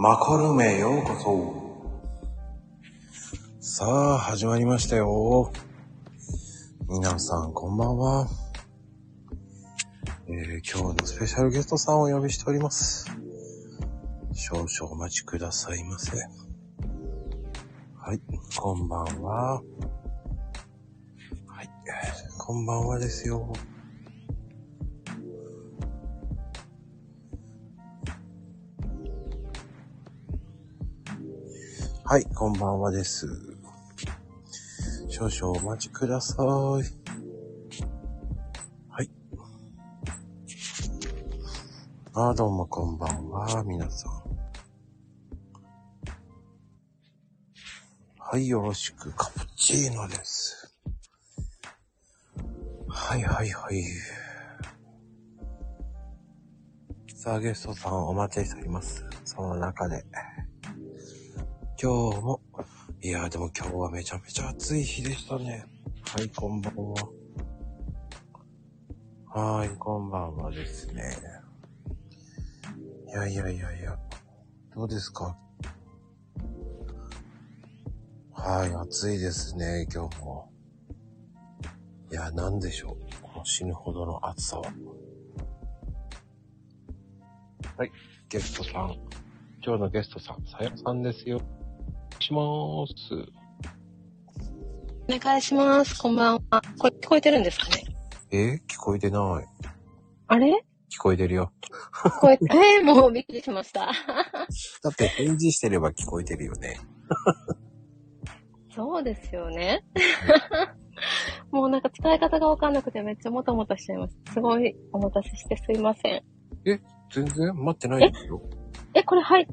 マコルメようこそ。さあ、始まりましたよ。皆さん、こんばんは。えー今日のスペシャルゲストさんをお呼びしております。少々お待ちくださいませ。はい、こんばんは。はい、こんばんはですよ。はい、こんばんはです。少々お待ちください。はい。あ、どうもこんばんは、皆さん。はい、よろしく、カプチーノです。はいはいはい。さあ、ゲストさんお待ちしております。その中で。今日も、いや、でも今日はめちゃめちゃ暑い日でしたね。はい、こんばんは。はーい、こんばんはですね。いやいやいやいや、どうですか？はい、暑いですね、今日も。いや、なんでしょう？この死ぬほどの暑さは。はい、ゲストさん。今日のゲストさん、さやさんですよ。しまーす。お願いします。こんばんは。これ聞こえてるんですかね？え？聞こえてない。あれ？聞こえてるよ。聞こえて、えー、もうびっくりしました。だって返事してれば聞こえてるよね。そうですよね。もうなんか使い方がわかんなくてめっちゃもたもたしちゃいます。すごいお待たせしてすいません。全然？待ってないですよ。え、これはい。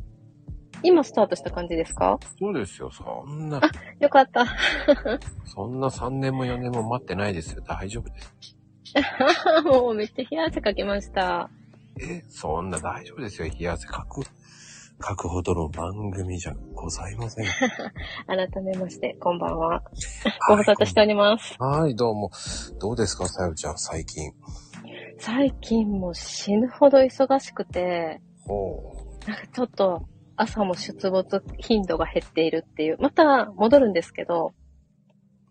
今スタートした感じですか？そうですよ。そんな、よかった。そんな3年も4年も待ってないですよ。大丈夫です。もうめっちゃ冷や汗かきました。え、そんな大丈夫ですよ。冷や汗かく、かくほどの番組じゃございません。改めまして、こんばんは。ご無沙汰しております。はい、どうも。どうですか、さよちゃん、最近？最近もう死ぬほど忙しくて、ほなんかちょっと朝も出没頻度が減っているっていう。また戻るんですけど、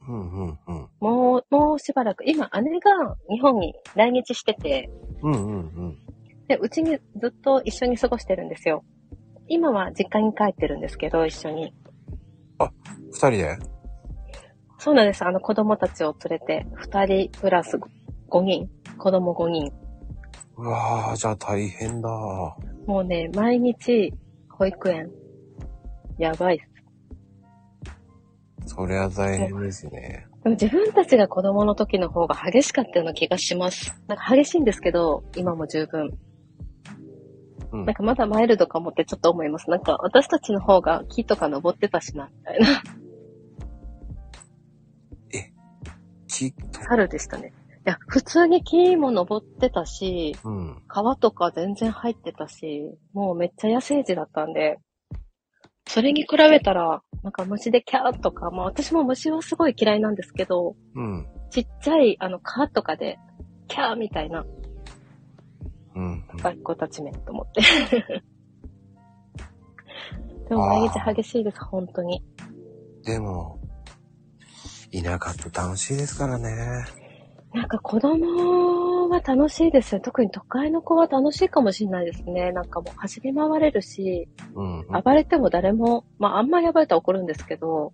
う。うん、うん、うん。もう、もうしばらく、今姉が日本に来日してて、うん、うん、うん。で、うちにずっと一緒に過ごしてるんですよ。今は実家に帰ってるんですけど、一緒に。二人で？そうなんです。あの子供たちを連れて、二人プラス5人、子供5人。うわー、じゃあ大変だ。もうね、毎日保育園。やばいっす。そりゃ大変ですね。でも自分たちが子供の時の方が激しかったような気がします。なんか激しいんですけど、今も十分。うんなん。かまだマイルドかもってちょっと思います。なんか私たちの方が木とか登ってたしな、みたいな。き、春でしたね。いや、普通に木も登ってたし、うん。川とか全然入ってたし、もうめっちゃ野生児だったんで、それに比べたら、なんか虫でキャーとか、まあ私も虫はすごい嫌いなんですけど、うん。ちっちゃいあの川とかで、キャーみたいなうん。若い子たちめと思って。でも毎日激しいです、本当に。でも、田舎って楽しいですからね。なんか子供は楽しいですよ。特に都会の子は楽しいかもしれないですね。なんかもう走り回れるし、うん。暴れても誰も、まああんまり暴れたら怒るんですけど、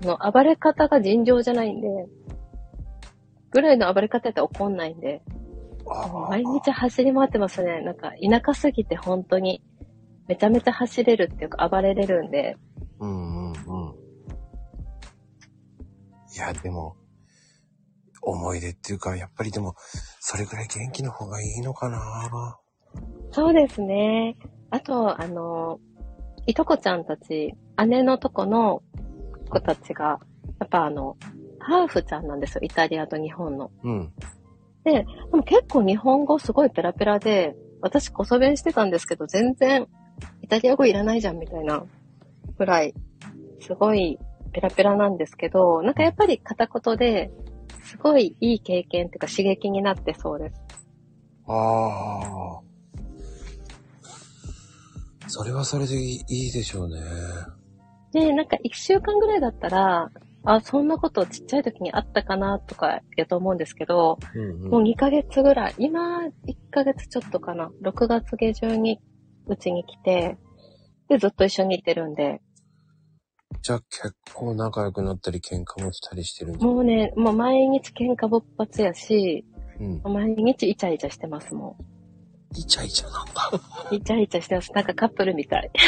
その暴れ方が尋常じゃないんで、ぐらいの暴れ方やったら怒んないんで、毎日走り回ってますね。なんか田舎すぎて本当に、めちゃめちゃ走れるっていうか暴れれるんで、うんうんうん。いや、でも、思い出っていうか、やっぱりでも、それぐらい元気の方がいいのかなそうですね。あと、あの、いとこちゃんたち、姉のとこの子たちが、やっぱあの、ハーフちゃんなんですよ。イタリアと日本の。うん。でも結構日本語すごいペラペラで、私こそ弁してたんですけど、全然イタリア語いらないじゃんみたいなぐらい、すごいペラペラなんですけど、なんかやっぱり片言で、すごいいい経験っていうか刺激になってそうです。ああ。それはそれでいいいいでしょうね。で、なんか一週間ぐらいだったら、あ、そんなことちっちゃい時にあったかなとかやと思うんですけど、うんもう2ヶ月ぐらい、今1ヶ月ちょっとかな、6月下旬にうちに来て、で、ずっと一緒にいてるんで、じゃあ結構仲良くなったり喧嘩もしたりしてるんじゃもうね、もう毎日喧嘩勃発やし、うん。毎日イチャイチャしてます、もイチャイチャなんだ。う。イチャイチャしてます。なんかカップルみたい。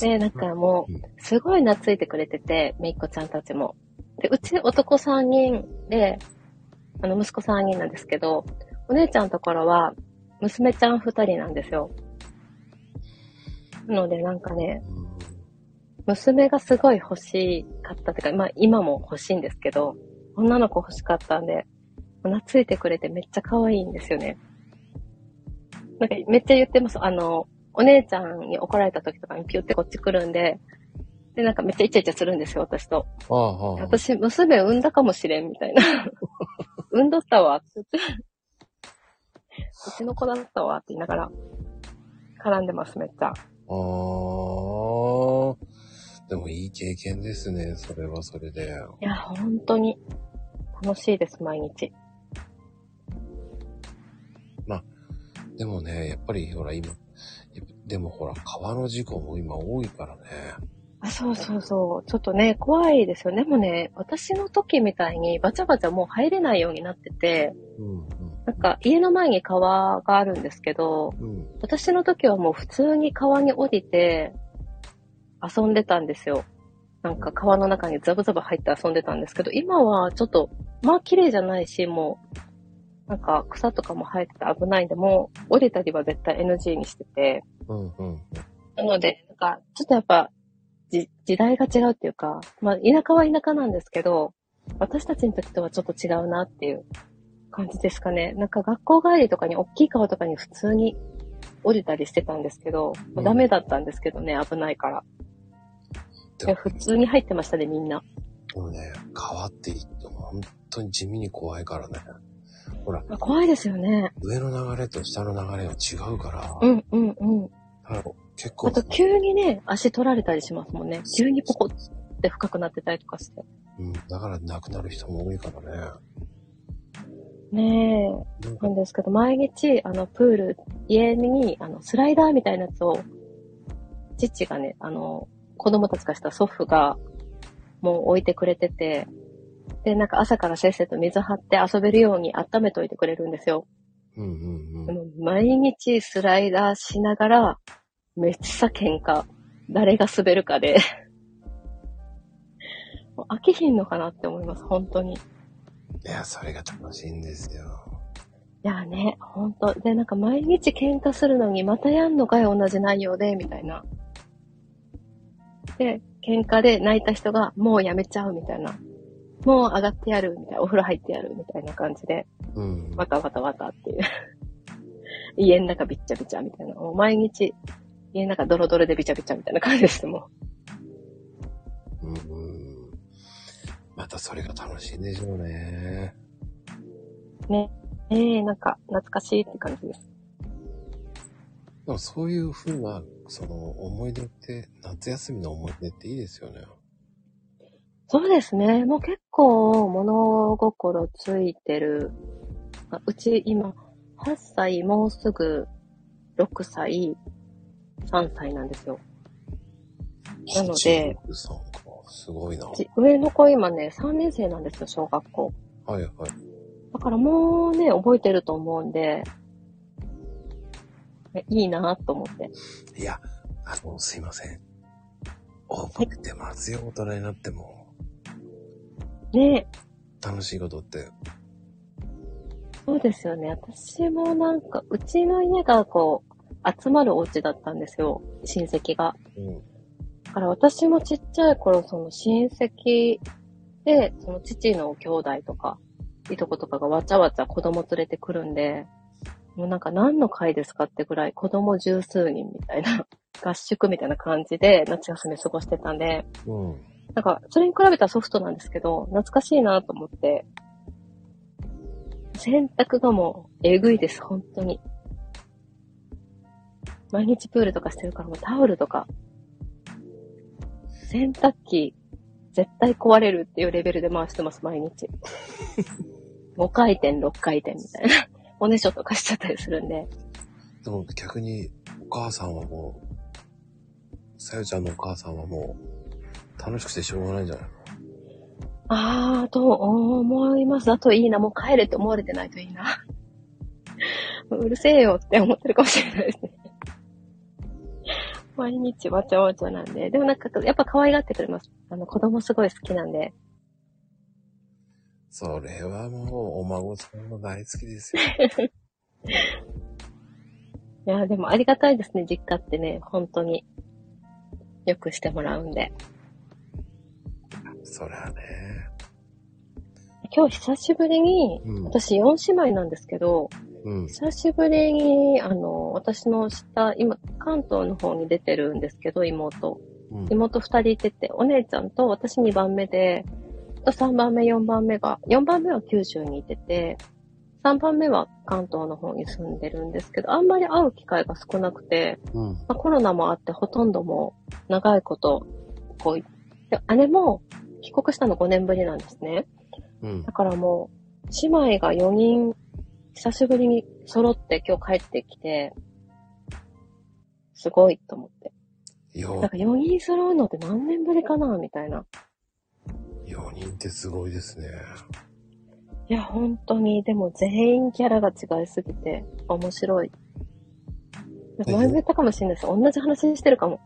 で、なんかもうんう、すごい懐いてくれてて、めいっ子ちゃんたちも。で、うち男3人で、あの、息子3人なんですけど、お姉ちゃんのところは、娘ちゃん2人なんですよ。なので、なんかね、うん娘がすごい欲しかったっていうか、まあ今も欲しいんですけど、女の子欲しかったんで、懐いてくれてめっちゃ可愛いんですよね。なんかめっちゃ言ってます。あの、お姉ちゃんに怒られた時とかにピュってこっち来るんで、で、なんかめっちゃイチャイチャするんですよ、私と。ああ、ああ。私、娘産んだかもしれん、みたいな。産んどったわ、って。うちの子だったわ、って言いながら、絡んでます、めっちゃ。ああ。でもいい経験ですね。それはそれで。いや、本当に楽しいです、毎日。でもね、やっぱりほら今、でもほら川の事故も今多いからね。あ、そうそうそう。ちょっとね、怖いですよね。でもね、私の時みたいにバチャバチャもう入れないようになってて、うんなんか家の前に川があるんですけど、うん。うん。私の時はもう普通に川に降りて遊んでたんですよ。なんか川の中にザブザブ入って遊んでたんですけど、今はちょっと、まあ綺麗じゃないし、もう、なんか草とかも生えてて危ないんで、もう降りたりは絶対 NG にしてて、うんうん。なので、なんか、ちょっとやっぱ、じ、時代が違うっていうか、まあ、田舎は田舎なんですけど、私たちの時とはちょっと違うなっていう感じですかね。なんか学校帰りとかに、大きい川とかに普通に降りたりしてたんですけど、うんダメだったんですけどね、危ないから。でもで普通に入ってましたね、みんな。でもね、川って言っても本当に地味に怖いからね。ほら、あ怖いですよね。上の流れと下の流れは違うから、うんうんうん。だから結構あと、急にね、足取られたりしますもんね。急にポコって深くなってたりとかして。うん、だから亡くなる人も多いからね。ねえ。なんかなんですけど、毎日、あの、プール、家に、あの、スライダーみたいなやつを、父がね、あの、子供たちがした祖父が、もう置いてくれてて、で、なんか朝からせっせと水張って遊べるように温めといてくれるんですよ。うんうんうん。毎日スライダーしながら、めっちゃ喧嘩。誰が滑るかで。も う飽きひんのかなって思います、本当に。いや、それが楽しいんですよ。いやね、ほんと。で、なんか毎日喧嘩するのにまたやんのかよ、同じ内容で、みたいな。で、喧嘩で泣いた人がもうやめちゃうみたいな。もう上がってやるみたいな。お風呂入ってやるみたいな感じで、うん。わたわたわたっていう。家の中びっちゃびちゃみたいな。もう毎日、家の中ドロドロでびちゃびちゃみたいな感じですもうんうん。またそれが楽しいんでしょうね。ん。ね。ええなんか懐かしいって感じです。でもそういう風な、その思い出って、夏休みの思い出っていいですよね。そうですね。もう結構物心ついてる。あうち今、8歳、もうすぐ6歳、3歳なんですよ。なので。すごいな。ち上の子今ね、3年生なんですよ、小学校。はいはい。だからもうね、覚えてると思うんで、ねいいなと思って。いや、あの、すいません。覚えてますよ、大人になっても。ね楽しいことって。そうですよね。私もなんか、うちの家がこう、集まるお家だったんですよ、親戚が。うん。だから私もちっちゃい頃、その親戚で、その父の兄弟とか、いとことかがわちゃわちゃ子供連れてくるんで、もうなんか何の会ですかってぐらい子供十数人みたいな、合宿みたいな感じで夏休み過ごしてたんで、うん。なんかそれに比べたらソフトなんですけど、懐かしいなと思って、洗濯がもうえぐいです、本当に。毎日プールとかしてるからもうタオルとか、洗濯機、絶対壊れるっていうレベルで回してます、毎日。5回転、6回転みたいな。おねしょとかしちゃったりするんで。でも逆に、お母さんはもう、さよちゃんのお母さんはもう、楽しくてしょうがないんじゃないの？あー、と思います。あといいな、もう帰れって思われてないといいな。うるせえよって思ってるかもしれないですね。毎日わちゃわちゃなんで。でもなんか、やっぱ可愛がってくれます。あの、子供すごい好きなんで。それはもう、お孫さんも大好きですよ。いや、でもありがたいですね、実家ってね、本当に。よくしてもらうんで。そりゃね。今日久しぶりに、うん。私4姉妹なんですけど、うん。久しぶりに、あの、私の下、今、関東の方に出てるんですけど、妹。うん。妹二人いてて、お姉ちゃんと私2番目で、あと3番目、4番目が、4番目は九州にいてて、3番目は関東の方に住んでるんですけど、あんまり会う機会が少なくて、うん。まあ、コロナもあってほとんどもう長いこと、こう、で姉も帰国したの5年ぶりなんですね。うんだ。からもう、姉妹が4人、久しぶりに揃って今日帰ってきて、すごいと思って。よなんか4人揃うのって何年ぶりかなみたいな。4人ってすごいですね。いや、本当に、でも全員キャラが違いすぎて、面白い。え前も言ったかもしれないです。同じ話してるかも。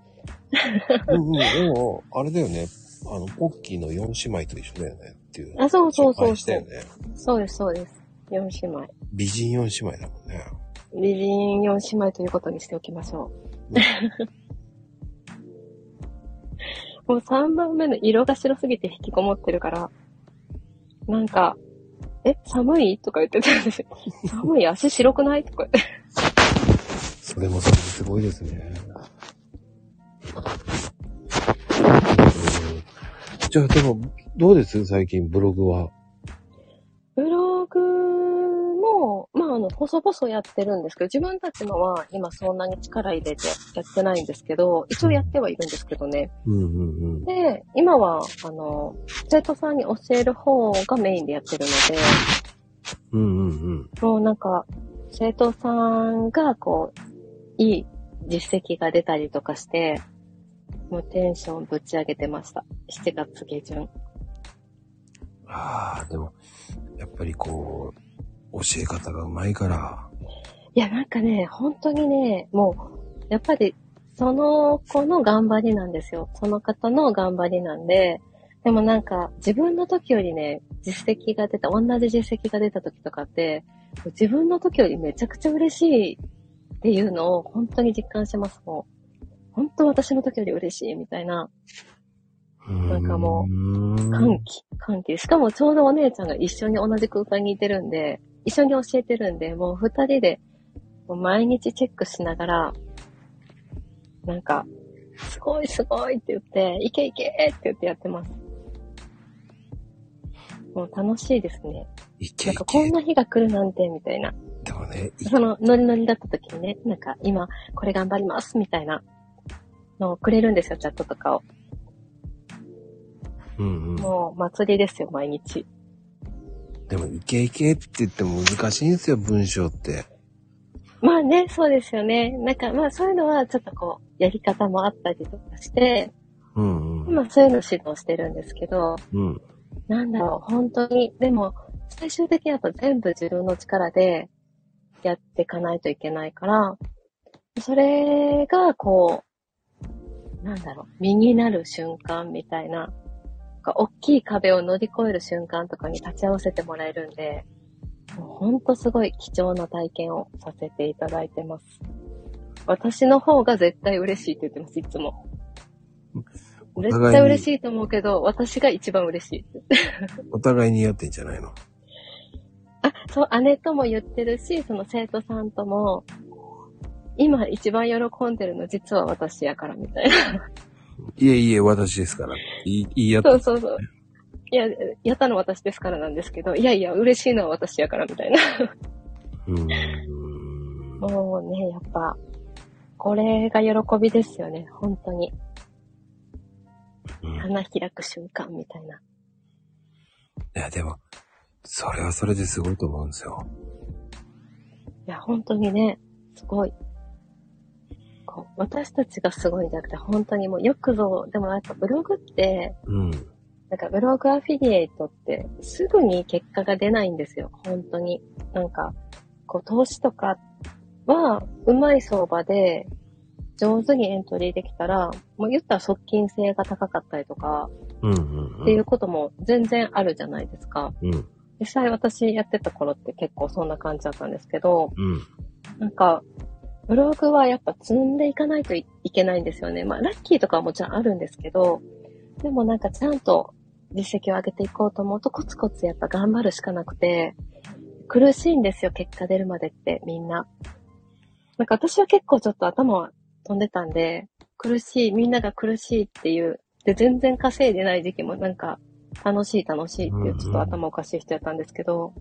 うんうん。でも、あれだよね。あの、ポッキーの4姉妹と一緒だよねっていう。あ、そうそうそうそう。そうです、そうです。4姉妹。美人4姉妹だもんね。美人4姉妹ということにしておきましょう。もう3番目の色が白すぎて引きこもってるから、なんか、え、寒い？とか言ってたんですよ。寒い？足白くない？とか言って。それもそれですごいですね。じゃあでも、どうです？最近ブログは。も、細々やってるんですけど、自分たちのは今そんなに力入れてやってないんですけど、一応やってはいるんですけどね。うんうんうん。で、今は、あの、生徒さんに教える方がメインでやってるので、うんうんうん。もうなんか、生徒さんが、こう、いい実績が出たりとかして、もうテンションぶち上げてました。7月下旬。ああ、でも、やっぱりこう、教え方がうまいから。いや、なんかね、本当にね、もう、やっぱり、その子の頑張りなんですよ。その方の頑張りなんで、でもなんか、自分の時よりね、実績が出た、同じ実績が出た時とかって、自分の時よりめちゃくちゃ嬉しいっていうのを本当に実感します。もう、本当私の時より嬉しいみたいななんかもう歓喜、歓喜。しかもちょうどお姉ちゃんが一緒に同じ空間にいてるんで、一緒に教えてるんで、もう二人で、もう毎日チェックしながら、なんか、すごいすごいって言って、いけいけって言ってやってます。もう楽しいですね。いけいなんかこんけ。な日が来るなんて、みたいな。でもね、いそのノリノリだった時にね、なんか今これ頑張ります、みたいなのをくれるんですよ、チャットとかを。うんうん。もう祭りですよ、毎日。でも、いけいけって言っても難しいんですよ、文章って。まあね、そうですよね。なんかまあそういうのはちょっとこう、やり方もあったりとかして、うんうん。今そういうの指導してるんですけど、うん。なんだろう、本当に、でも、最終的にやっぱ全部自分の力でやっていかないといけないから、それがこう、なんだろう、身になる瞬間みたいな、か大きい壁を乗り越える瞬間とかに立ち会わせてもらえるんで、もうほんとすごい貴重な体験をさせていただいてます。私の方が絶対嬉しいって言ってます、いつも。絶お互いに対嬉しいと思うけど、私が一番嬉しいって。お互いにやってんじゃないの？あ、そう、姉とも言ってるし、その生徒さんとも、今一番喜んでるの実は私やからみたいな。いえいえ、私ですから。いい、言い合ってそうそうそう。いや、やったの私ですからなんですけど、いやいや、嬉しいのは私やからみたいな。うーん。もうね、やっぱ、これが喜びですよね、本当に。うん。い花開く瞬間みたいな。や、でも、それはそれですごいと思うんですよ。いや、本当にね、すごい。こう私たちがすごいんじゃなくて、本当にもうよくぞ、でもやっぱブログって、うん。なんかブログアフィリエイトってすぐに結果が出ないんですよ。本当に。なんか、こう投資とかはうまい相場で上手にエントリーできたら、もう言ったら側近性が高かったりとかうんうん、っていうことも全然あるじゃないですか。うん。実際私やってた頃って結構そんな感じだったんですけど、うん。なんか、ブログはやっぱ積んでいかないといけないんですよね。まあ、ラッキーとかはもちろんあるんですけど、でもなんかちゃんと実績を上げていこうと思うとコツコツやっぱ頑張るしかなくて、苦しいんですよ、結果出るまでってみんな。なんか私は結構ちょっと頭は飛んでたんで、苦しい、みんなが苦しいっていう、で、全然稼いでない時期もなんか楽しい楽しいっていうちょっと頭おかしい人やったんですけど、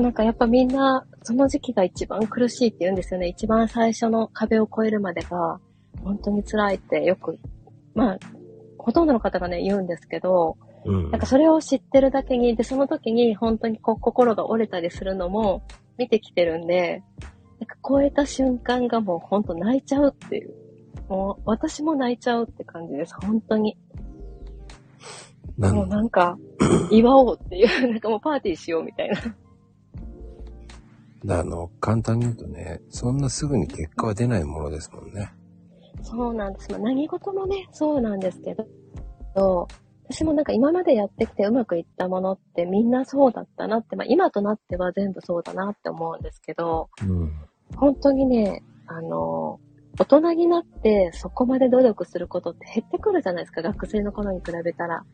なんかやっぱみんな、その時期が一番苦しいって言うんですよね。一番最初の壁を越えるまでが、本当に辛いってよく、まあ、ほとんどの方がね、言うんですけど、うん。なんかそれを知ってるだけに、で、その時に本当にこう心が折れたりするのも見てきてるんで、なんか超えた瞬間がもう本当泣いちゃうっていう。もう私も泣いちゃうって感じです。本当に。もうなんか、祝おうっていう、なんかもうパーティーしようみたいな。だあの、簡単に言うとね、そんなすぐに結果は出ないものですもんね。そうなんです。まあ、何事もね、そうなんですけど、私もなんか今までやってきてうまくいったものってみんなそうだったなって、まあ今となっては全部そうだなって思うんですけど、うん。本当にね、あの、大人になってそこまで努力することって減ってくるじゃないですか、学生の頃に比べたら。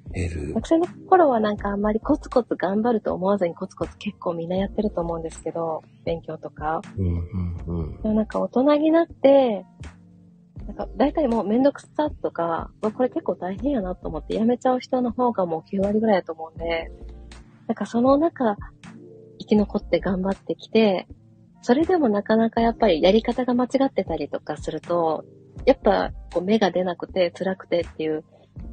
学生の頃はなんかあんまりコツコツ頑張ると思わずにコツコツ結構みんなやってると思うんですけど、勉強とか。うんうんうん。でもなんか大人になって、なんか大体もうめんどくさとか、まあ、これ結構大変やなと思ってやめちゃう人の方がもう9割ぐらいだと思うんで、なんかその中、生き残って頑張ってきて、それでもなかなかやっぱりやり方が間違ってたりとかすると、やっぱこう芽が出なくて辛くてっていう、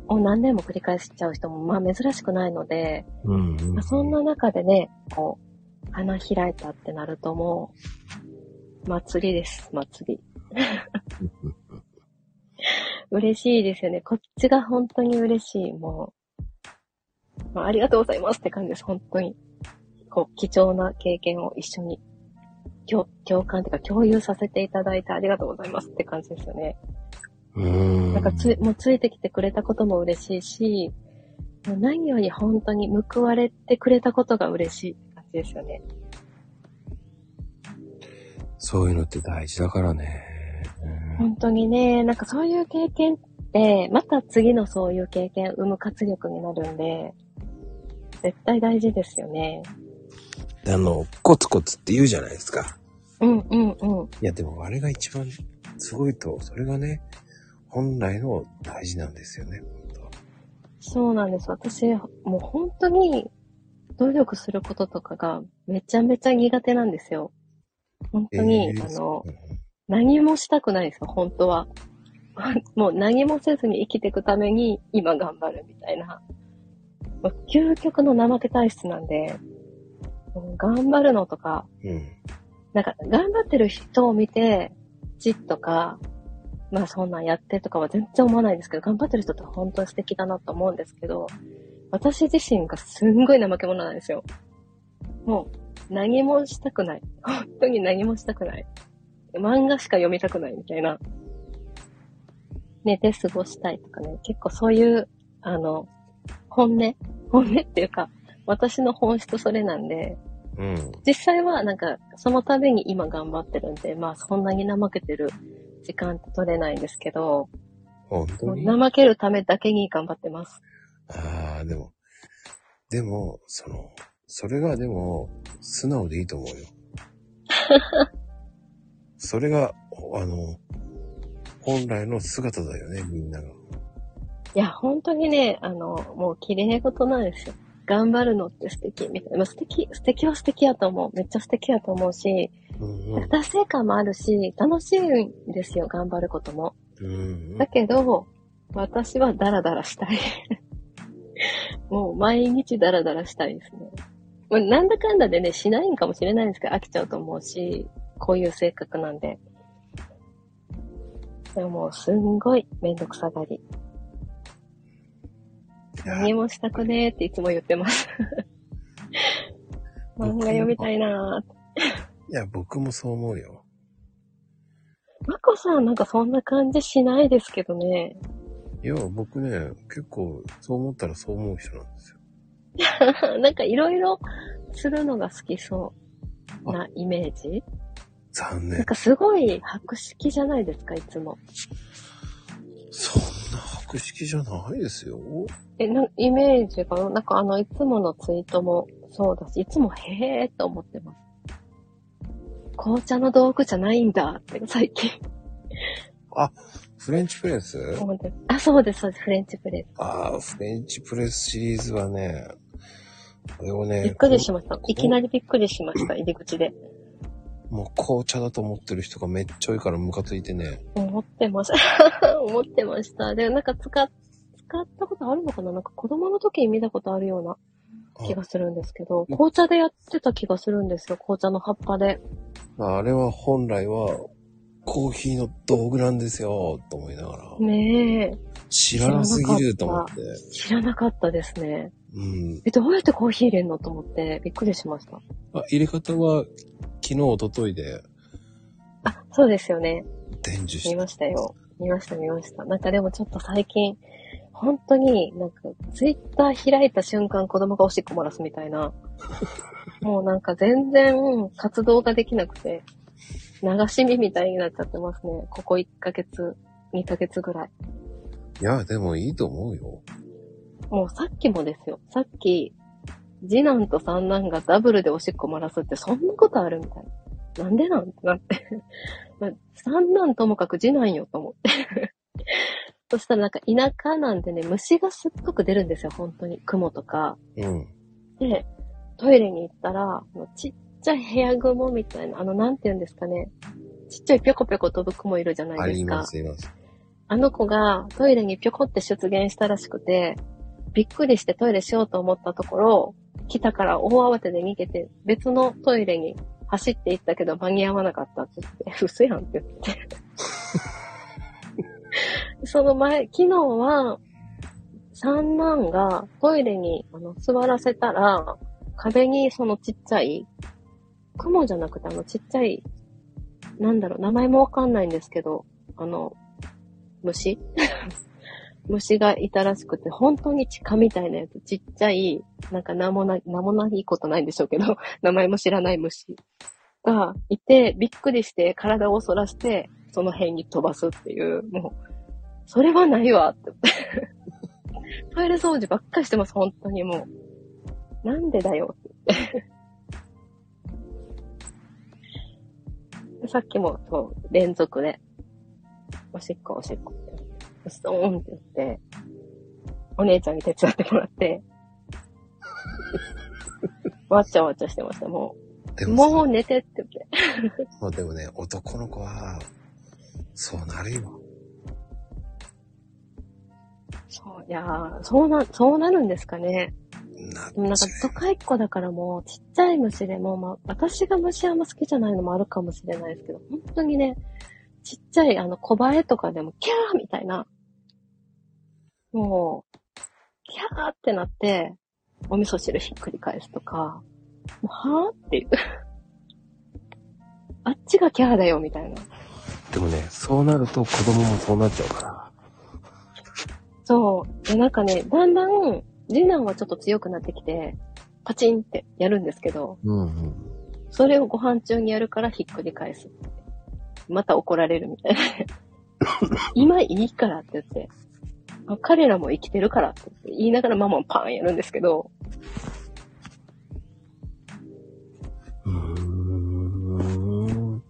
を何年も繰り返しちゃう人もまあ珍しくないので、うんうんまあ、そんな中でね、こう、花開いたってなるともう、祭りです、祭り。嬉しいですよね。こっちが本当に嬉しい。もう、まあ、ありがとうございますって感じです、本当に。こう、貴重な経験を一緒に共共感というか共有させていただいてありがとうございますって感じですよね。うーん。なんかつ、もうついてきてくれたことも嬉しいし、もう何より本当に報われてくれたことが嬉しいって感じですよね。そういうのって大事だからね。本当にね、なんかそういう経験って、また次のそういう経験を生む活力になるんで、絶対大事ですよね。であの、コツコツって言うじゃないですか。うんうんうん。いや、でもあれが一番すごいと、それがね、本来の大事なんですよね。本そうなんです。私、もう本当に努力することとかがめちゃめちゃ苦手なんですよ。本当に、えーあの、うん何もしたくないですよ、本当は。もう何もせずに生きていくために今頑張るみたいな。究極の怠け体質なんで、頑張るのとか、うん。なんか頑張ってる人を見て、じっとか、まあそんなんやってとかは全然思わないですけど、頑張ってる人って本当に素敵だなと思うんですけど、私自身がすんごい怠け者なんですよ。もう何もしたくない。本当に何もしたくない。漫画しか読みたくないみたいな。寝て過ごしたいとかね、結構そういう、あの、本音？本音っていうか、私の本質それなんで、うん。実際はなんか、そのために今頑張ってるんで、まあそんなに怠けてる時間って取れないんですけど、本当に？怠けるためだけに頑張ってます。ああ、でも、でも、その、それがでも、素直でいいと思うよ。それが、あの、本来の姿だよね、みんなが。いや、本当にね、あの、もう綺麗事なんですよ。頑張るのって素敵みたいな。まあ素敵、素敵は素敵やと思う。めっちゃ素敵やと思うし、うんうん。達成感もあるし、楽しいんですよ、頑張ることも。うんだけど、私はダラダラしたい。もう毎日ダラダラしたいですね。まあなんだかんだでね、しないんかもしれないんですけど、飽きちゃうと思うし、こういう性格なんで。でももう、すんごいめんどくさがり。何もしたくねーっていつも言ってます。漫画読みたいなーって。いや、僕もそう思うよ。まこさんなんかそんな感じしないですけどね。いや、僕ね、結構、そう思ったらそう思う人なんですよ。なんかいろいろするのが好きそうなイメージ残念。なんかすごい博識じゃないですか、いつも。そんな博識じゃないですよ。え、な、イメージが、な？んかあの、いつものツイートもそうだし、いつもへーって思ってます。紅茶の道具じゃないんだって最近フレンチプレス？思ってあ、そうです、そうです、フレンチプレス。ああ、フレンチプレスシリーズはね、これをね、びっくりしました。いきなりびっくりしました、入り口で。もう紅茶だと思ってる人がめっちゃ多いからムカついてね。思ってました。思ってました。で、なんか使っ、使ったことあるのかな？なんか子供の時に見たことあるような気がするんですけど、紅茶でやってた気がするんですよ。紅茶の葉っぱで。あれは本来はコーヒーの道具なんですよ、と思いながら。ねえ。知らなすぎると思って。知らなかったですね。うん。え、どうやってコーヒー入れんのと思って、びっくりしました。あ、入れ方は昨日、一昨日であ、そうですよね。見伝授して。ましたよ。見ました、見ました。なんかでもちょっと最近、本当になんか、ツイッター開いた瞬間子供がおしっこ漏らすみたいな。もうなんか全然活動ができなくて、流し見みたいになっちゃってますね。ここ1ヶ月、2ヶ月ぐらい。いや、でもいいと思うよ。もうさっきもですよ。さっき、次男と三男がダブルでおしっこ漏らすってそんなことあるみたいな。なんでなんってなって。まあ三男ともかく次男よと思って。そしたらなんか田舎なんでね、虫がすっごく出るんですよ、本当に。雲とか。うん。で、トイレに行ったら、ちっちゃい部屋雲みたいな、あの、なんて言うんですかね。ちっちゃいぴょこぴょこ飛ぶ雲いるじゃないですか。あります、います。あの子がトイレにぴょこって出現したらしくて、びっくりしてトイレしようと思ったところ、来たから大慌てで逃げて、別のトイレに走って行ったけど間に合わなかったって言って、嘘やんって言って。その前、昨日は、三男がトイレにあの座らせたら、壁にそのちっちゃい、雲じゃなくてあのちっちゃい、なんだろう、名前もわかんないんですけど、あの、虫？虫がいたらしくて、本当に鹿みたいなやつ、ちっちゃい、なんか名もな、名もないことないんでしょうけど、名前も知らない虫がいて、びっくりして体を反らして、その辺に飛ばすっていう、もう、それはないわって。トイレ掃除ばっかりしてます、本当にもう。なんでだよって。さっきも、そう、連続で、おしっこおしっこって、ストーンって言って、お姉ちゃんに手伝ってもらって、わっちゃわっちゃしてました、もう。でもさもう寝てって言って。まあでもね、男の子は、そうなるよ。そう、いやーそうな、そうなるんですかね。でもなんか都会っ子だからもうちっちゃい虫でも、まあ私が虫あんま好きじゃないのもあるかもしれないですけど、本当にね、ちっちゃいあの小映えとかでもキャーみたいな、もう、キャーってなって、お味噌汁ひっくり返すとか、もうはぁっていう。あっちがキャーだよみたいな。でもね、そうなると子供もそうなっちゃうから。そう。で、なんかね、だんだん、次男はちょっと強くなってきて、パチンってやるんですけど、うんうん。それをご飯中にやるからひっくり返す。また怒られるみたいな。今いいからって言って。あ彼らも生きてるからって言いながらママもパーンやるんですけど、うーん。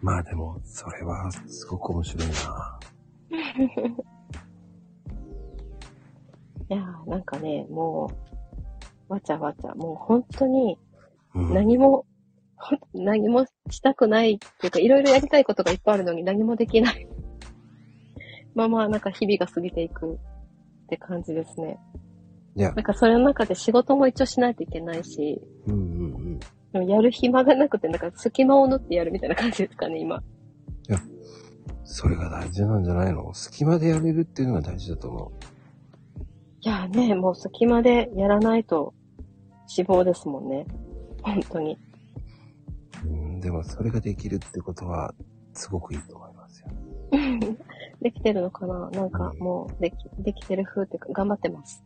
まあでも、それはすごく面白いな。いやーなんかね、もう、わちゃわちゃ、もう本当にうん、何もほんと何もしたくないっていうか、いろいろやりたいことがいっぱいあるのに何もできない。まあまあ、なんか日々が過ぎていくって感じですね。いやなんかそれの中で仕事も一応しないといけないし、うんうんうん。でもやる暇がなくて、なんか隙間を縫ってやるみたいな感じですかね、今。それが大事なんじゃないの？隙間でやれるっていうのが大事だと思う。いやーね、もう隙間でやらないと死亡ですもんね。本当に。うん、でもそれができるってことは、すごくいいと思いますよ。できてるのかな？なんかもうでき、できてる風っていうか、頑張ってます。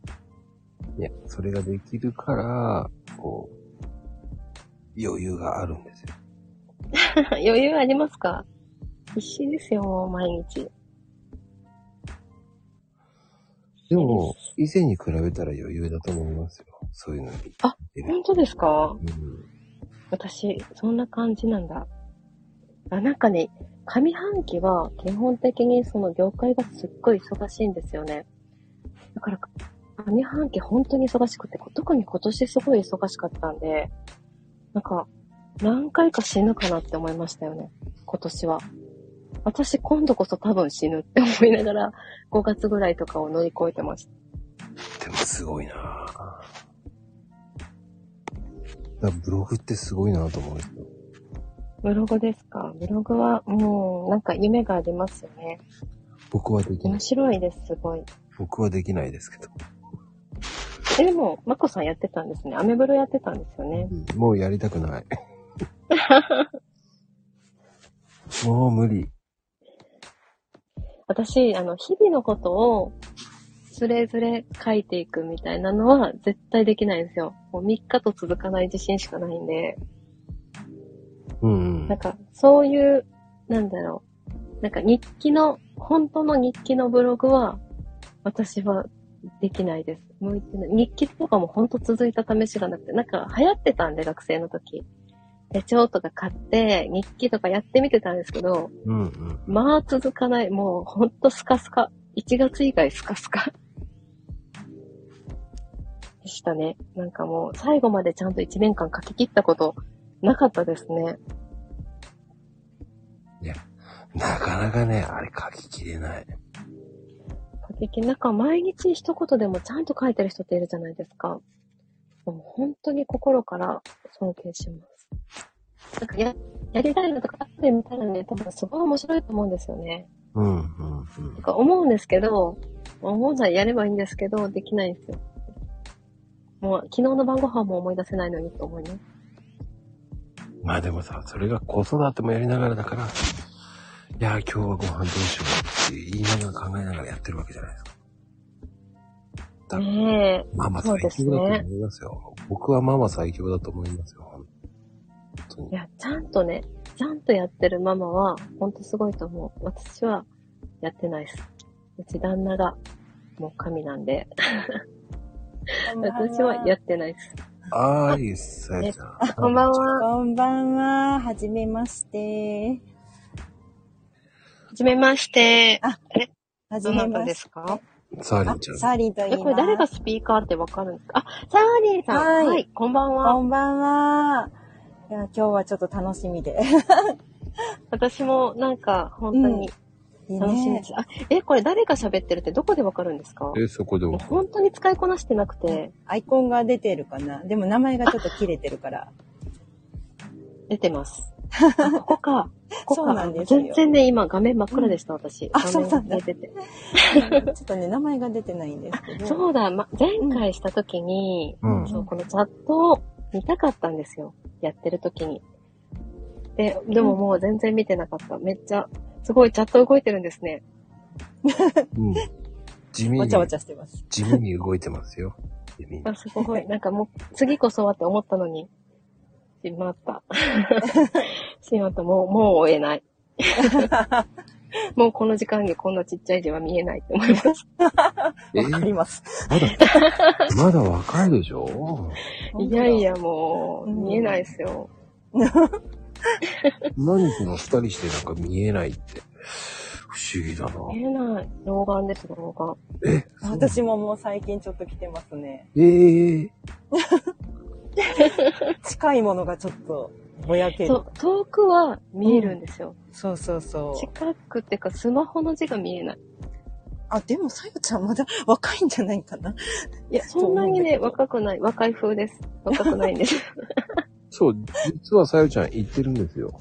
いや、それができるから、こう、余裕があるんですよ。余裕ありますか？必死ですよ、もう毎日。でも、以前に比べたら余裕だと思いますよ。そういうのに。あ本当ですか？うん。私、そんな感じなんだ。あ、なんかね、上半期は基本的にその業界がすっごい忙しいんですよね。だから、上半期本当に忙しくて、特に今年すごい忙しかったんで、なんか、何回か死ぬかなって思いましたよね。今年は。私今度こそ多分死ぬって思いながら、5月ぐらいとかを乗り越えてました。でもすごいなぁ。ブログってすごいなと思うんですよ。ブログですか？ブログは、うん、なんか夢がありますよね。僕はできな面い。白いです、すごい。僕はできないですけど。え、でも、まこさんやってたんですね。アメブロやってたんですよね。うんもうやりたくない。もう無理。私、あの、日々のことを、つれづれ書いていくみたいなのは絶対できないんですよ。もう3日と続かない自信しかないんで、うんうんなん。か、そういう、なんだろう。なんか日記の、本当の日記のブログは、私はできないです。向いてない。日記とかも本当続いた試しがなくて、なんか流行ってたんで、学生の時。手帳とか買って、日記とかやってみてたんですけど、うんうん。まあ続かない。もうほんとスカスカ。1月以外スカスカ。でしたね。なんかもう最後までちゃんと1年間書き切ったことなかったですね。なかなかね、あれ書ききれない。書き切り、なんか毎日一言でもちゃんと書いてる人っているじゃないですか。もう本当に心から尊敬します。なんかや、やりたいのとかあってみたらね、多分すごい面白いと思うんですよね。うんうんうんと。か思うんですけど、思うならやればいいんですけど、できないんですよ。もう、昨日の晩ご飯も思い出せないのにと思います。まあでもさ、それが子育てもやりながらだから、いや、今日はご飯どうしようって言いながら考えながらやってるわけじゃないですか。だねえ。ママ最強だと思いますよ。僕はママ最強だと思いますよ。本当にい。や、ちゃんとね、ちゃんとやってるママは、ほんとすごいと思う。私は、やってないです。うち旦那が、もう神なんで、私はやってないです。あーい、さやちゃん。あこんばんは。こんばんは。はじめまして。はじめまして。あはじどなたでめまして。すかあサーリンちゃん。サーリンと言いえ、ます。これ誰がスピーカーってわかるん？ですかあ、サーリーさん。はいはい、こんばんは。こんばんは。いや、今日はちょっと楽しみで。私もなんか、本当にいい楽しみです。あ、え、これ誰が喋ってるってどこでわかるんですか？え、そこでももう。本当に使いこなしてなくて、アイコンが出てるかな？でも名前がちょっと切れてるから。出てます。あここか。ここか。そうなんですよ全然ね、今画面真っ暗でした、私。あそうなんだ出てて。ちょっとね、名前が出てないんですけど。そうだ、ま、前回した時に、うん。そう、このチャットを見たかったんですよ。やってる時に。で、でももう全然見てなかった。めっちゃ、すごいチャット動いてるんですね。うん。地味にわちゃ、わちゃしてます。地味に動いてますよ。地味にあ、すごい。なんかもう、次こそはって思ったのに、しまった。しまった。もう、もう追えない。もうこの時間にこんなちっちゃい字は見えないって思います。えわかります。まだ、まだ若いでしょ？いやいや、もう、見えないですよ。何その二人してなんか見えないって。不思議だな。見えない。老眼です、老眼。え、私ももう最近ちょっと来てますね。ええ近いものがちょっとぼやける。そう、遠くは見えるんですよ。そうそうそう。近くっていうか、スマホの字が見えない。あ、でも、さよちゃんまだ若いんじゃないかな。いや、そんなにね、若くない。若い風です。若くないんです。そう、実はさよちゃん言ってるんですよ。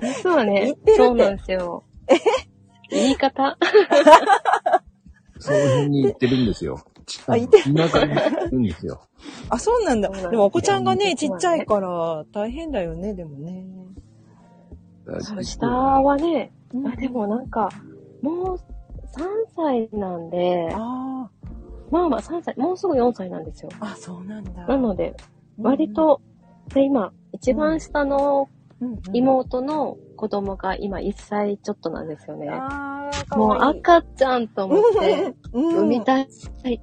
実はね言ってるって、そうなんですよ。言い方その辺に行ってるんですよ。あ行って田舎に行ってるんですよ。あ、そうなんだ。でも、お子ちゃんがね、ちっちゃいから、大変だよね、でもね。そう、下はね、うんあでもなんか、もう3歳なんで、あまあまあ3歳、もうすぐ4歳なんですよ。あ、あ、そうなんだ。なので、割と、で、今、一番下の妹の子供が今1歳ちょっとなんですよね。もう。赤ちゃんと思って、うん、産みたいっ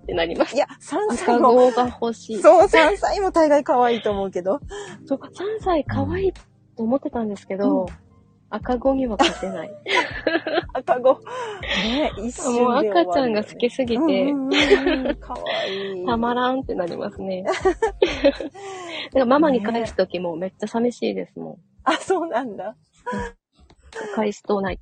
てなります。いや、3歳赤も、子が欲しい。そう、3歳も大概可愛いと思うけど。そう、3歳可愛いと思ってたんですけど、うん赤子には勝てない。赤子。ね、一瞬でもう赤ちゃんが好きすぎて、かわいい。たまらんってなりますね。だからママに返すときもめっちゃ寂しいですもん。あ、そうなんだ。返しとうない。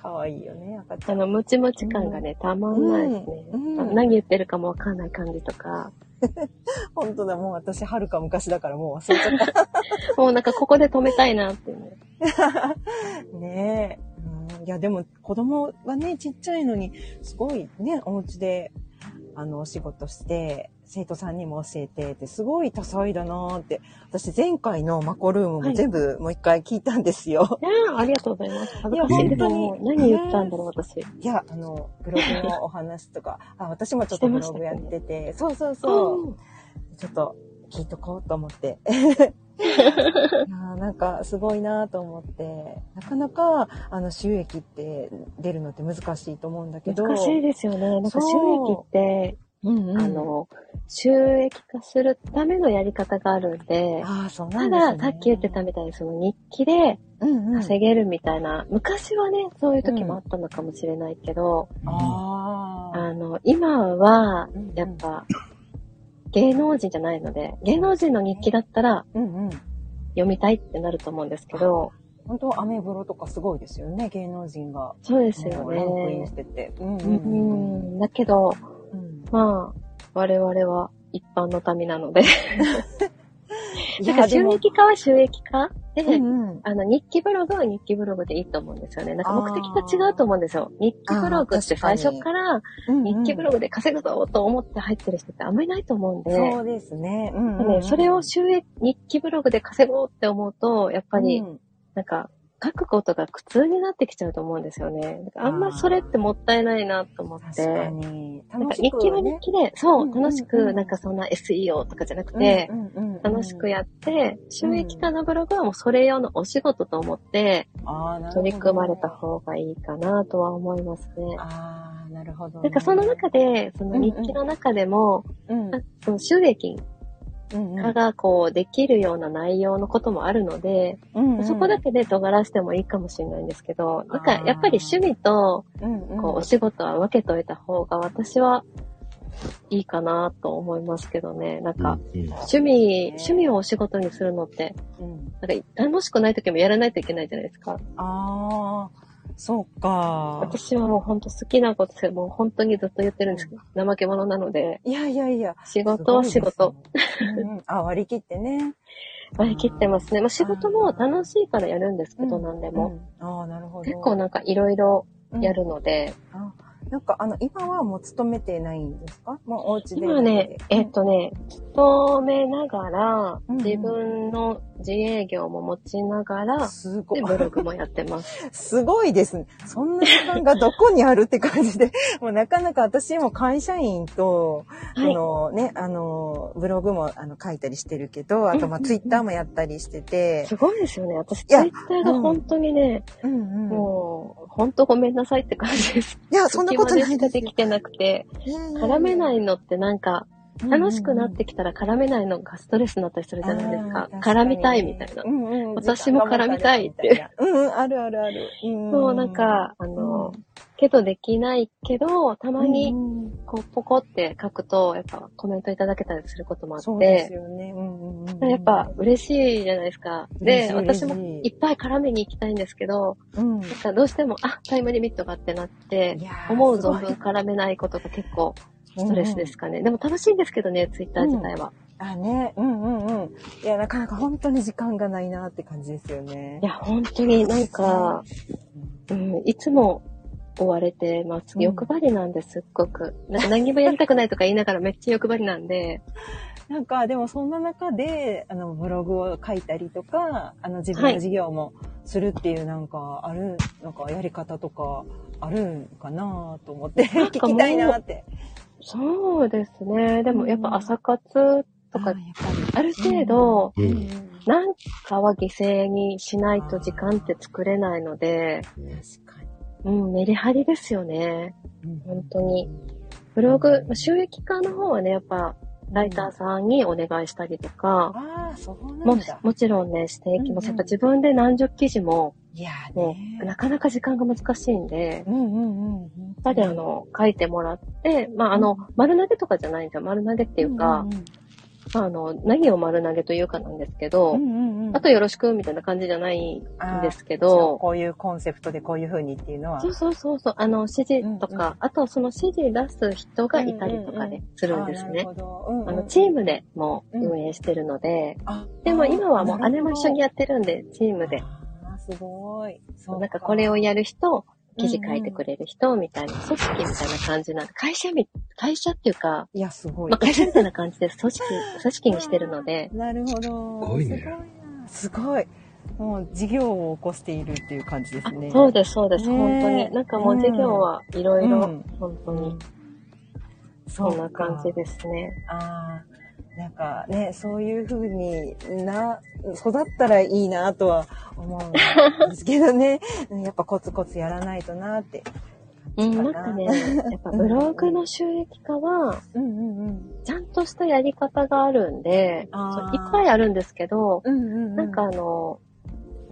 かわいいよね、赤ちゃん。あの、ムチムチ感がね、たまんないですね。何言ってるかもわかんない感じとか。本当だ、もう私、はるか昔だからもう忘れちゃった。もうなんかここで止めたいなってね。ねえ、うん。いや、でも子供がね、ちっちゃいのに、すごいね、お家で、あの、お仕事して、生徒さんにも教えてって、すごい多彩だなーって。私、前回のマコルームはいも全部もう一回聞いたんですよ。いやーありがとうございます。いや本当にもう何言ったんだろう、私。いや、あの、ブログのお話とか、あ、私もちょっとブログやってて、そうそうそう。うんちょっと聞いとこうと思って。いやーなんかすごいなと思って、なかなかあの収益って出るのって難しいと思うんだけど。難しいですよね。なんか収そう益って、うんうん、あの、収益化するためのやり方があるんで、ああ、そうなたんですね。だ、さっき言ってたみたいに、その日記でうんうん、稼げるみたいな、昔はね、そういう時もあったのかもしれないけど、ああ。あの、今はうんうん、やっぱ、芸能人じゃないので、芸能人の日記だったらうんうん。読みたいってなると思うんですけど、本当アメブロとかすごいですよね、芸能人が。そうですよもうランクインしね。てて。うんううんん、だけど、うん。まあ、我々は一般の民なので、いなんか収益化は収益化？で、うんうん。あの、日記ブログは日記ブログでいいと思うんですよね。なんか目的が違うと思うんですよ。日記ブログって最初から日記ブロググで稼ぐぞと思って入ってる人ってあんまりないと思うんで、そうですね。うんうんうん。ね、それを収益、日記ブログで稼ごうって思うと、やっぱり、うん。なんか、書くことが苦痛になってきちゃうと思うんですよね。あんまそれってもったいないなと思って。確かに。なんか日記は日ね記で、そう、楽しく、なんかそんな SEO とかじゃなくて、楽しくやって、収益化のブログはもうそれ用のお仕事と思って、取り組まれた方がいいかなとは思いますね。ああ、なるほど、ね。なんかその中で、その日記の中でも、うん、その収益化がこうできるような内容のこともあるので、うんうん。そこだけで尖らしてもいいかもしれないんですけど、なんかやっぱり趣味とこうお仕事は分けといた方が私はいいかなと思いますけどね。なんかうん趣味、趣味をお仕事にするのって、うん。なんか楽しくない時もやらないといけないじゃないですか。ああ、そうか。私はもう本当好きなことでもう本当にずっと言ってるんですけど、怠け者なので、いやいやいや。仕事は仕事。ね。うんうんあ、割り切ってね。割り切ってますね。まあ仕事も楽しいからやるんですけど、うん何でも。うんああ、なるほど。結構なんかいろいろやるので、あなんか、あの、今はもう勤めてないんですか？もうお家で。今ね、えっとね、勤めながら、うんうん自分の自営業も持ちながら、すごいで、。ブログもやってます。すごいですね。そんな時間がどこにあるって感じで、もうなかなか私も会社員と、はいあのね、あの、ブログもあの書いたりしてるけど、あとまあうんうんうんツイッターもやったりしてて、すごいですよね。私、ツイッターが本当にね、うんうん。もう、本当ごめんなさいって感じです。いや、そんなことないでき。てなくて、絡めないのってなんか、楽しくなってきたら絡めないのがストレスになったりするじゃないですか。絡みたいみたいな。うんうん。私も絡みたいって。うんうん、あるあるある。うんそう、なん、か、あの、けどできないけど、たまにうんうんこうポコって書くと、やっぱコメントいただけたりすることもあそうですって、よね。うんうんうんやっぱ嬉しいじゃないですか。で、私もいいっぱい絡めに行きたいんですけど、うん。なんかどうしても、あ、タイムリミットがってなって思う存分絡めないことが結構ストレスですかね。でも楽しいんですけどね、ツイッター自体は。あ、ね。うんうんうん。いや、なかなか本当に時間がないなって感じですよねい。や、本当になんか、うん、いつも追われてます。うん欲張りなんです、すっごく。なんか何もやりたくないとか言いながら めっちゃ欲張りなんで、なんか、でもそんな中で、あの、ブログを書いたりとか、あの、自分の事業もするっていうなんか、ある、なんかやり方とか、あるんかなと思って、なんかもう聞きたいなって。そうですね。でもやっぱ朝活とかある程度、り。うんなんかは犠牲にしないと時間って作れないので。うん、メリハリですよね。うん本当に。ブログ、収益化の方はね、やっぱ、ライターさんにお願いしたりとか、うんだ。もちろんね、していきます。うんうんやっぱ自分で何十記事も、いやねう、なかなか時間が難しいんで、うんうんうん。やっぱりあ、の、書いてもらって、まあ、あの、丸投げとかじゃないんですよ。丸投げっていうか、まあ、あの、何を丸投げというかなんですけど、うんうんうん、あとよろしくみたいな感じじゃないんですけど、こういうコンセプトでこういう風にっていうのは。そうそうそうそう、あの、指示とか、うんうんあとその指示出す人がいたりとかね、するんですね。あーなるほどうんうんあの、チームでも運営してるので、あでも今はもう姉も一緒にややってるんで、チームで。すごい。そうなんかこれをやる人、記事書いてくれる人みたいな、組織みたいな感じなんで、会社み、会社っていうか、いや、すごい。まあ、会社みたいな感じです。組織、組織にしてるので、なるほど。すごいねすごい。もう事業を起こしているっていう感じですあね。そうです、そうです、本当に。なんかもう授業はいろいろうん、本当に、そそんな感じですね。ああ、なんかね、そういう風にな、育ったらいいなとは思うんですけどね。う んやっぱコツコツやらないとなって。うん、なんかね、やっぱブログの収益化は、うんうんうん。ちゃんとしたやり方があるんで、いっぱいあるんですけど、うんうんうん。なんかあの、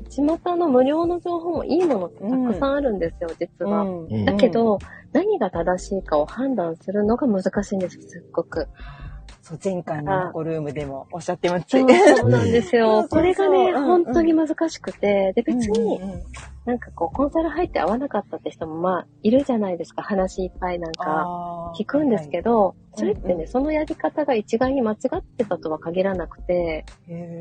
地元の無料の情報もいいものってたくさんあるんですよ、実は。うんうんだけ、ど、何が正しいかを判断するのが難しいんです、すっごく。そう、前回のコルームでもおっしゃってましそたうそうなんですよ。これがね、うん本当に難しくて、で、別になんかこう、コンサル入って合わなかったって人もまあ、いるじゃないですか。話いっぱいなんか聞くんですけど、いそれってね、うんうんそのやり方が一概に間違ってたとは限らなくて、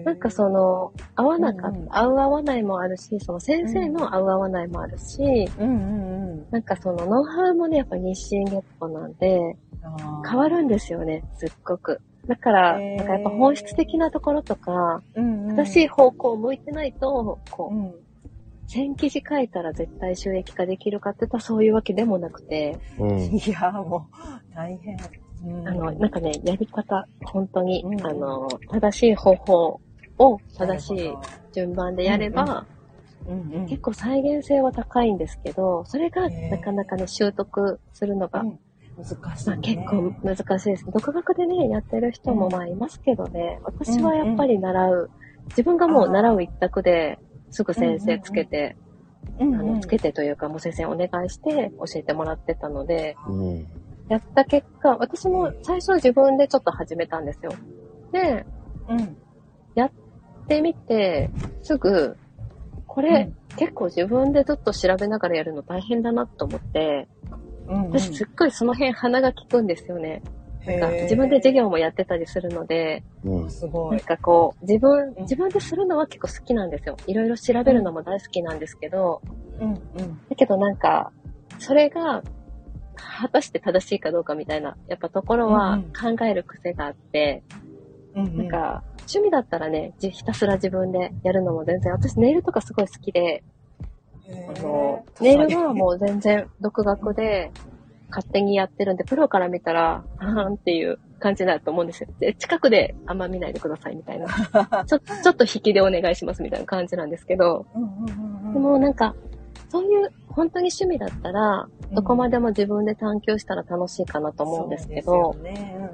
なんかその、合わなかった、うんうん合う合わないもあるし、その先生の合う合わないもあるし、うんうんうん。なんかそのノウハウもね、やっぱ日進月歩なんで、変わるんですよね、すっごく。だから、なんかやっぱ本質的なところとか、うんうん、正しい方向を向いてないと、こう、うん。1000記事書いたら絶対収益化できるかって言ったらそういうわけでもなくて、うん。いや、もう、大変。うんあの、なんかね、やり方、本当に、うんあの、正しい方法を正しい順番でやれば、どうんうん。結構再現性は高いんですけど、それがなかなかね、習得するのが、うん難しい、まあ、ね。結構難しいです。独学でね、やってる人もうんまあいますけどね、私はやっぱり習う、自分がもう習う一択ですぐ先生つけて、うんうん、あの、つけてというか、もう先生お願いして教えてもらってたので、うん。やった結果、私も最初自分でちょっと始めたんですよ。で、うん。やってみて、すぐ、これ、結構自分でずっと調べながらやるの大変だなと思って、うん、うん。私すっごいその辺鼻が利くんですよね。なんか自分で授業もやってたりするので、すごい。かこう、自分ん、自分でするのは結構好きなんですよ。いろいろ調べるのも大好きなんですけど、うん、うん。だけどなんか、それが、果たして正しいかどうかみたいな、やっぱところはうん考える癖があって、うん、うん。なんか、趣味だったらね、じひたすら自分でやるのも全然、私ネイルとかすごい好きで、あの、ネイルはもう全然独学で勝手にやってるんで、プロから見たら、はーんっていう感じだと思うんですよ。で、近くであんま見ないでくださいみたいな。ちょ、ちょっと引きでお願いしますみたいな感じなんですけど、うん、うん、うんうん。でもなんか、そういう本当に趣味だったら、どこまでも自分で探求したら楽しいかなと思うんですけど、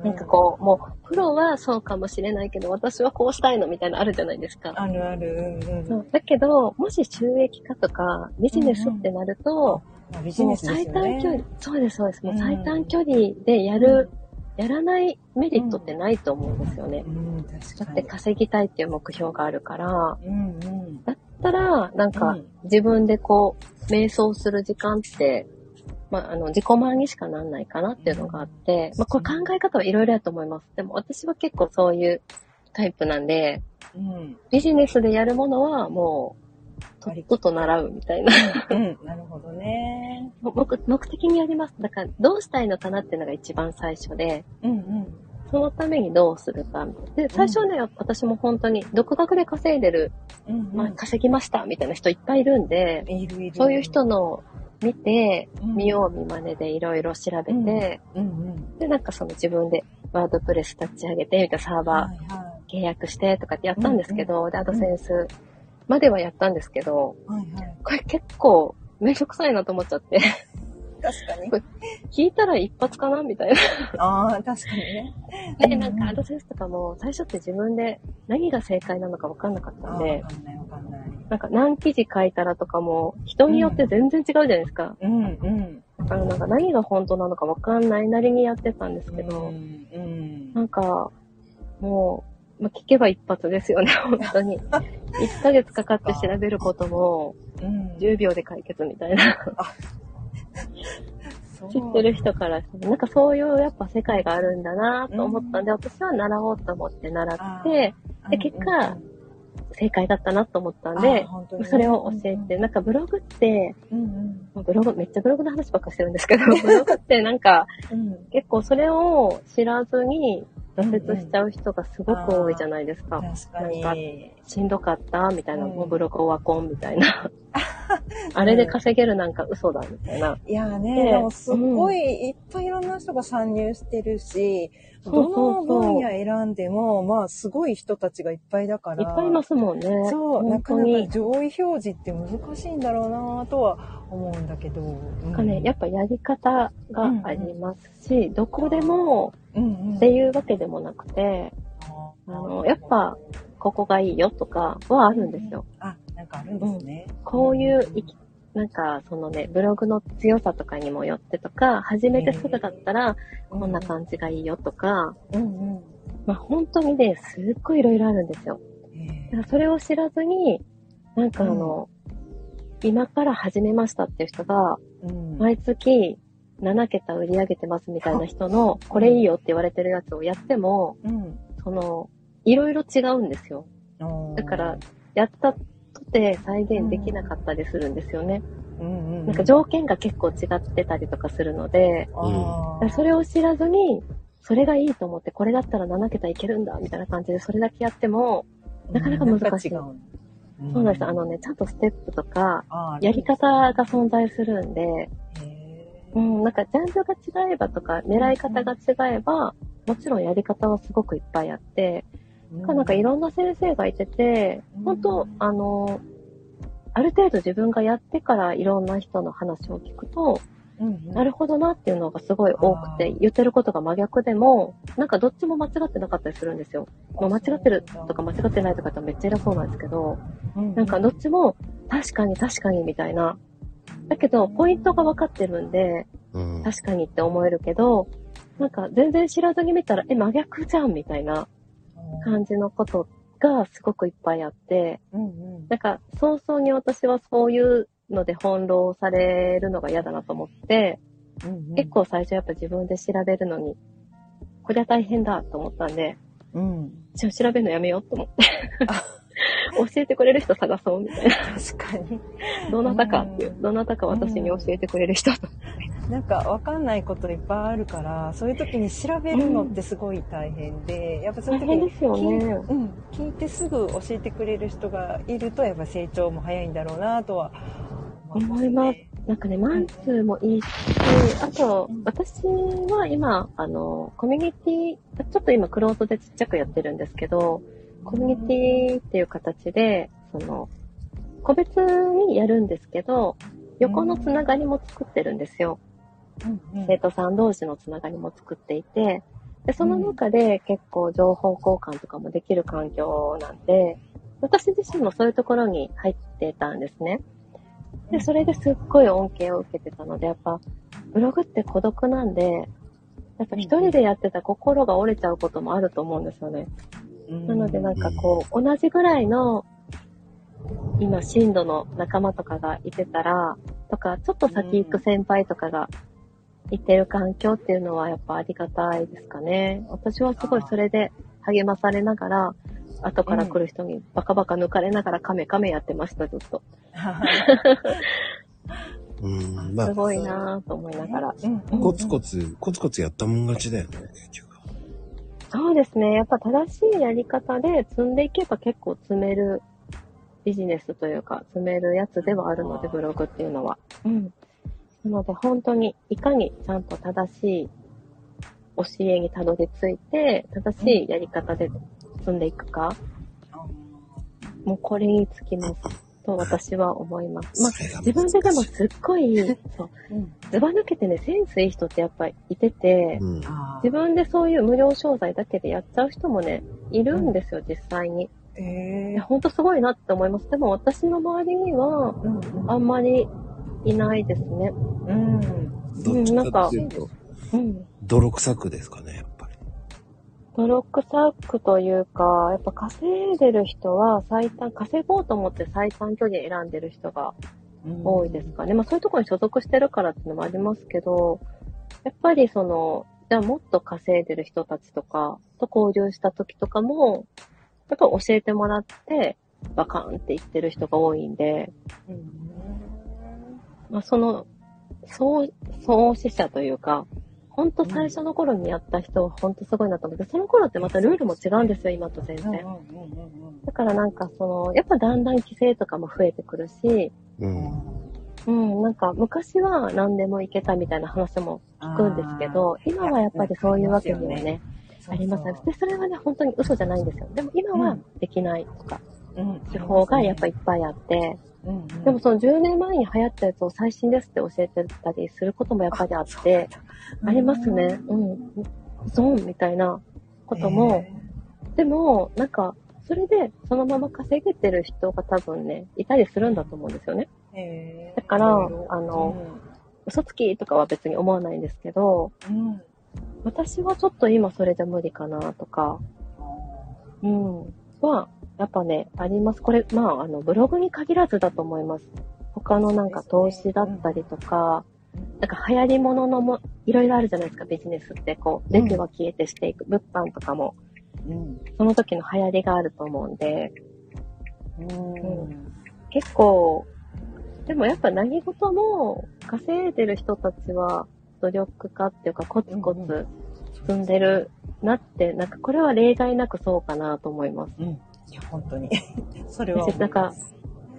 なんかこう、もう、プロはそうかもしれないけど、私はこうしたいのみたいなのあるじゃないですか。あるある。うん、うん。そうだけど、もし収益化とかビジネスってなると、まあビジネスですよね。最短距離、そうです、そうです。もううん最短距離でやる、やらないメリットってないと思うんですよね。うん、確だって。稼ぎたいっていう目標があるから、うんうん。だったら、なんかうん自分でこう、瞑想する時間って、まあ、あの、自己満にしかなんないかなっていうのがあって、まあ、これ考え方はいろいろやと思います。でも私は結構そういうタイプなんで、うん。ビジネスでやるものはもう、とっとと習うみたいな。うん。なるほどね。目目的にやります。だから、どうしたいのかなっていうのが一番最初で、うんうん。そのためにどうするか。で、最初ね、私も本当に独学で稼いでる、うんうん。まあ、稼ぎましたみたいな人いっぱいいるんで、いるいる。そういう人の見て、うん見よう見真似でいろいろ調べて、うんうん。で、なんかその自分でワードプレス立ち上げて、みたいなサーバー契約してとかってやったんですけど、で、アドセンスまではやったんですけど、い。はいはい。これ結構めんどくさいなと思っちゃって、確かに。聞いたら一発かなみたいな。ああ、確かにね。で、なんかアドセンスとかも最初って自分で何が正解なのか分かんなかったんでわ、かんないわかんない。なんか何記事書いたらとかも人によって全然違うじゃないですか。うんうん。あのなんか何が本当なのか分かんないなりにやってたんですけど、うんうん。なんか、もう、まあ、聞けば一発ですよね、本当に。1ヶ月かかって調べることも、うん。10秒で解決みたいな。知ってる人からしても、なんかそういうやっぱ世界があるんだなと思ったんで、私は習おうと思って習って、で結果正解だったなと思ったんで、それを教えて、なんかブログって、うんうん。まあブログ、めっちゃブログの話ばっかしてるんですけど、ブログってなんかうん。結構それを知らずに挫折しちゃう人がすごく多いじゃないですか。確かなんかに。しんどかった？みたいな、うんもうブログオワコンみたいな。あれで稼げるなんか嘘だみたいな。いやね、でもすっごいいっぱいいろんな人が参入してるし、そうそうどの分野選んでも、まあすごい人たちがいっぱいだから。いっぱいいますもんね。そう、なかなかに。上位表示って難しいんだろうなとは思うんだけど。なんかね、やっぱやり方がありますし、どこでもうんうん、っていうわけでもなくて、あの、やっぱ、ここがいいよとかはあるんですよ。あ、なんかあるんですね。こういう生き、なんか、そのね、ブログの強さとかにもよってとか、始めてすぐだったら、こんな感じがいいよとか、うんうん。まあ本当にね、すっごいいろいろあるんですよ。えだからそれを知らずに、なんかあの、今から始めましたっていう人が、毎月7桁売り上げてますみたいな人の、これいいよって言われてるやつをやっても、うん。その、いろいろ違うんですよ。だから、やったとて再現できなかったりするんですよね。うん。うん、なんか条件が結構違ってたりとかするので、それを知らずに、それがいいと思って、これだったら7桁いけるんだ、みたいな感じで、それだけやっても、なかなか難しい。そうなんです。あのね、ちゃんとステップとか、やり方が存在するんで、へうん、なんかジャンルが違えばとか、狙い方が違えば、もちろんやり方はすごくいっぱいあって、ーなんかいろんな先生がいてて、うん。本当あの、ある程度自分がやってからいろんな人の話を聞くと、うんうん。なるほどなっていうのがすごい多くて言ってることが真逆でも、なんかどっちも間違ってなかったりするんですよ。まあ、間違ってるとか間違ってないとかってめっちゃ偉そうなんですけど、なんかどっちも確かに確かにみたいな。だけど、ポイントが分かってるんで、うん。確かにって思えるけど、なんか全然知らずに見たら、え、真逆じゃんみたいな感じのことがすごくいっぱいあって、うんうんなんか早々に私はそういうので翻弄されるのが嫌だなと思って、うんうん結構最初やっぱ自分で調べるのに、こりゃ大変だと思ったんで、うんじゃあ調べるのやめようと思って。教えてくれる人探そうみたいな。確かにどなたかっていうう。どなたか私に教えてくれる人と。なんかわかんないこといっぱいあるからそういう時に調べるのってすごい大変で、やっぱそういう時に聞いうん、聞いてすぐ教えてくれる人がいるとやっぱ成長も早いんだろうなとは思います。なんかね、マンツーもいいし、あとうん、私は今、あの、コミュニティ、ちょっと今、クローズでちっちゃくやってるんですけど、コミュニティっていう形で、その、個別にやるんですけど、横のつながりも作ってるんですよ。うんうん生徒さん同士のつながりも作っていて、で、その中で結構情報交換とかもできる環境なんで、私自身もそういうところに入ってたんですね。で、それですっごい恩恵を受けてたので、やっぱ、ブログって孤独なんで、やっぱ一人でやってた心が折れちゃうこともあると思うんですよね。なのでなんかこう、同じぐらいの、今、進度の仲間とかがいてたら、とか、ちょっと先行く先輩とかがいてる環境っていうのはやっぱありがたいですかね。私はすごいそれで励まされながら、後から来る人にバカバカ抜かれながらカメカメやってました、ずっと。うん、まあす、ごいなぁと思いながら。コツコツ、コツコツやったもん勝ちだよね、結局。そうですね。やっぱ正しいやり方で積んでいけば結構積めるビジネスというか、積めるやつではあるので、ブログっていうのは。うん。なので本当にいかにちゃんと正しい教えにたどり着いて、正しいやり方で積んでいくか、もうこれにつきますと私は思います。まあ自分ででもすっごい、そう、うんずば抜けてね、センスいい人ってやっぱりいてて、うん。自分でそういう無料商材だけでやっちゃう人もね、いるんですよ、実際に。えいや、ほんとすごいなって思います。でも私の周りには、うんあんまりいないですね。うんどっちかっていうと、うん。泥臭くですかね、やっぱり。泥臭くというか、やっぱ稼いでる人は最短、稼ごうと思って最短距離選んでる人が多いですかね。まあそういうところに所属してるからっていうのもありますけど、やっぱりその、じゃあもっと稼いでる人たちとかと交流した時とかも、やっぱ教えてもらって、バカーンって言ってる人が多いんで、まあその、創、創始者というか、ほんと最初の頃にやった人はほんとすごいなと思って、その頃ってまたルールも違うんですよ、今と全然。だからなんかその、やっぱだんだん規制とかも増えてくるし、うん。うん、なんか昔は何でもいけたみたいな話も聞くんですけど、今はやっぱりそういうわけにはね、ありますで、それはね、本当に嘘じゃないんですよ。でも今はできないとか、手法がやっぱいっぱいあって、でもその10年前に流行ったやつを最新ですって教えてたりすることもやっぱりあって、ありますね。うん。ゾーンみたいなことも、でも、なんか、それでそのまま稼げてる人が多分ね、いたりするんだと思うんですよね。だからあの嘘つきとかは別に思わないんですけど、うん。私はちょっと今それじゃ無理かなとか、うん、は、やっぱね、あります。これ、まあ、あの、ブログに限らずだと思います。他のなんか投資だったりとか、なんか流行り物のも、いろいろあるじゃないですか、ビジネスって。こう、出ては消えてしていく、物販とかも、うん。その時の流行りがあると思うんで、うん。結構、でもやっぱ何事も稼いでる人たちは努力家っていうかコツコうんうツ進んでるなって、なんかこれは例外なくそうかなと思います。うんいや本当に それはなんか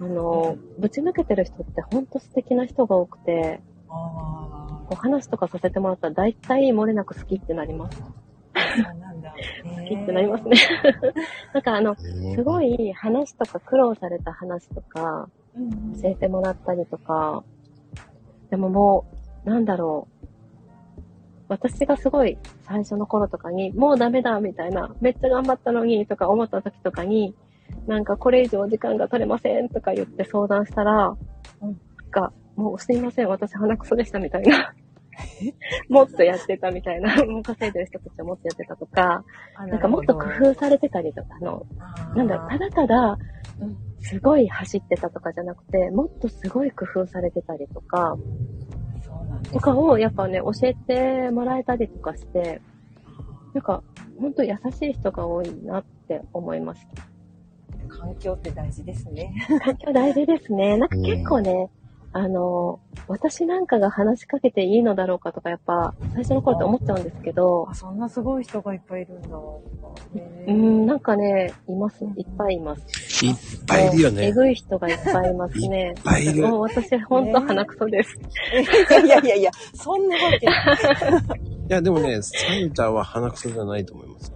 あの、ぶち抜けてる人ってほんと素敵な人が多くて、あこう話とかさせてもらったら大体漏れなく好きってなります。好きってなりますね。なんかあの、すごい話とか苦労された話とか、うん教えてもらったりとか、でももう、なんだろう。私がすごい最初の頃とかに、もうダメだみたいな、めっちゃ頑張ったのにとか思った時とかに、なんかこれ以上時間が取れませんとか言って相談したら、うん。なんか、もうすいません、私鼻くそでしたみたいな。もっとやってたみたいな、もう稼いでる人たちはもっとやってたとか、なんかもっと工夫されてたりとか、あの、なんだろう、ただただうん、すごい走ってたとかじゃなくて、もっとすごい工夫されてたりとか、とかをやっぱね、教えてもらえたりとかして、なんか、ほんと優しい人が多いなって思いました。環境って大事ですね 環境大事ですね。なんか結構ね、あの、私なんかが話しかけていいのだろうかとか、やっぱ、最初の頃って思っちゃうんですけどあ、そんなすごい人がいっぱいいるんだうん、なんかね、います。いっぱいいます。いっぱいいるよね。えぐい人がいっぱいいますね。いっぱいいるもう私、ほんと鼻くそです。いやいやいやいやそんなわけないいや、でもね、サンタは鼻くそじゃないと思います。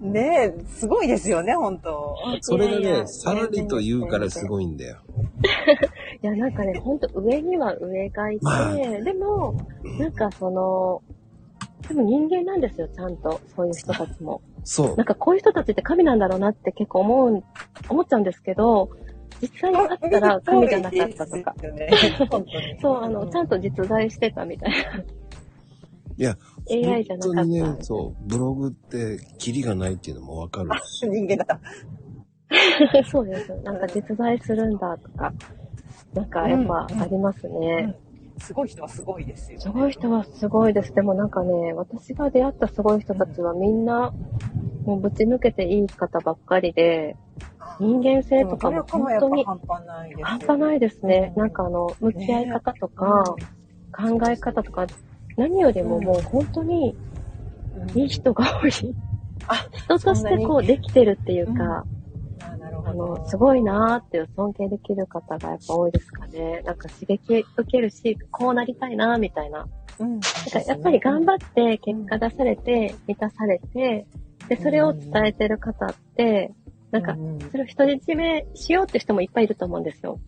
ねえすごいですよね本当それがね、さらりと言うからすごいんだよ。いや、なんかね、ほんと上には上がいて、まあでも、なんかその、でも人間なんですよ、ちゃんと。そういう人たちも。そうなん。かこういう人たちって神なんだろうなって結構思う、思っちゃうんですけど、実際にあったら神じゃなかったとか。そう、あの、ちゃんと実在してたみたいな。いや、AI じゃなかった。本当にね、そう、ブログって、キリがないっていうのもわかるし。人間だった。そうです。なんか実在するんだとか、なんかやっぱありますね。すごい人はすごいですよ、ね。すごい人はすごいです。でもなんかね、私が出会ったすごい人たちはみんな、もうぶち抜けていい方ばっかりで、人間性とかも本当に半端ないですよね。半端ないですね。なんかあの、向き合い方とか、考え方とか、何よりももう本当にうんいい人が多い。あ人としてこうできてるっていうか、あ。の、すごいなーっていう尊敬できる方がやっぱ多いですかね。なんか刺激受けるし、こうなりたいなーみたいな。うん。なんかやっぱり頑張って結果出されて、満たされて、で、それを伝えてる方って、なんか、それを独り占めしようって人もいっぱいいると思うんですよ。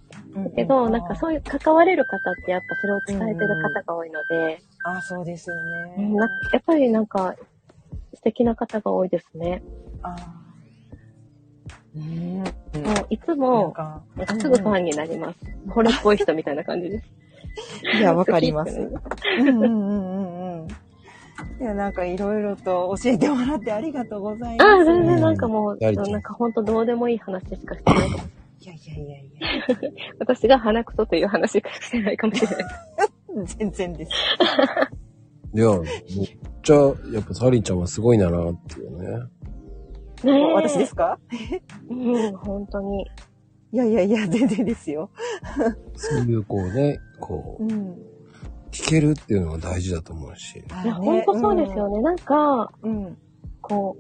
だけど、なんかそういう関われる方ってやっぱそれを伝えてる方が多いので、あ、そうですよね。やっぱりなんか素敵な方が多いですね。あーうん。もういつも、か、なんかすぐファンになります。これっぽい人みたいな感じです。いや、わかります。うんうんうん。いや、なんかいろいろと教えてもらってありがとうございます。ああ、全然なんかもう、なんかほんとどうでもいい話しかしてないかもしれない。いやいやいやい 私が鼻くそという話しかしてないかもしれない。や、全然です。いや、めっちゃ、やっぱサリンちゃんはすごいなっていうね。ねえ私ですか？うん、本当に。いやいやいや、全然ですよ。そういうこうね、こう、うん。聞けるっていうのが大事だと思うし。いや、本当そうですよね。なんか、うん。こ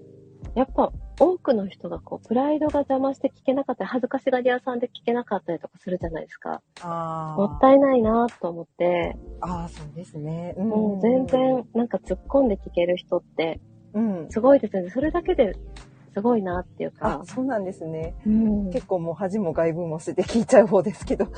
う、やっぱ多くの人がこう、プライドが邪魔して聞けなかったり、恥ずかしがり屋さんで聞けなかったりとかするじゃないですか。ああ。もったいないなと思って、ああ、そうですね。うもう全然なんか突っ込んで聞ける人ってうん。すごいですよね。それだけですごいなっていうかあ、、そうなんですね。うん、結構もう恥も外部も捨てて聞いちゃう方ですけど。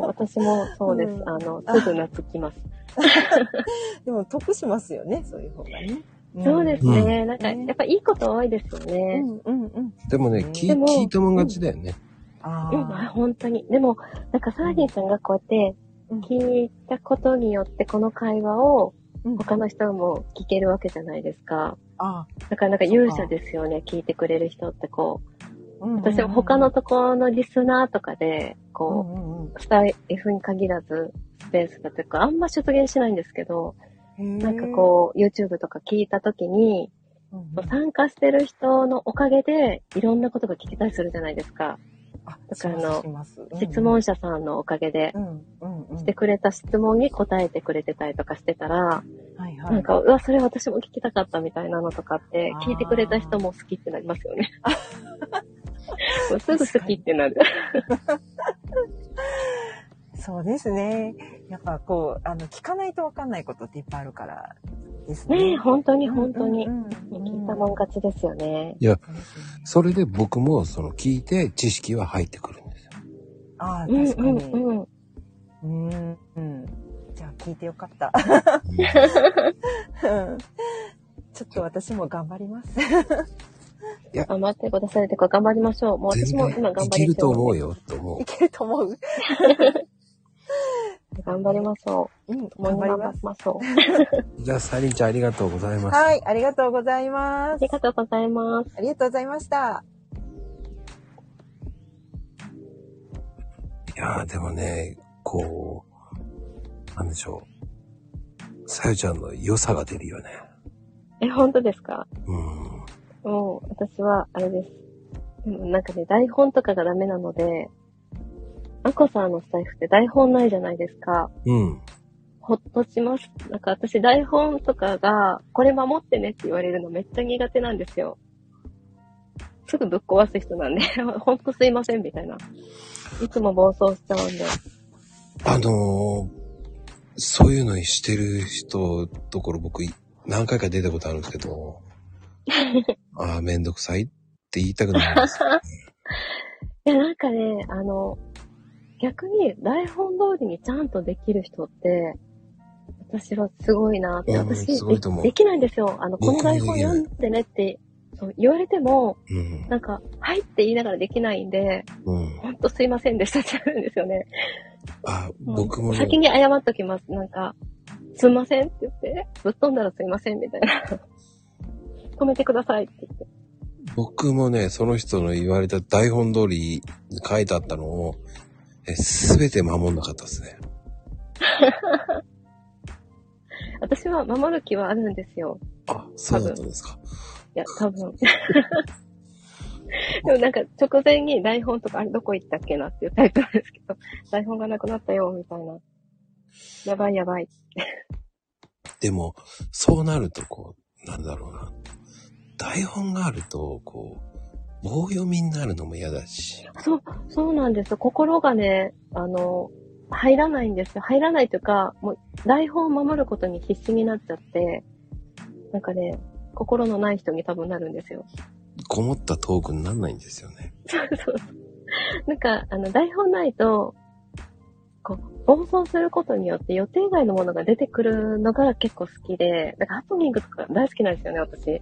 私もそうです。うんあの、すぐ懐きます。でも得しますよね、そういう方がね。そうですね。うなんか、やっぱいいこと多いですようね。んうんうん。でもね、うん聞でも聞いたもん勝ちだよね。あうん、あ。本当に。でも、なんかサーディンさんがこうやってうん聞いたことによってこの会話をうん他の人も聞けるわけじゃないですか。あだからなんか勇者ですよね、聞いてくれる人ってこう。あ。私も他のところのリスナーとかで、うんこうんうんう、スタイフに限らず、スペースだとか、あんま出現しないんですけど、うん。なんかこう、YouTube とか聞いたときに、うんうん、参加してる人のおかげで、いろんなことが聞けたりするじゃないですか。あ、だからあの質問者さんのおかげで。してくれた質問に答えてくれてたりとかしてたら。なんか、うわ、それ私も聞きたかったみたいなのとかって聞いてくれた人も好きってなりますよね。もうすぐ好きってなる。そうですね。やっぱこう、あの、聞かないとわかんないことっていっぱいあるからですね。ねえ、本当に本当に。うんうんうん聞いたもん勝ちですよね。いや、それで僕もその聞いて知識は入ってくるんですよ。ああ、うん確かに。うんうん。うん。うん。じゃあ聞いてよかった。うんうんちょっと私も頑張ります。頑張ってください。てか、頑張りましょう。もう全私も然今頑張りいけると思うよ。よ、と思うい。けると思う。頑張りましょうん、う。もう頑張ります。りましょう。じゃあ、サリンちゃんありがとうございました。はい、ありがとうございますあり。がとうございます。ありがとうございました。いやー、でもね、こう、なんでしょう。さゆちゃんの良さが出るよね。え、本当ですか？うん。もう、私は、あれです。でもなんかね、台本とかがダメなので、アコさんのスタイフって台本ないじゃないですか。うん。ほっとします。なんか私台本とかが、これ守ってねって言われるのめっちゃ苦手なんですよ。すぐぶっ壊す人なんで、ほんとすいませんみたいな。いつも暴走しちゃうんで。あのーそういうのにしてる人ところ僕い何回か出たことあるんですけど、ああ、めんどくさいって言いたくなるんですよ。いや、なんかね、あの、逆に台本通りにちゃんとできる人って、私はすごいなって。うん私すごいと思うで、できないんですよ。あの、この台本読んでねって、そう、言われても、うん。なんか、はいって言いながらできないんで、うん。ほんとすいませんでしたってなるんですよね。あ、僕もね、先に謝っときます。なんか、すいませんって言って、ぶっ飛んだらすいませんみたいな。止めてくださいって言って。僕もね、その人の言われた台本通り書いてあったのを、すべて守んなかったですね。私は守る気はあるんですよ。あ、そうだったんですか。いや、多分。でもなんか直前に台本とかあれどこ行ったっけなっていうタイプなんですけど、台本がなくなったよ、みたいな。やばいやばい。でも、そうなると、こう、なんだろうな。台本があると、こう、棒読みになるのも嫌だし。そう、そうなんです。心がね、あの、入らないんですよ。入らないというか、もう台本を守ることに必死になっちゃって、なんかね、心のない人に多分なるんですよ。こもったトークになんないんですよね。そうそう。なんか、あの、台本ないと、こう、暴走することによって予定外のものが出てくるのが結構好きで、だからハプニングとか大好きなんですよね、私。うん。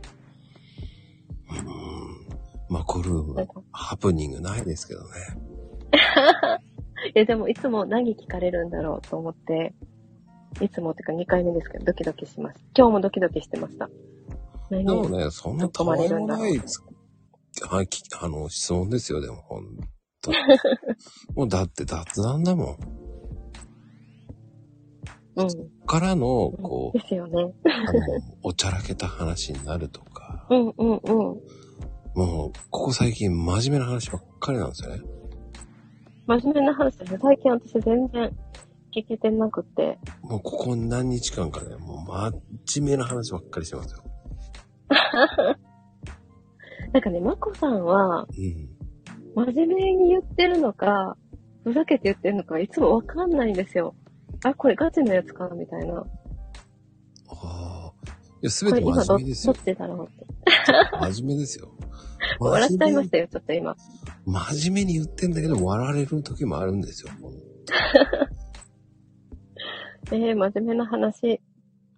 まあ、これなんかハプニングないですけどね。いや、でもいつも何聞かれるんだろうと思って、いつもっていうか2回目ですけど、ドキドキします。今日もドキドキしてました。何でもね、そんなたわいもないつあきあの質問ですよ、でも、ほんと。もうだって雑談だもん。うん。からの、こうで、すよね。あの、おちゃらけた話になるとか、うんうんうん。もう、ここ最近真面目な話ばっかりなんですよね。真面目な話ですね。最近私全然聞けてなくて。もうここ何日間かね、もう真面目な話ばっかりしてますよ。なんかね、まこさんは、うん。真面目に言ってるのか、ふざけて言ってるのか、いつもわかんないんですよ。あ、これガチのやつかなみたいな。や、すべて真面目ですよどっ。ちだろうって。真面目ですよ。笑っちゃいまし真たよ、ちょっと今。面真面目に言ってんだけど、笑われる時もあるんですよ。えー、真面目な話。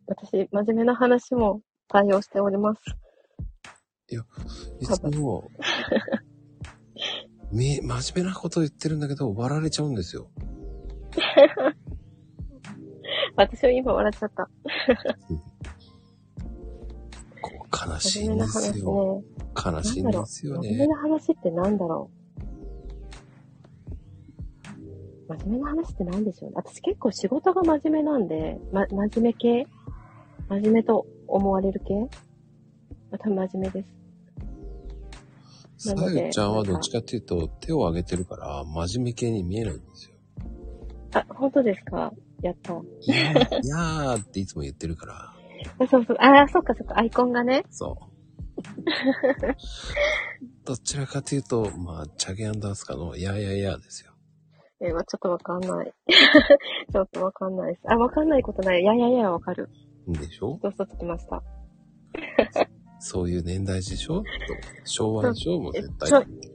私、真面目な話も対応しております。いつも、み、真面目なこと言ってるんだけど、笑われちゃうんですよ。私は今笑っちゃった。悲しいんです。よ。悲しいんですよ真面目ね。な話ってなんだろう？真面目な話って何でしょうね？私結構仕事が真面目なんで、ま、真面目系？真面目と思われる系？多分真面目です。さゆちゃんはどっちかっていうと、手を挙げてるから、真面目系に見えないんですよ。あ、本当ですか？やった。いやー、いやーっていつも言ってるから、あそうそう。ああ、そっかそっか。アイコンがね。そう。どちらかというと、まあ、チャゲアンダースカの、いやいやいやですよ。えー、まあちょっとわかんない。ちょっとわかんないです。あ、わかんないことない。いやいやいや、わかる。んでしょ？そうそうつきました。そういう年代でしょ？昭和でしょ？もうえ絶対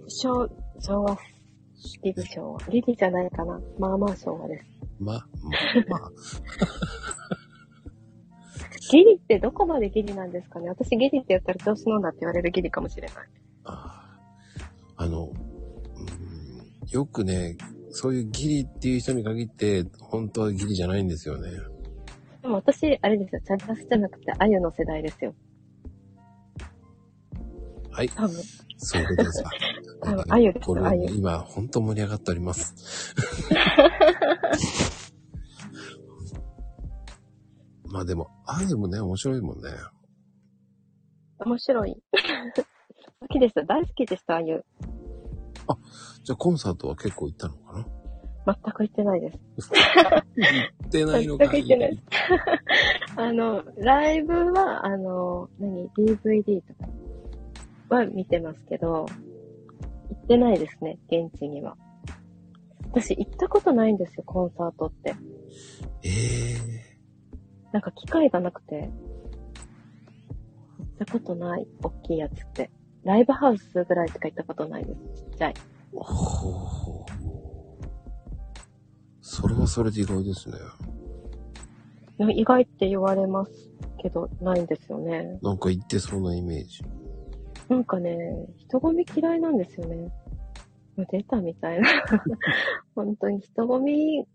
昭、昭和、ギリ昭和。ギリじゃないかな。まあまあ昭和です。ま、ま、まあ、ギリってどこまでギリなんですかね？私ギリって言ったら調子乗んだって言われるギリかもしれない。あーあの、うんよくね、そういうギリっていう人に限って、本当はギリじゃないんですよね。でも私、あれですよ。チャンタスじゃなくて、あゆの世代ですよ。はい、多分。そういうことですわ。多分、あゆですこれよ、あゆ。今、本当盛り上がっております。まあでも、あゆもね、面白いもんね。面白い。好きです。大好きでした、あゆ。じゃあコンサートは結構行ったのかな？全く行ってないです。行ってないのか全く行ってないです。あの、ライブは、あの、何 ?DVD とかは見てますけど、行ってないですね、現地には。私行ったことないんですよ、コンサートって。ええなんか機会がなくて。行ったことない、大きいやつって。ライブハウスぐらいしか行ったことないです。ちっちゃい。ほうほう。それはそれで意外ですね。意外って言われますけど、ないんですよね。なんか行ってそうなイメージ。なんかね、人混み嫌いなんですよね。出たみたいな。本当に人混み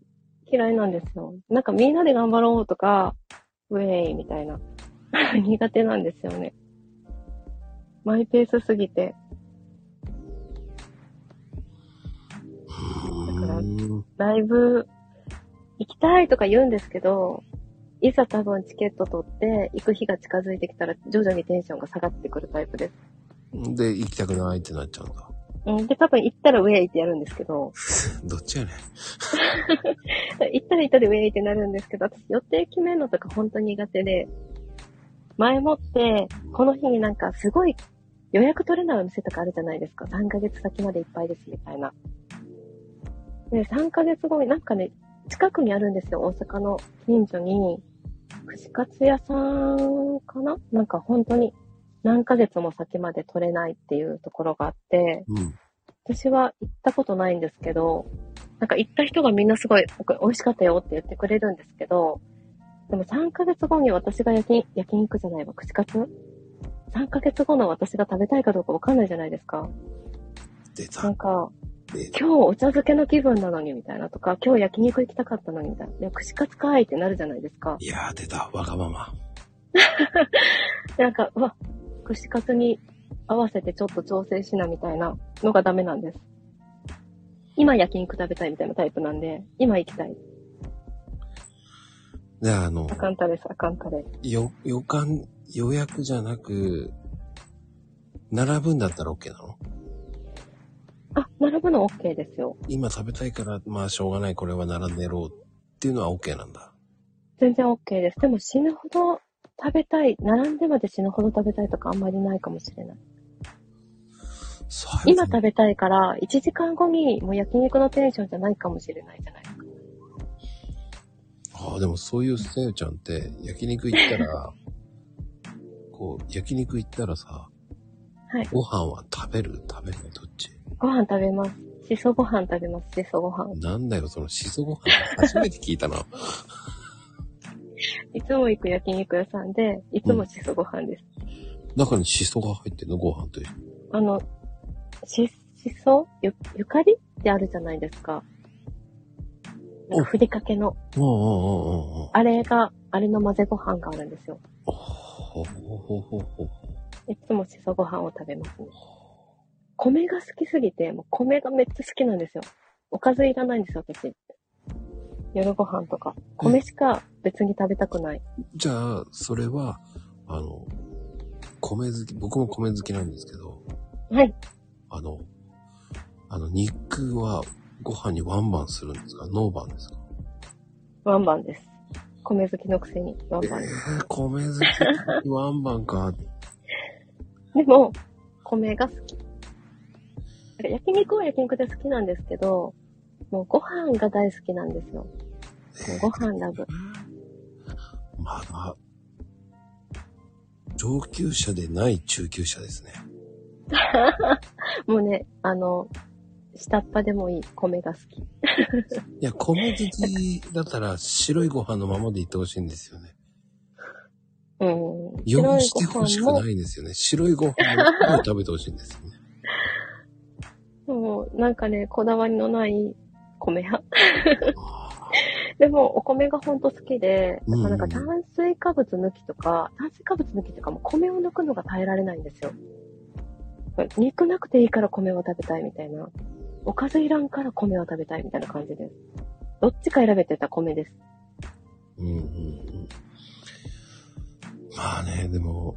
嫌いなんですよ。なんかみんなで頑張ろうとか、ウェイみたいな。苦手なんですよね。マイペースすぎて。だからライブ行きたいとか言うんですけど、いざ多分チケット取って行く日が近づいてきたら徐々にテンションが下がってくるタイプです。で、行きたくないってなっちゃうんだ。うん、で、多分行ったらウェイってやるんですけど、どっちやねん。行ったら行ったでウェイってなるんですけど、私予定決めるのとか本当に苦手で、前もって、この日になんかすごい予約取れないお店とかあるじゃないですか。3ヶ月先までいっぱいですみたいな。で、3ヶ月後になんかね、近くにあるんですよ。大阪の近所に、串カツ屋さんかな？なんか本当に何ヶ月も先まで取れないっていうところがあって、うん。私は行ったことないんですけど、なんか行った人がみんなすごい、美味しかったよって言ってくれるんですけど、でも3ヶ月後に私が焼き焼肉じゃないわ、串カツ ?3 ヶ月後の私が食べたいかどうかわかんないじゃないですか。出なたん。か。今日お茶漬けの気分なのにみたいなとか、今日焼肉行きたかったのにみたいな。いや、串カツかいってなるじゃないですか。いやー、出た。わがまま。で なんか、うわ、串カツに合わせてちょっと調整しなみたいなのがダメなんです。今焼肉食べたいみたいなタイプなんで、今行きたい。で、あのあ、かんたです、あかんたです。よ、予感、予約じゃなく、並ぶんだったら OK なの？あ、並ぶの OK ですよ。今食べたいから、まあしょうがない、これは並んでろうっていうのは OK なんだ。全然 OK です。でも死ぬほど食べたい、並んでまで死ぬほど食べたいとかあんまりないかもしれない。今食べたいから、1時間後にもう焼肉のテンションじゃないかもしれないじゃないですか。ああ、でもそういうさよちゃんって、焼肉行ったら、こう、焼肉行ったらさ、はい。ご飯は食べる？食べないどっち？ご飯食べます。しそご飯食べます、しそご飯。なんだよ、そのしそご飯。初めて聞いたな。いつも行く焼肉屋さんで、いつもしそご飯です。中にしそが入ってんの？ご飯と。あの、し、しそ？ゆ、ゆかりってあるじゃないですか。なんかふりかけの。うんうんうんうんうん。あれが、あれの混ぜご飯があるんですよ。ほほほほほ。いつもしそご飯を食べますね。米が好きすぎて、もう米がめっちゃ好きなんですよ。おかずいらないんですよ、私。夜ご飯とか。米しか別に食べたくない。じゃあ、それは、あの、米好き、僕も米好きなんですけど、はい。あの、あの、肉はご飯にワンバンするんですか？ノーバンですか？ワンバンです。米好きのくせにワンえバンです。ー、米好きワンバンか。でも、米が好き。焼肉は焼肉で好きなんですけど、もうご飯が大好きなんですよ。ご飯ラブ。まだ、上級者でない中級者ですね。もうね、あの、下っ端でもいい米が好き。いや、米好きだったら白いご飯のままでいってほしいんですよね。うん。汚してほしくもないんですよね。白いご飯を食べてほしいんですよね。もうなんかね、こだわりのない米派。でも、お米がほんと好きで、うんなんか炭水化物抜きとか、炭水化物抜きとかも米を抜くのが耐えられないんですよ。肉なくていいから米を食べたいみたいな。おかずいらんから米を食べたいみたいな感じです。どっちか選べてたら米です。うんうんうん。まあね、でも、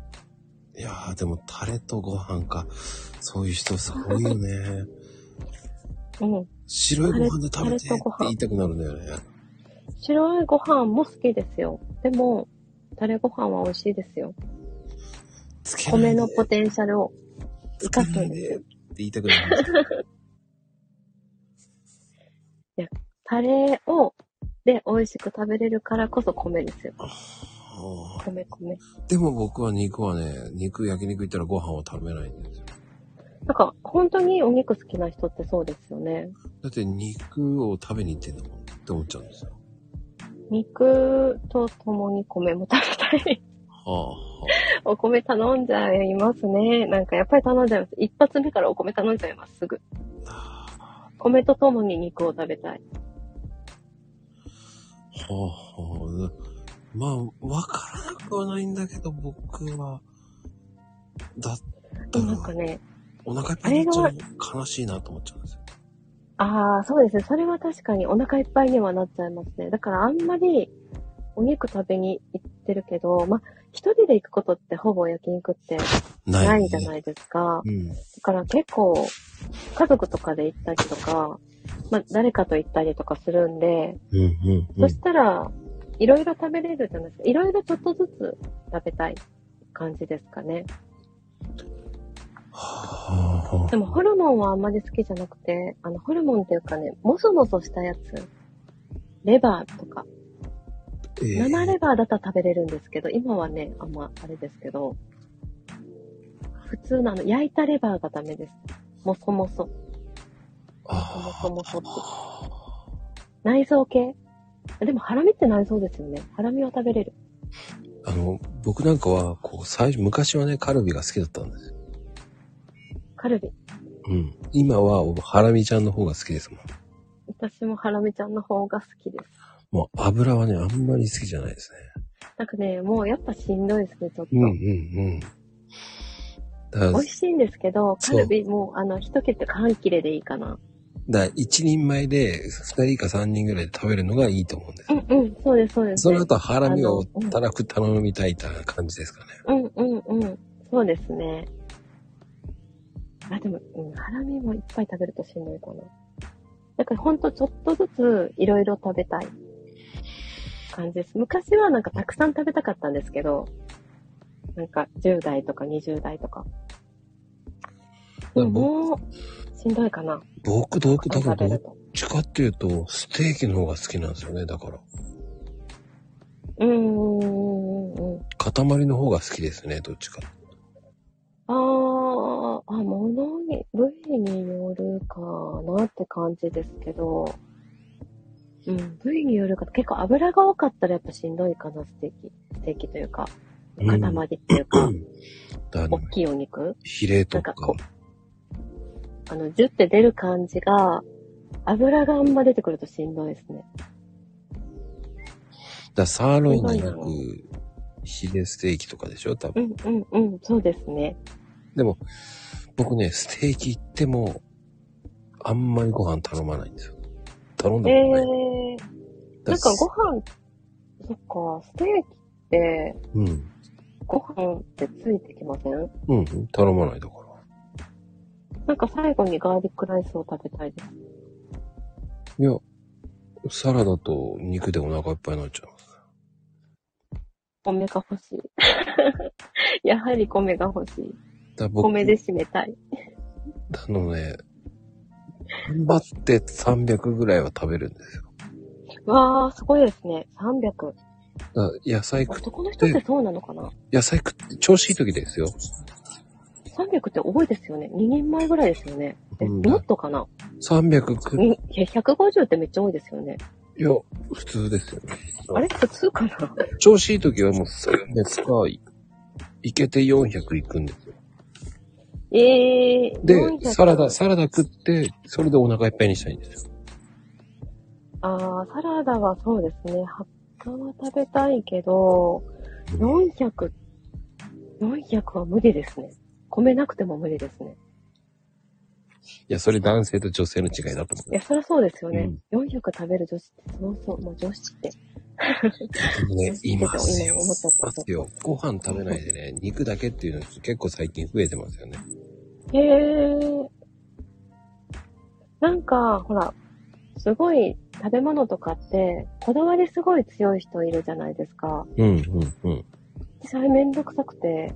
いやーでもタレとご飯か。そういう人すごいよね。うん。白いご飯で食べてって言いたくなるんだよね。白いご飯も好きですよ。でも、タレご飯は美味しいですよ。米のポテンシャルをつ生かすんいですよ。て言いたくなる。タレを、で、美味しく食べれるからこそ米ですよ。米米。でも僕は肉はね、肉、焼肉行ったらご飯を食べないんですよ。なんか、本当にお肉好きな人ってそうですよね。だって肉を食べに行ってんだもんって思っちゃうんですよ。肉と共に米も食べたい。はお米頼んじゃいますね。なんかやっぱり頼んじゃいます。一発目からお米頼んじゃいます、すぐ。あ。米とともに肉を食べたい。はあ、はあ。まあ、わからなくはないんだけど、僕は、だったら、なんかね、お腹いっぱいになっちゃう悲しいなと思っちゃうんですよ。ああ、そうですね。それは確かにお腹いっぱいにはなっちゃいますね。だからあんまりお肉食べに行ってるけど、まあ、一人で行くことってほぼ焼肉ってない、じゃないですか。うん。だから結構、家族とかで行ったりとか、まあ、誰かと行ったりとかするんで、うん、うん、うそん。したら、いろいろ食べれるじゃないですか。いろいろちょっとずつ食べたい感じですかね。でもホルモンはあんまり好きじゃなくて、あの、ホルモンっていうかね、もそもそしたやつ、レバーとか、ええ生レバーだったら食べれるんですけど、今はね、あんまあれですけど、普通のあの、焼いたレバーがダメです。もそもそ。あもそもそって。内臓系でもハラミって内臓ですよね。ハラミは食べれる。あの、僕なんかは、こう、最初、昔はね、カルビが好きだったんですよ。カルビ。うん。今は、ハラミちゃんの方が好きですもん。私もハラミちゃんの方が好きです。もう、油はね、あんまり好きじゃないですね。なんかね、もうやっぱしんどいですね、ちょっと。うん、うん、うん。美味しいんですけど、カルビもう、あの、一切れ半切れでいいかな。だ一人前で、二人か三人ぐらいで食べるのがいいと思うんですよ。うんうん、そうです、そうです。その後、ハラミをたらく頼みたいた感じですかね。うんうんうん。そうですね。あ、でも、うん、ハラミもいっぱい食べるとしんどいかな。だからほんとちょっとずついろいろ食べたい感じです。昔はなんかたくさん食べたかったんですけど、なんか10代とか20代とか。でももう、しんどいかな。僕、どうだからどっ。ちかっていうと、ステーキの方が好きなんですよね、だから。うーんうんうんうん。塊の方が好きですね、どっちか。あー、あ、ものに、部位によるかなって感じですけど、うん、部位によるか、結構油が多かったらやっぱしんどいかな、ステーキ。ステーキというか、うん塊っていうか、だあの大きいお肉。ヒレとかなんかこあの、ジュって出る感じが、油があんま出てくるとしんどいですね。だサーロインがよすごいく、ヒレステーキとかでしょ多分。うんうんうん、そうですね。でも、僕ね、ステーキ行っても、あんまりご飯頼まないんですよ。頼んだえことない。ー、だなんかご飯、そっか、ステーキって、うん。ご飯ってついてきません？うん、頼まないだから。なんか最後にガーリックライスを食べたいです。いや、サラダと肉でお腹いっぱいになっちゃいます。米が欲しい。やはり米が欲しい。だ僕米で締めたい。あのね、頑張って300ぐらいは食べるんですよ。わー、すごいですね。300。だ野菜食っ男の人ってそうなのかな？野菜食って、調子いい時ですよ。?300 って多いですよね。2人前ぐらいですよね。え、うんもっとかな？300食っにいや、150ってめっちゃ多いですよね。いや、普通ですよね。あれ？普通かな？調子いい時はもう300か、いいけて400いくんですよ。えー。で、400サラダ、サラダ食って、それでお腹いっぱいにしたいんですよ。あー、サラダはそうですね。葉っぱは食べたいけど、400、400は無理ですね。米なくても無理ですね。いや、それ男性と女性の違いだと思いや、そりゃそうですよね。うん400食べる女子って、そうそう、もう女子って。う。ね、いますよ。今思っちゃったいますよ。ご飯食べないでね、肉だけっていうの結構最近増えてますよね。へー。なんか、ほら、すごい食べ物とかって、こだわりすごい強い人いるじゃないですか。うん、うん、うん。私あれめんどくさくて、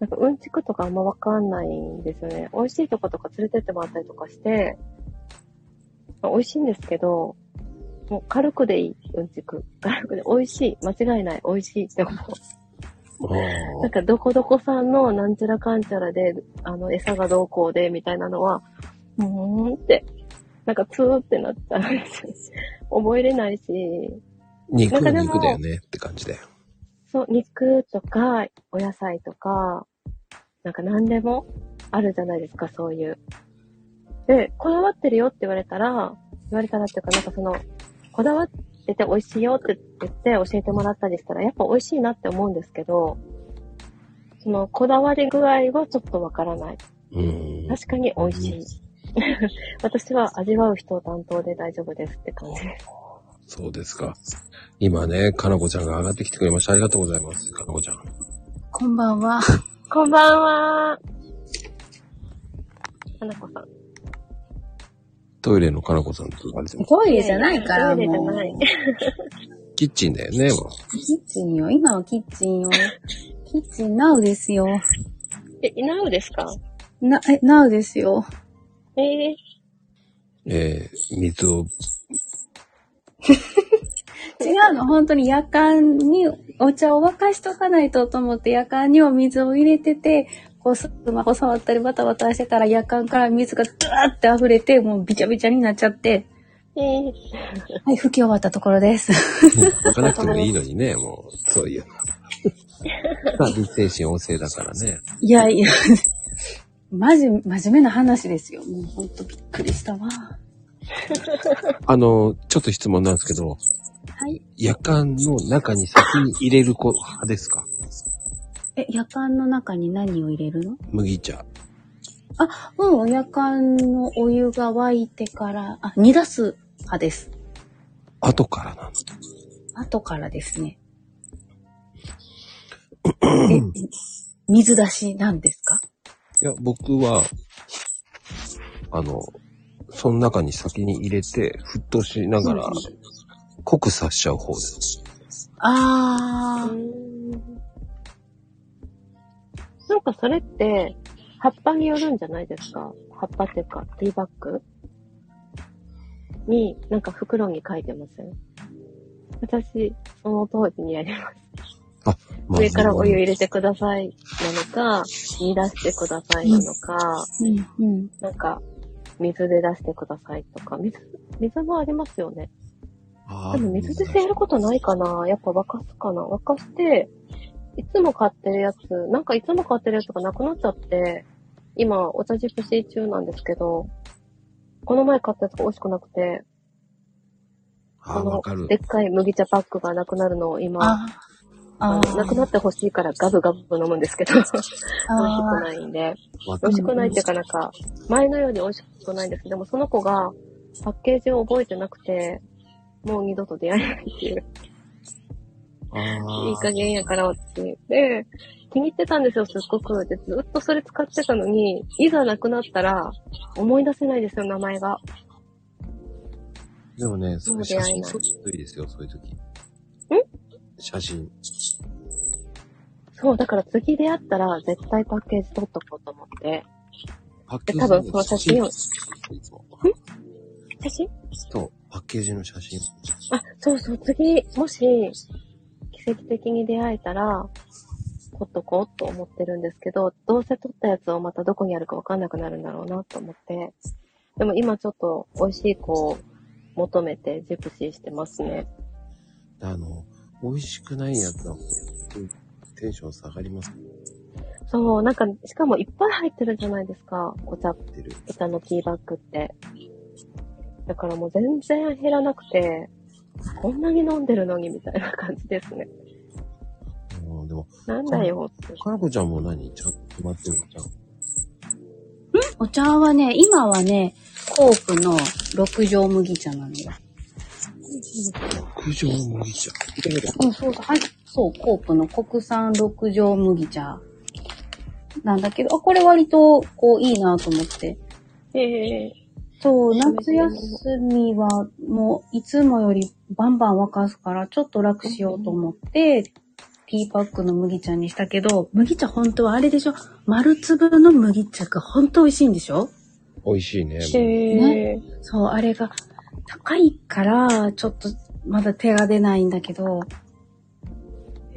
なんかうんちくとかあんまわかんないんですよね。美味しいとことか連れてってもらったりとかして、まあ美味しいんですけど、もう軽くでいい、うんちく。軽くで美味しい。間違いない。美味しいって思う。あなんかどこどこさんのなんちゃらかんちゃらで、あの、餌がどうこうで、みたいなのは、うーんって、なんかツーってなっちゃうんですよ。覚えれないし、肉は肉だよねって感じだよ。そう、肉とか、お野菜とか、なんか何でもあるじゃないですか、そういう。で、こだわってるよって言われたら、言われたらっていうか、なんかその、こだわってて美味しいよって言って教えてもらったりしたら、やっぱ美味しいなって思うんですけど、その、こだわり具合はちょっとわからない。うん。確かに美味しい。私は味わう人担当で大丈夫ですって感じです。そうですか。今ね、かなこちゃんが上がってきてくれました。ありがとうございます。かなこちゃん。こんばんは。こんばんは。花子さん。トイレのかなこさんとあれでもトイレじゃないから、トイレじゃ。ない。キッチンだよね、もキッチンよ。今はキッチンよ。キッチンナウですよ。え、いなうですか？な、え、ナウですよ。えー、う。えー、水を、違うの？本当に夜間にお茶を沸かしとかないとと思って夜間にお水を入れてて、こうスマホ触ったりバタバタしてたら夜間から水がドワーって溢れて、もうビチャビチャになっちゃって、えー、はい、拭き終わったところです。置かなくてもいいのにね、もう、そういう。まあ、立精神旺盛だからね。いやいや、マジ、真面目な話ですよ。もうほんとびっくりしたわ。あの、ちょっと質問なんですけど、はい。夜間の中に先に入れる子派ですか？え、夜間の中に何を入れるの？麦茶。うん、夜間のお湯が沸いてから、あ、煮出す派です。後からなの？後からですね。え、水出しなんですか？いや、僕は、あの、その中に先に入れて、沸騰しながらうん、濃くさしちゃう方です。あー、うーんなんかそれって、葉っぱによるんじゃないですか？葉っぱっていうか、ティーバッグに、なんか袋に書いてません？私、その通りにやります。まあ上からお湯入れてくださいなのか、煮出してくださいなのか、うん、うん。なんか、水で出してくださいとか、水、水もありますよね。あでも水でせやることないかな。やっぱ沸かすかな。沸かして、いつも買ってるやつ、なんかいつも買ってるやつがなくなっちゃって、今、お茶熟し中なんですけど、この前買ったやつが美味しくなくて、ああ、こわかる。ので。っかい麦茶パックがなくなるのを今、あのなくなってほしいからガブガブ飲むんですけど、美味しくあないんで、美味しくないっていうかなんか、前のように美味しくないんです。けど、でもその子がパッケージを覚えてなくて、もう二度と出会えないっていう。いい加減やからって。で、気に入ってたんですよ、すっごく。で、ずっとそれ使ってたのに、いざなくなったら、思い出せないですよ、名前が。でもね、そもれ写う出会えない真撮るといいですよ、そういう時。ん？写真。そう、だから次出会ったら、絶対パッケージ取っとこうと思って。パッケージ多分その写真を写真？そう、パッケージの写真。あ、そうそう、次、もし、奇跡的に出会えたら、取っとこうと思ってるんですけど、どうせ取ったやつをまたどこにあるかわかんなくなるんだろうなと思って。でも今ちょっと美味しい子を求めてジプシーしてますね。あの、美味しくないやつは、テンション下がりますそう、なんか、しかもいっぱい入ってるじゃないですか。お茶、ってる。お茶のティーバッグって。だからもう全然減らなくて、こんなに飲んでるのにみたいな感じですね。うん、でも、なんだよって。かなこちゃんも何？ちゃんと決まってるじゃん？お茶はね、今はね、コープの六条麦茶なのよ。六条麦茶。うん、そうそう、はい。そう、コープの国産六条麦茶なんだけど、あ、これ割と、こう、いいなと思って。ええそう、夏休みは、もう、いつもよりバンバン沸かすから、ちょっと楽しようと思って、ティーパックの麦茶にしたけど、麦茶本当はあれでしょ？丸粒の麦茶が本当美味しいんでしょ？美味しいね。ええそう、あれが高いから、ちょっとまだ手が出ないんだけど、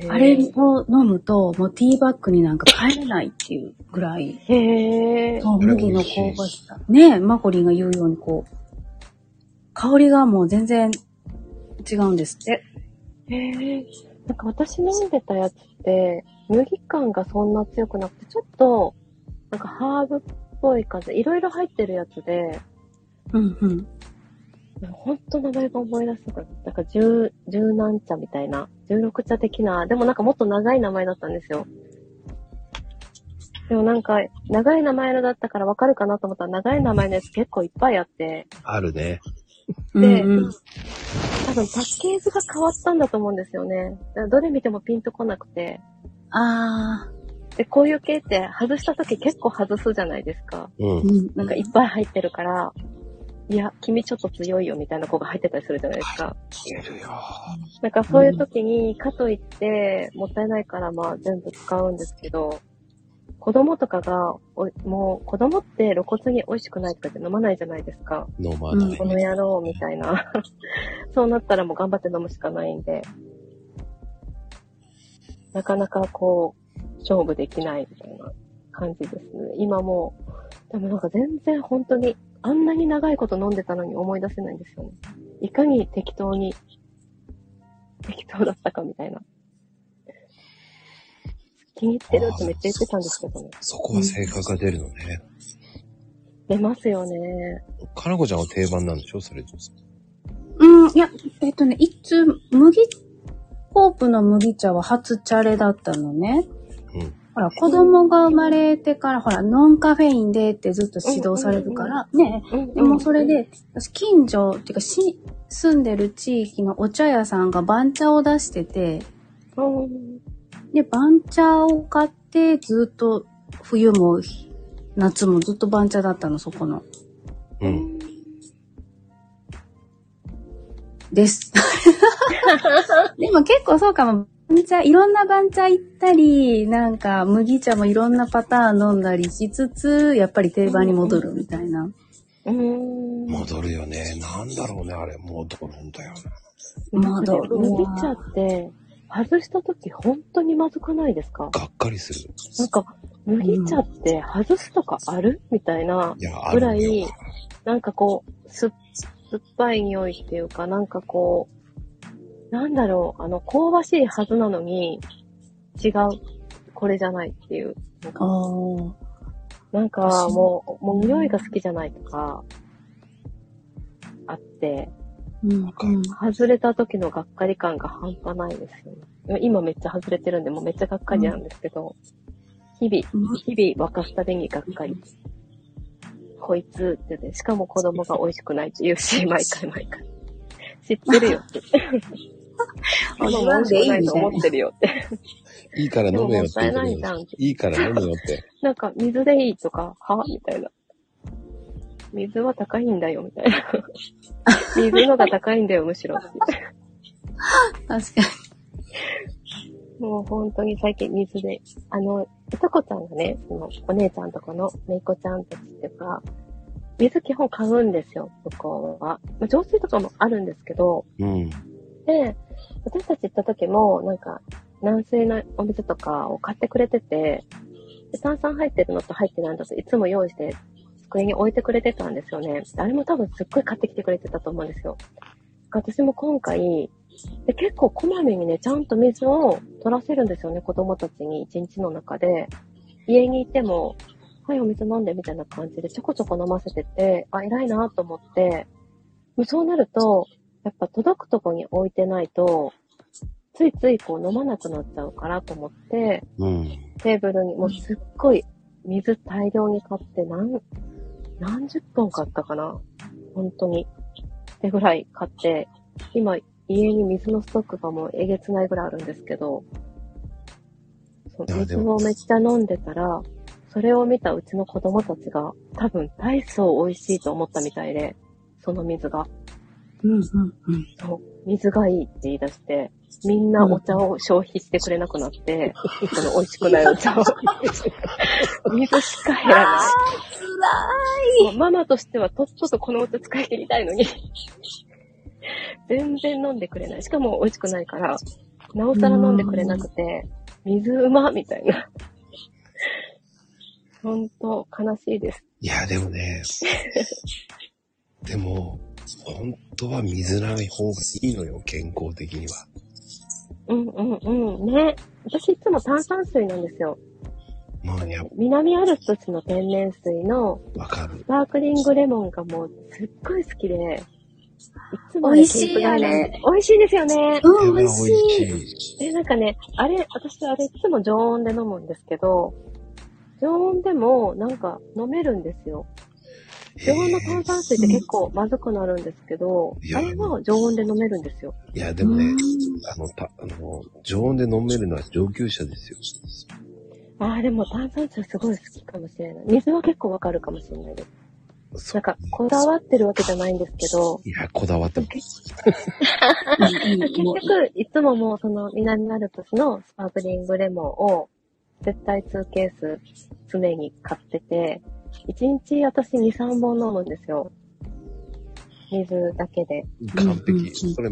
あれを飲むと、もうティーバッグになんか帰れないっていうぐらい、へえ。そ麦の香ばしさ。ねえ、マコリンが言うようにこう、香りがもう全然違うんですって。へえ。なんか私飲んでたやつって、麦感がそんな強くなくて、ちょっと、なんかハーブっぽい感じで、いろいろ入ってるやつで、うんうん。ほんと名前が思い出せなかった。なんか十、十何茶みたいな、十六茶的な、でもなんかもっと長い名前だったんですよ。でもなんか、長い名前のだったからわかるかなと思ったら、長い名前のやつ結構いっぱいあって、あるね。でうんうん多分パッケージが変わったんだと思うんですよね。どれ見てもピンとこなくて。あで、こういう系って外した時結構外すじゃないですか。うんー。。うん。なんかいっぱい入ってるから、いや、君ちょっと強いよみたいな子が入ってたりするじゃないですか。いるよ。なんかそういう時に、かといって、もったいないからまあ全部使うんですけど、子供とかが、おもう子供って露骨に美味しくないとかって飲まないじゃないですか。飲まない。この野郎みたいな。そうなったらもう頑張って飲むしかないんで、なかなかこう、勝負できないみたいな感じですね。今もう、でもなんか全然本当に、あんなに長いこと飲んでたのに思い出せないんですよね。いかに適当に、適当だったかみたいな。気に入ってるってめっちゃ言ってたんですけどね。そこは性格が出るのね。出ますよね。かなこちゃんは定番なんでしょ？それ。うん、いや、えっとね、いつ、麦、ホープの麦茶は初チャレだったのね。うん。ほら、子供が生まれてから、ほら、ノンカフェインでってずっと指導されるから、ね。うんでもそれで、私、近所、っていうか、し、住んでる地域のお茶屋さんが番茶を出してて、うん。で、番茶を買って、ずっと、冬も、夏もずっと番茶だったの、そこの。うん。です。でも結構そうかも。番茶、いろんな番茶行ったり、なんか麦茶もいろんなパターン飲んだりしつつ、やっぱり定番に戻るみたいな。うん。戻るよね。なんだろうね、あれ。戻るんだよな。なんかね戻るわ麦茶って、外した時本当にまずくないですか？がっかりする。なんか、麦茶って外すとかある？みたいな、ぐらるよい。、なんかこう、すっ、酸っぱい匂いっていうか、なんかこう、なんだろう、あの、香ばしいはずなのに、違う、これじゃないっていう。なんか。なんか、もう、もう匂いが好きじゃないとか、あって、うん、うん。外れた時のがっかり感が半端ないですよね。今めっちゃ外れてるんで、もうめっちゃがっかりなんですけど、日々、うん日々沸かすたびにがっかり。こいつってね、しかも子供が美味しくないって言うし、毎回毎回。知ってるよって。あもう美味しくないと思ってるよって。いいから飲めよっていないいいから飲めよって。なんか、水でいいとか、は？みたいな。水は高いんだよ、みたいな。水のが高いんだよ、むしろ。確かに。もう本当に最近水で、あの、いとこちゃんがね、その、お姉ちゃんとかのめいこちゃんたちっていうか、水基本買うんですよ、向こうは。まあ浄水とかもあるんですけど、うん。で、私たち行った時も、なんか、軟水のお水とかを買ってくれてて、で炭酸入ってるのと入ってないのといつも用意して、机に置いてくれてたんですよね。あれも多分すっごい買ってきてくれてたと思うんですよ。私も今回、で結構こまめにね、ちゃんと水を取らせるんですよね、子供たちに一日の中で。家にいても、はい、お水飲んでみたいな感じでちょこちょこ飲ませてて、あ、偉いなと思って、もうそうなると、やっぱ届くとこに置いてないと、ついついこう飲まなくなっちゃうからと思って、うん。テーブルにもうすっごい水大量に買って何、何十本買ったかな本当に。ってぐらい買って、今家に水のストックがもうえげつないぐらいあるんですけど、そう水をめっちゃ飲んでたら、それを見たうちの子供たちが多分大層美味しいと思ったみたいで、その水が。うん、うん、うん。そう、水がいいって言い出して、みんなお茶を消費してくれなくなって、その美味しくないお茶を。水しか減らない。もうママとしてはとっととこのお茶使い切りたいのに、全然飲んでくれない。しかも美味しくないから、なおさら飲んでくれなくて、水うまみたいな。ほんと悲しいです。いや、でもね、でも、本当は水ない方がいいのよ、健康的には。うんうんうん。ね。私いつも炭酸水なんですよ。もう、や、南アルプスの天然水のわかるス。パークリングレモンがもうすっごい好きで、いつも美味しいケープ外なんあれで美味しいですよね。うん、美味しい。しい。え、なんかね、あれ、私あれいつも常温で飲むんですけど、常温でもなんか飲めるんですよ。常温の炭酸水って結構まずくなるんですけどあれは常温で飲めるんですよ。いや、でもね、あの、た、あの、常温で飲めるのは上級者ですよ。ああ、でも炭酸水すごい好きかもしれない。水は結構わかるかもしれないです。そなんか、こだわってるわけじゃないんですけど、いや、こだわっても。結うん結局、いつももうその南アルプスのスパークリングレモンを絶対2ケース常に買ってて、1日私2、3本飲むんですよ。水だけで。完璧。それ、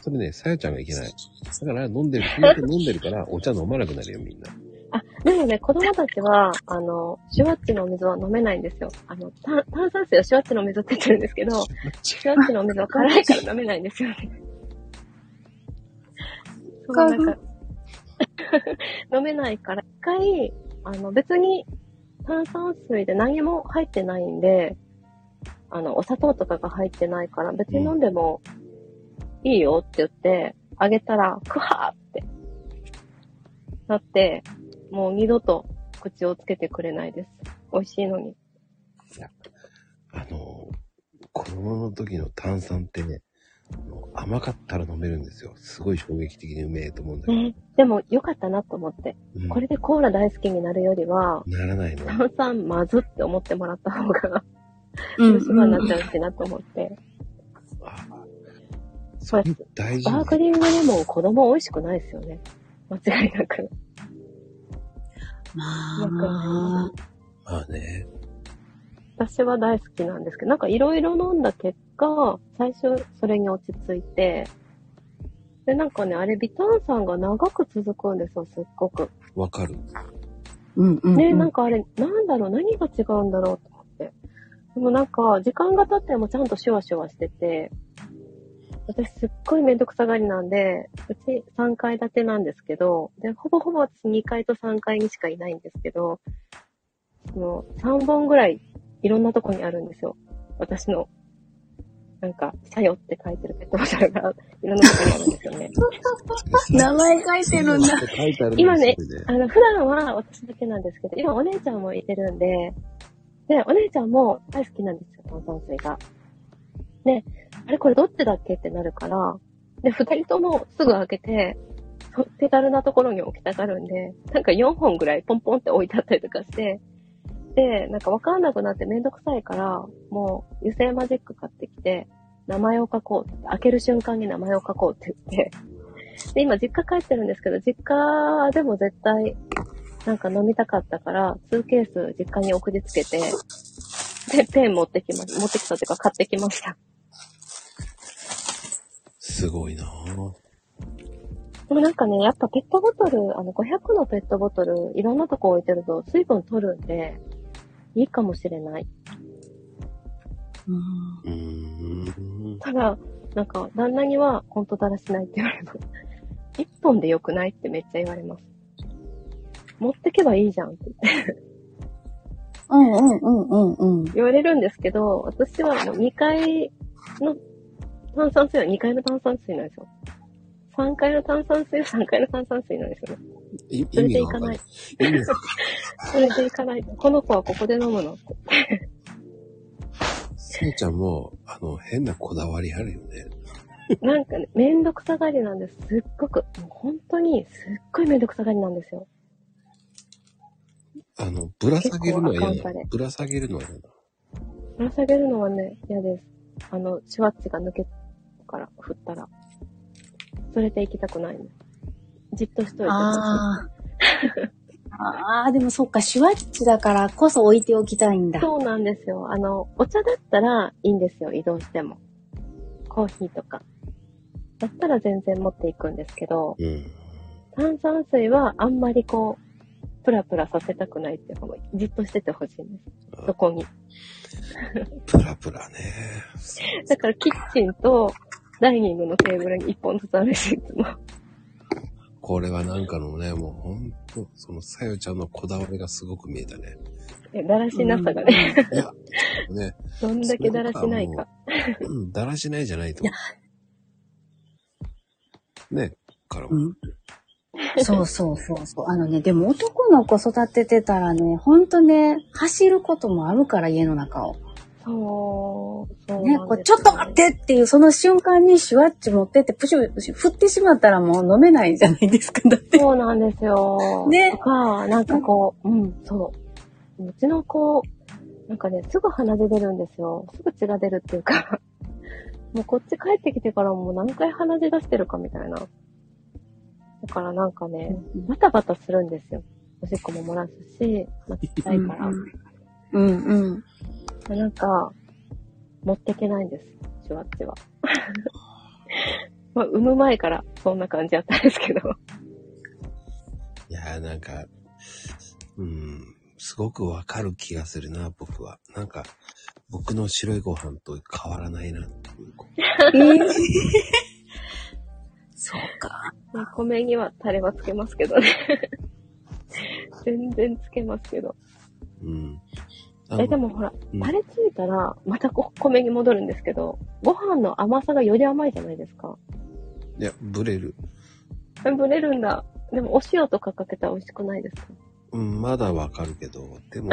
それね、さやちゃんがいけない。だから飲んでる、飲んでるから、お茶飲まなくなるよ、みんな。あ、でもね、子供たちは、あの、シュワッチのお水は飲めないんですよ。あの、炭炭酸水はシュワッチの水って言ってるんですけど、シュワッチのお水は辛いから飲めないんですよね。そう、なんか、飲めないから、一回、あの、別に炭酸水で何も入ってないんで、あの、お砂糖とかが入ってないから、別に飲んでもいいよって言って、あげたら、クハーってなって、もう二度と口をつけてくれないです。美味しいのに。あの、子供の時の炭酸ってね、甘かったら飲めるんですよ。すごい衝撃的にうめえと思うんだけど。ね。でも良かったなと思って。うんこれでコーラ大好きになるよりは、ならないの。炭酸まずって思ってもらった方が、うん苦しまになっちゃうしなと思って。あそれ大事バークリングレモン子供美味しくないですよね。間違いなく。まあ、まあね。私は大好きなんですけど、なんかいろいろ飲んだ結果、最初それに落ち着いて、で、なんかね、あれ、ビタン酸が長く続くんですよ、すっごく。わかる。うんうん、うん。ね、なんかあれ、なんだろう、何が違うんだろうと思って。でもなんか、時間が経ってもちゃんとシュワシュワしてて、私すっごいめんどくさがりなんで、うち3階建てなんですけど、で、ほぼほぼ私2階と3階にしかいないんですけど、その3本ぐらいいろんなとこにあるんですよ。私の、なんか、さよって書いてるペットボトルが いろんなとこにあるんですよね。名前書いてるんだ。今ねあの、普段は私だけなんですけど、今お姉ちゃんもいてるんで、で、お姉ちゃんも大好きなんですよ、炭酸水が。で、あれこれどっちだっけってなるから、で、二人ともすぐ開けて、そ手軽なところに置きたがるんで、なんか4本ぐらいポンポンって置いてあったりとかして、で、なんかわかんなくなってめんどくさいから、もう油性マジック買ってきて、名前を書こうって、開ける瞬間に名前を書こうって言って、で、今実家帰ってるんですけど、実家でも絶対、なんか飲みたかったから、2ケース実家に送りつけて、で、ペン持ってきま、持ってきたというか買ってきました。すごいなぁ。でもなんかね、やっぱペットボトル、あの、500のペットボトル、いろんなとこ置いてると水分取るんで、いいかもしれない。ただ、なんか、旦那には、本当だらしないって言われます。一本で良くないってめっちゃ言われます。持ってけばいいじゃんってうんうんうんうんうん。言われるんですけど、私はもう2階の炭酸水は2階の炭酸水なんですよ。3階の炭酸水は3階の炭酸水なんですよね。いそれでいかないい。。意味がわか それでいかないと。この子はここで飲むの？って。ちゃんも、あの、変なこだわりあるよね。なんかね、めんどくさがりなんです。すっごく。もう本当に、すっごいめんどくさがりなんですよ。あの、ぶら下げるのは嫌だ。ぶら下げるのは嫌だ。ぶら下げるのはね、嫌です。あの、シュワッチが抜けから振ったら。それで行きたくないの。じっとしといて。ああ。ああ、でもそっか、シュワッチだからこそ置いておきたいんだ。そうなんですよ。あの、お茶だったらいいんですよ、移動しても。コーヒーとか。だったら全然持っていくんですけど、うん。炭酸水はあんまりこう、プラプラさせたくないっていうか、じっとしててほしいんです。そこに。プラプラね。だからキッチンとダイニングのテーブルに一本ずつあるし、いつも。これはなんかのね、もうほんと、そのさよちゃんのこだわりがすごく見えたね。えだらしなさがね、いや、ね、どんだけだらしないか。うん、だらしないじゃないと思う。ね、からも。うん。そうそうそうそう。あのね、でも男の子育ててたらね、ほんとね、走ることもあるから、家の中を。そう、そうね、こうちょっと待ってっていう、その瞬間にシュワッチ持ってって、プシュプシュ振ってしまったらもう飲めないじゃないですか。だって。そうなんですよ。ねとか、なんかこう、うん、そう。うちの子、なんかね、すぐ鼻血出るんですよ。すぐ血が出るっていうか、もうこっち帰ってきてからもう何回鼻血出してるかみたいな。だからなんかね、バタバタするんですよ。おしっこも漏らすし、まあ、ちっちゃいから。うんうん。なんか、持ってけないんです、シュワッチは。まあ、産む前からそんな感じだったんですけど。いやーなんか、うん、すごくわかる気がするな、僕は。なんか、僕の白いご飯と変わらないなっていう。えー そうか。ね米にはタレはつけますけどね。全然つけますけど。うん。え、でもほら、うんタレついたら、またこ米に戻るんですけど、ご飯の甘さがより甘いじゃないですか。いや、ブレる。えブレるんだ。でも、お塩とかかけたら美味しくないですか？うん、まだわかるけど、でも、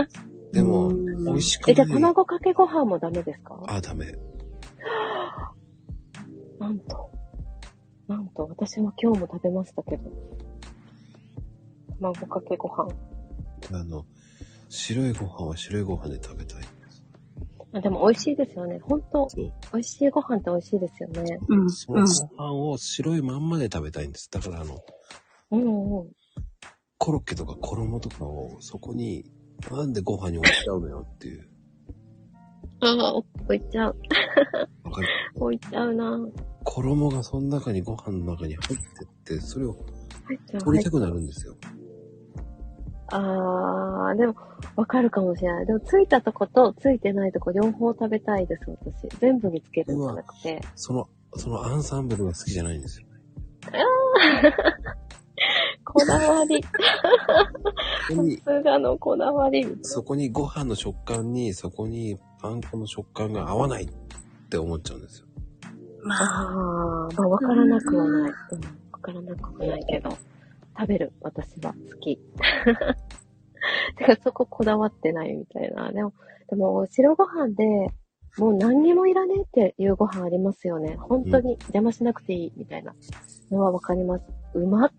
でも、うん美味しくえ、じゃあない。卵かけご飯もダメですか？あ、ダメ。なんと。なんと、私も今日も食べましたけど。卵かけご飯。あの、白いご飯は白いご飯で食べたい。あでも美味しいですよね。本当そう。美味しいご飯って美味しいですよね。うん。そのご飯を白いまんまで食べたいんです。だからあの、うんうん。コロッケとか衣とかをそこに、なんでご飯に置いちゃうのよっていう。ああ、置いちゃう。わかる？置いちゃうな。衣がその中にご飯の中に入ってって、それを入っちゃう。取りたくなるんですよ。あー、でも、わかるかもしれない。でも、ついたとことついてないとこ両方食べたいです、私。全部につけるんじゃなくて。その、そのアンサンブルが好きじゃないんですよ。こだわり。そこに、さすがのこだわり。そこにご飯の食感に、そこにパン粉の食感が合わないって思っちゃうんですよ。まああ、ー、まあ、わからなくはない。うん、わからなくはないけど。食べる、私は好き。てか、そここだわってないみたいな。でも、でも、白ご飯で、もう何にもいらねえっていうご飯ありますよね。本当に邪魔しなくていいみたいなのはわかります。うまっ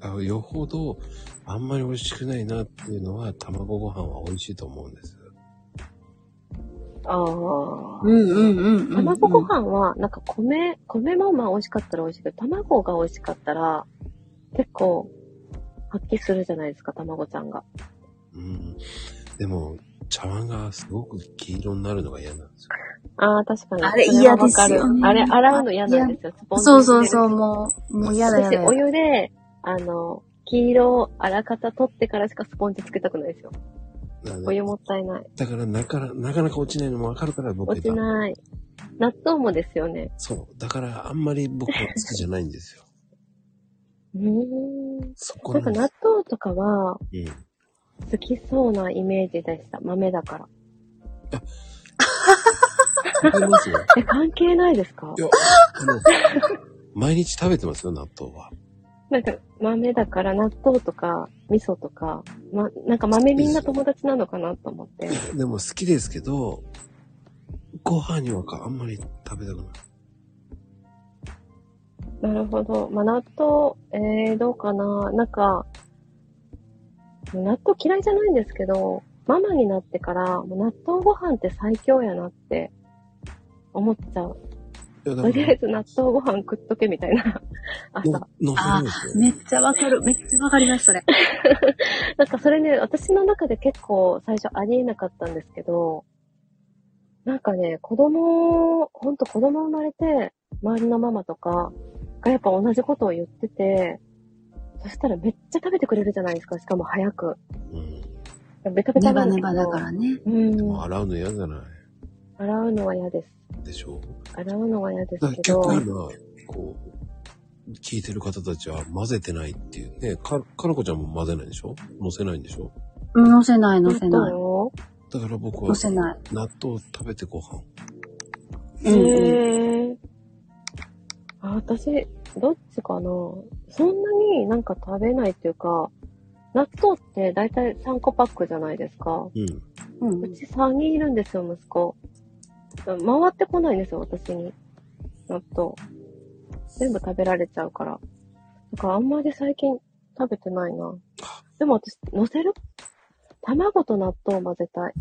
あよほど、あんまり美味しくないなっていうのは、卵ご飯は美味しいと思うんです。ああ。うんうんうんうん。卵ご飯は、なんか米、米もまあ美味しかったら美味しいけど、卵が美味しかったら、結構、発揮するじゃないですか、卵ちゃんが。うん。でも、茶碗がすごく黄色になるのが嫌なんですよ。ああ、確かに。あれ嫌ですよねあれ、洗うの嫌なんですよ。スポンジそうそうそう、う。もう、もう嫌だ嫌だ。私、お湯で、あの、黄色をあらかた取ってからしかスポンジつけたくないですよ。お湯もったいない。だからなかな、なかなか落ちないのもわかるから僕落ちない。納豆もですよね。そう。だからあんまり僕は好きじゃないんですよ。うーん。そこなんか納豆とかはうん。好きそうなイメージでした。豆だから。わかりますよ。え、関係ないですか？いや、あの、毎日食べてますよ、納豆は。なんか豆だから納豆とか味噌とか、ま、なんか豆みんな友達なのかなと思って。でも好きですけど、ご飯にはかあんまり食べたくない。なるほど。まあ、納豆、えー、どうかな。なんか、納豆嫌いじゃないんですけど、ママになってから、もう納豆ご飯って最強やなって思っちゃう。とりあえかず納豆ご飯食っとけみたいな。ら、朝。あ。めっちゃわかる。めっちゃわかります、それ。なんかそれね、私の中で結構最初ありえなかったんですけど、なんかね、子供、ほんと子供生まれて、周りのママとかがやっぱ同じことを言ってて、そしたらめっちゃ食べてくれるじゃないですか、しかも早く。うん。ベタベタネバなんだけど。ネバだからね。うん。洗うの嫌じゃない？洗うのは嫌です。でしょ？洗うのは嫌でだからすけど、結構今、こう、聞いてる方たちは混ぜてないっていうね。か、かなこちゃんも混ぜないでしょ？乗せないんでしょ？うん乗せない、乗せない。どだから僕は乗せない。納豆食べてご飯。へえ。あ、私、どっちかな？そんなになんか食べないっていうか、納豆ってだいたい3個パックじゃないですか。うん。うんうち3人いるんですよ、息子。回ってこないんですよ、私に。納豆。全部食べられちゃうから。だからあんまり最近食べてないな。でも私、乗せる？卵と納豆を混ぜたい。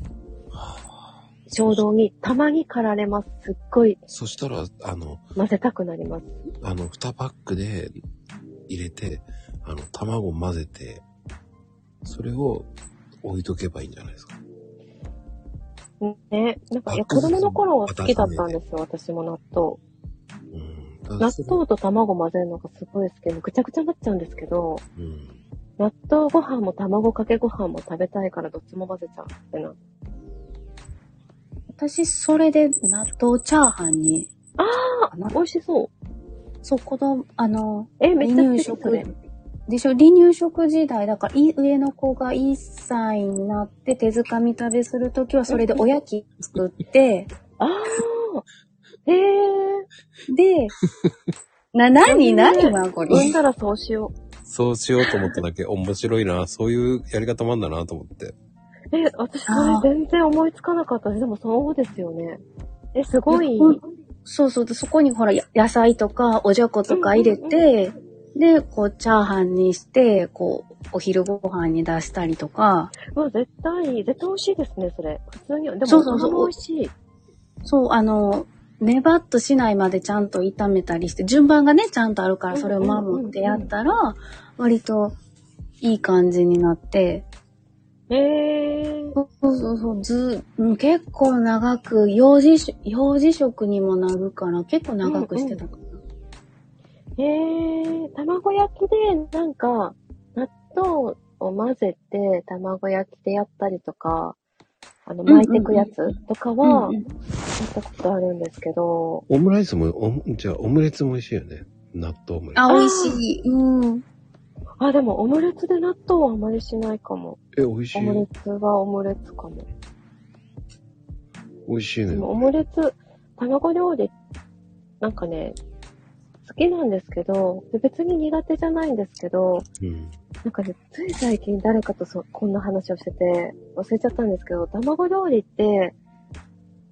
衝動に、たまに駆られます。すっごいそしたら、あの、混ぜたくなります。あの、2パックで入れて、あの、卵混ぜて、それを置いとけばいいんじゃないですか。ね。なんか、いや、子供の頃は好きだったんですよ、私も納豆。うん。ただ納それ豆と卵混ぜるのがすごい好きで、ぐちゃぐちゃになっちゃうんですけど、うん。納豆ご飯も卵かけご飯も食べたいからどっちも混ぜちゃうってな。私、それで納豆チャーハンに、ああ美味しそう。そう、子供、あの、え、めっちゃ好離乳き。食でしょ離乳食時代、だから、い上の子が1歳になって手づかみ食べするときは、それでおやき作って、ああへえ。で、な、なになにはこれ？産んだらそうしよそうしようと思っただけ面白いな。そういうやり方もあんだなと思って。う。え、私それ全然思いつかなかったです。でもそうですよね。え、すごい。そうそう。でそこにほら、や野菜とか、おじゃことか入れて、で、こう、チャーハンにして、こう、お昼ご飯に出したりとか、うわ、絶対、絶対美味しいですね、それ。普通に。でも、そうそう美味しい。そう、あの、ネバッとしないまでちゃんと炒めたりして、順番がね、ちゃんとあるから、それを守ってやったら、割といい感じになって、へえ。そうそうそう、ず、うん結構長く、幼児食、幼児食にもなるから、結構長くしてたかな。へえ。卵焼きで、なんか、納豆を混ぜて、卵焼きでやったりとか、あの、巻いてくやつとかは、うんうんやったことあるんですけど、オムライスも、おじゃあオムレツも美味しいよね。納豆オムレツ。あ、美味しい。うん。あ、でもオムレツで納豆はあまりしないかも。え、美味しいオムレよ。ツはオムレツかも。美味しいね。でもオムレツ、卵料理、なんかね、好きなんですけど、で別に苦手じゃないんですけど、うん。なんかね、つい最近誰かとそこんな話をしてて、忘れちゃったんですけど、卵料理って、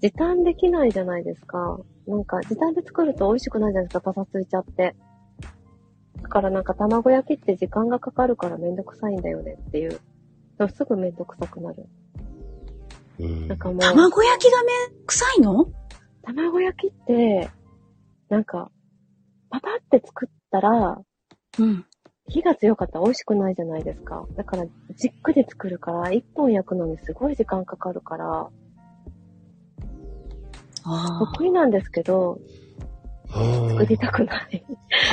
時短できないじゃないですか。なんか、時短で作ると美味しくないじゃないですか、パサついちゃって。だからなんか卵焼きって時間がかかるからめんどくさいんだよねっていう。すぐめんどくさくなる。うんなんかもう、卵焼きがめん臭いの？卵焼きって、なんか、パパって作ったら、うん。火が強かったら美味しくないじゃないですか。だから、じっくり作るから、一本焼くのにすごい時間かかるから、あ得意なんですけど、作りたくない。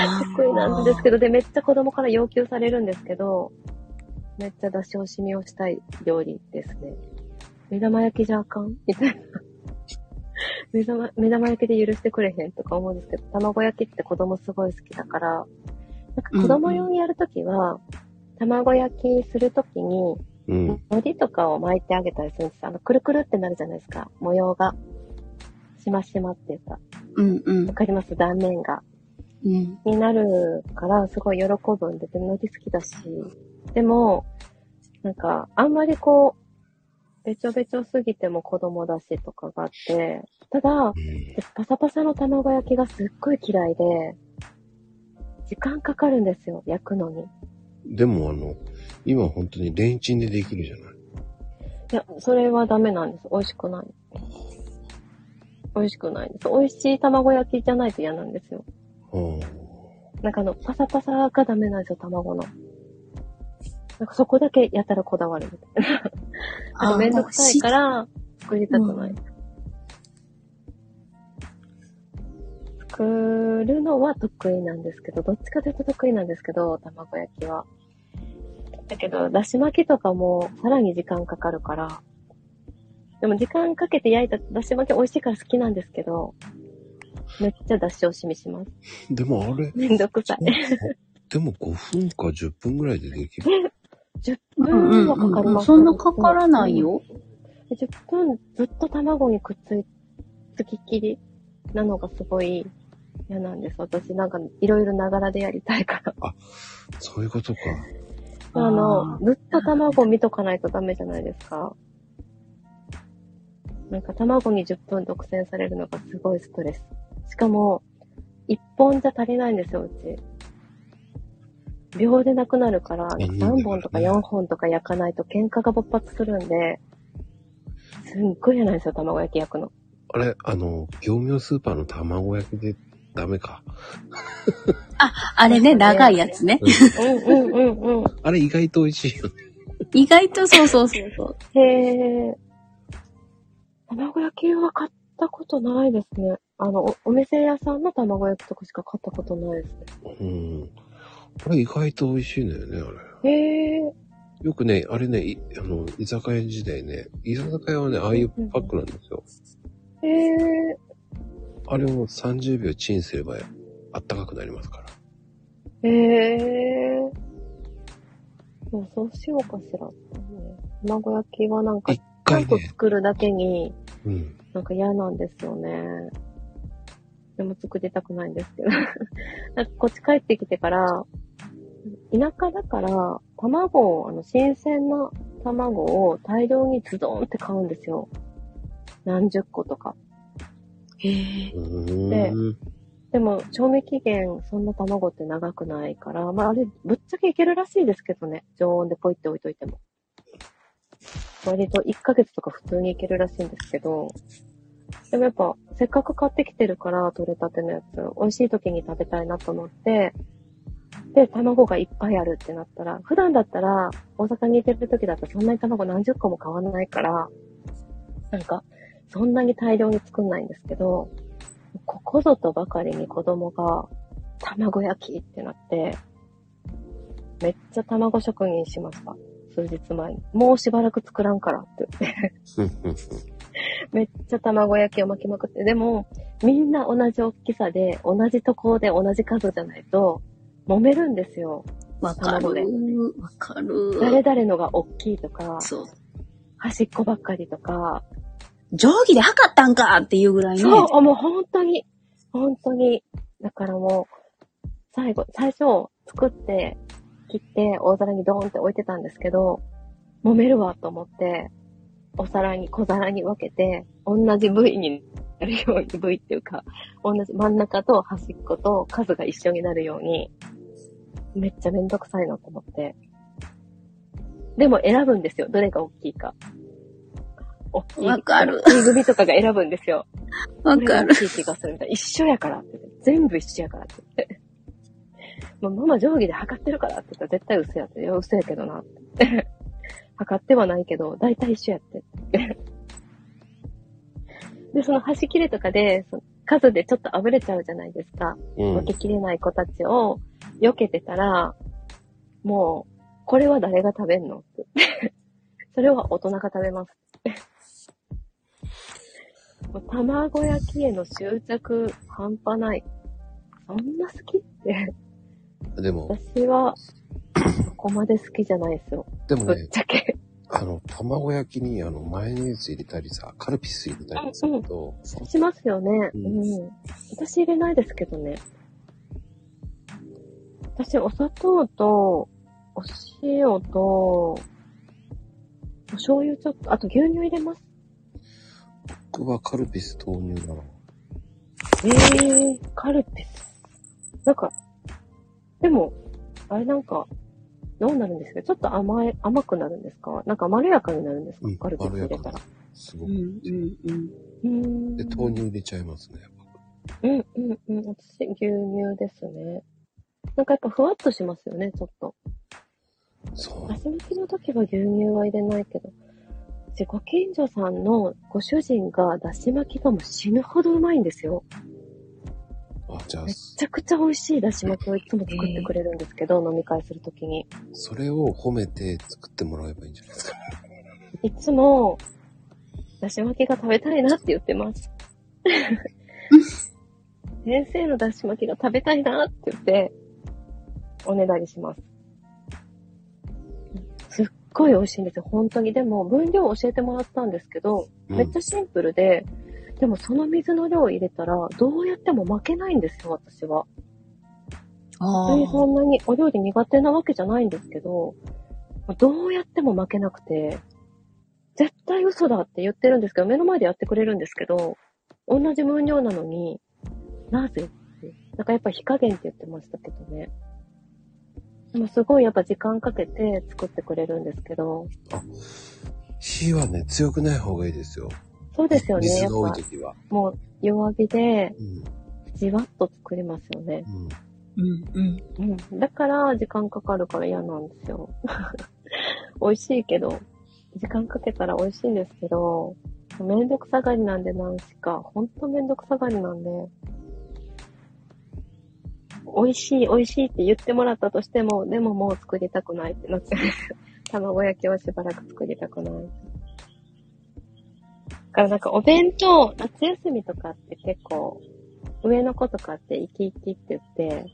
あ。得意なんですけど、で、めっちゃ子供から要求されるんですけど、めっちゃ出し惜しみをしたい料理ですね。目玉焼きじゃあかんみたいな。目玉、目玉焼きで許してくれへんとか思うんですけど、卵焼きって子供すごい好きだから、なんか子供用にやるときは、卵焼きするときに、うん。海苔とかを巻いてあげたりするんですあの、くるくるってなるじゃないですか。模様が。しましまっていうか。うんうんわ。かります？断面が。うん。になるから、すごい喜ぶんで、で、海苔好きだし。でも、なんか、あんまりこう、べちょべちょすぎても子供だしとかがあって、ただ、うんパサパサの卵焼きがすっごい嫌いで、時間かかるんですよ、焼くのに。でもあの、今本当にレンチンでできるじゃない。いや、それはダメなんです。美味しくない。美味しくないです。美味しい卵焼きじゃないと嫌なんですよ。うん。なんかあの、パサパサがダメなんですよ、卵の。なんかそこだけやたらこだわるみたいな。あのめんどくさいから、作りたくない。作るのは得意なんですけど、どっちかというと得意なんですけど、卵焼きは。だけど、だし巻きとかもさらに時間かかるから。でも時間かけて焼いただし巻き美味しいから好きなんですけど、めっちゃ出し惜しみします。でもあれ、めんどくさい。でも5分か10分ぐらいでできる。10うん分はかかりうん。ます、そんなかからない。よ。10分ずっと卵にくっつい、つきっきりなのがすごい嫌なんです。私なんかいろいろながらでやりたいから。そういうことか。あの、ずっと卵見とかないとダメじゃないですか。なんか卵に10分独占されるのがすごいストレス。しかも、1本じゃ足りないんですよ、うち。秒でなくなるから、いいね3本とか4本とか焼かないと喧嘩が勃発するんで、すっごい嫌なんですよ、卵焼き焼くの。あれ、あの、業務用スーパーの卵焼きでダメか。あれね、長いやつね。うんうんうんうん。あれ意外と美味しいよね。意外とそうそうそうそう。へえ。卵焼きは買ったことないですね。あの、おお店屋さんの卵焼きとかしか買ったことないですね。うん。あれ意外と美味しいんだよね、あれ。へえ。よくね、あれね、いあの、居酒屋時代ね、居酒屋はね、ああいうパックなんですよ。へえ。あれを30秒チンすればあったかくなりますから。へえ。もうそうしようかしら。卵焼きはなんか、一回ね、んと作るだけに、うん。なんか嫌なんですよね。でも作りたくないんですけど。なんかこっち帰ってきてから、田舎だから、卵を、あの、新鮮な卵を大量にズドーンって買うんですよ。何十個とか。へでん。でも、賞味期限、そんな卵って長くないから、まあ、あれ、ぶっちゃけいけるらしいですけどね。常温でポイって置いといても。割と1ヶ月とか普通にいけるらしいんですけど、でもやっぱ、せっかく買ってきてるから、取れたてのやつ、美味しい時に食べたいなと思って、で、卵がいっぱいあるってなったら、普段だったら、大阪にいてる時だとそんなに卵何十個も買わないから、なんか、そんなに大量に作んないんですけど、ここぞとばかりに子供が卵焼きってなって、めっちゃ卵職人しました。数日前に。もうしばらく作らんからって言って。めっちゃ卵焼きを巻きまくって。でも、みんな同じ大きさで、同じところで同じ数じゃないと、揉めるんですよ。わかる卵で。わかる。誰々のが大きいとか、そう。端っこばっかりとか、定規で測ったんかっていうぐらいね。そう、もう本当に、本当に。だからもう、最後、最初、作って、切って、大皿にドーンって置いてたんですけど、揉めるわと思って、お皿に、小皿に分けて、同じ部位になるように、部位っていうか、同じ真ん中と端っこと数が一緒になるように、めっちゃめんどくさいなと思って。でも選ぶんですよ。どれが大きいか。大きい。わかる大きい組とかが選ぶんですよ。わかる。大きい気がするみたいな。一緒やからって。全部一緒やからって。まあ、ママ定規で測ってるからって言ったら絶対嘘やって。いや、嘘やけどな。測ってはないけど、大体一緒やって。で、その端切れとかで、その数でちょっと溢れちゃうじゃないですか。うん分けきれない子たちを避けてたら、もう、これは誰が食べんのって。それは大人が食べます。もう卵焼きへの執着半端ない。そんな好きって、でも、私は、そこまで好きじゃないですよ。ぶっでもね、ちゃけ。あの、卵焼きに、あの、マヨネーズ入れたりさ、カルピス入れたりすると、しますよね。ううんん。私入れないですけどね。私、お砂糖と、お塩と、お醤油ちょっと、あと牛乳入れます。僕はカルピス豆乳なの。えー、カルピス。なんか、でも、あれなんか、どうなるんですか？ちょっと甘い、甘くなるんですか？なんかまろやかになるんですか、うんカルピス入れたら。うんすごく。うんうん。うーん。で、豆乳入れちゃいますね。うんうんうん。私、牛乳ですね。なんかやっぱふわっとしますよね、ちょっと。そう。だし巻きの時は牛乳は入れないけど。ご近所さんのご主人がだし巻きがもう死ぬほどうまいんですよ。あ、じゃあめ、ちゃくちゃ美味しいだし巻きをいつも作ってくれるんですけど、飲み会するときに。それを褒めて作ってもらえばいいんじゃないですか？いつも、だし巻きが食べたいなって言ってます。先生のだし巻きが食べたいなって言って、おねだりします。すっごい美味しいんですよ、本当に。でも、分量教えてもらったんですけど、うんめっちゃシンプルで、でもその水の量を入れたら、どうやっても負けないんですよ、私は。あ別にそんなにお料理苦手なわけじゃないんですけど、どうやっても負けなくて、絶対嘘だって言ってるんですけど、目の前でやってくれるんですけど、同じ分量なのに、なぜって。なんかやっぱ火加減って言ってましたけどね。でもすごいやっぱ時間かけて作ってくれるんですけど、火はね、強くない方がいいですよ。そうですよね。やっ水が多いぱ時は。もう弱火でうん。じわっと作りますよね。うん。うんうん。うん。だから、時間かかるから嫌なんですよ。美味しいけど、時間かけたら美味しいんですけど、めんどくさがりなんでなんしか、ほんとめんどくさがりなんで、美味しい、美味しいって言ってもらったとしても、でももう作りたくないってなっちゃうんですよ。卵焼きはしばらく作りたくない。だからなんかお弁当、夏休みとかって結構、上の子とかって生き生きって言って、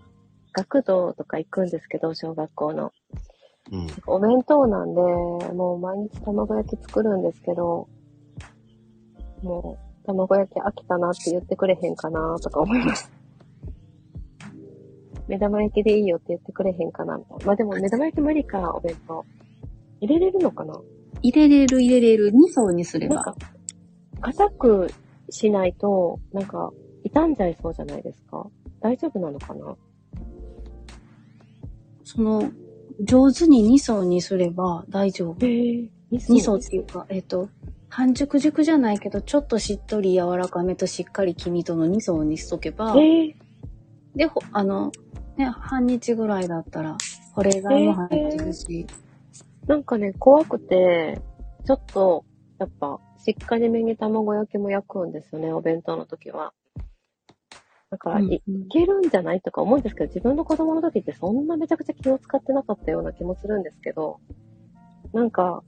学童とか行くんですけど、小学校の。うん。お弁当なんで、もう毎日卵焼き作るんですけど、もう、卵焼き飽きたなって言ってくれへんかなとか思います。目玉焼きでいいよって言ってくれへんかなみたいな。まあでも目玉焼き無理か、お弁当。入れれるのかな？入れれる入れれる。2層にすれば。硬くしないと、なんか、傷んじゃいそうじゃないですか。大丈夫なのかなその、上手に2層にすれば大丈夫。へえ。2層っていうか、えっ、と、半熟熟じゃないけど、ちょっとしっとり柔らかめとしっかり黄身との2層にしとけば、ええで、あの、ね、半日ぐらいだったら、保冷剤も入ってるし、なんかね、怖くて、ちょっと、やっぱ、しっかりめに卵焼きも焼くんですよね、お弁当の時は。だから、いいけるんじゃないとか思うんですけど、自分の子供の時ってそんなめちゃくちゃ気を使ってなかったような気もするんですけど、なんか、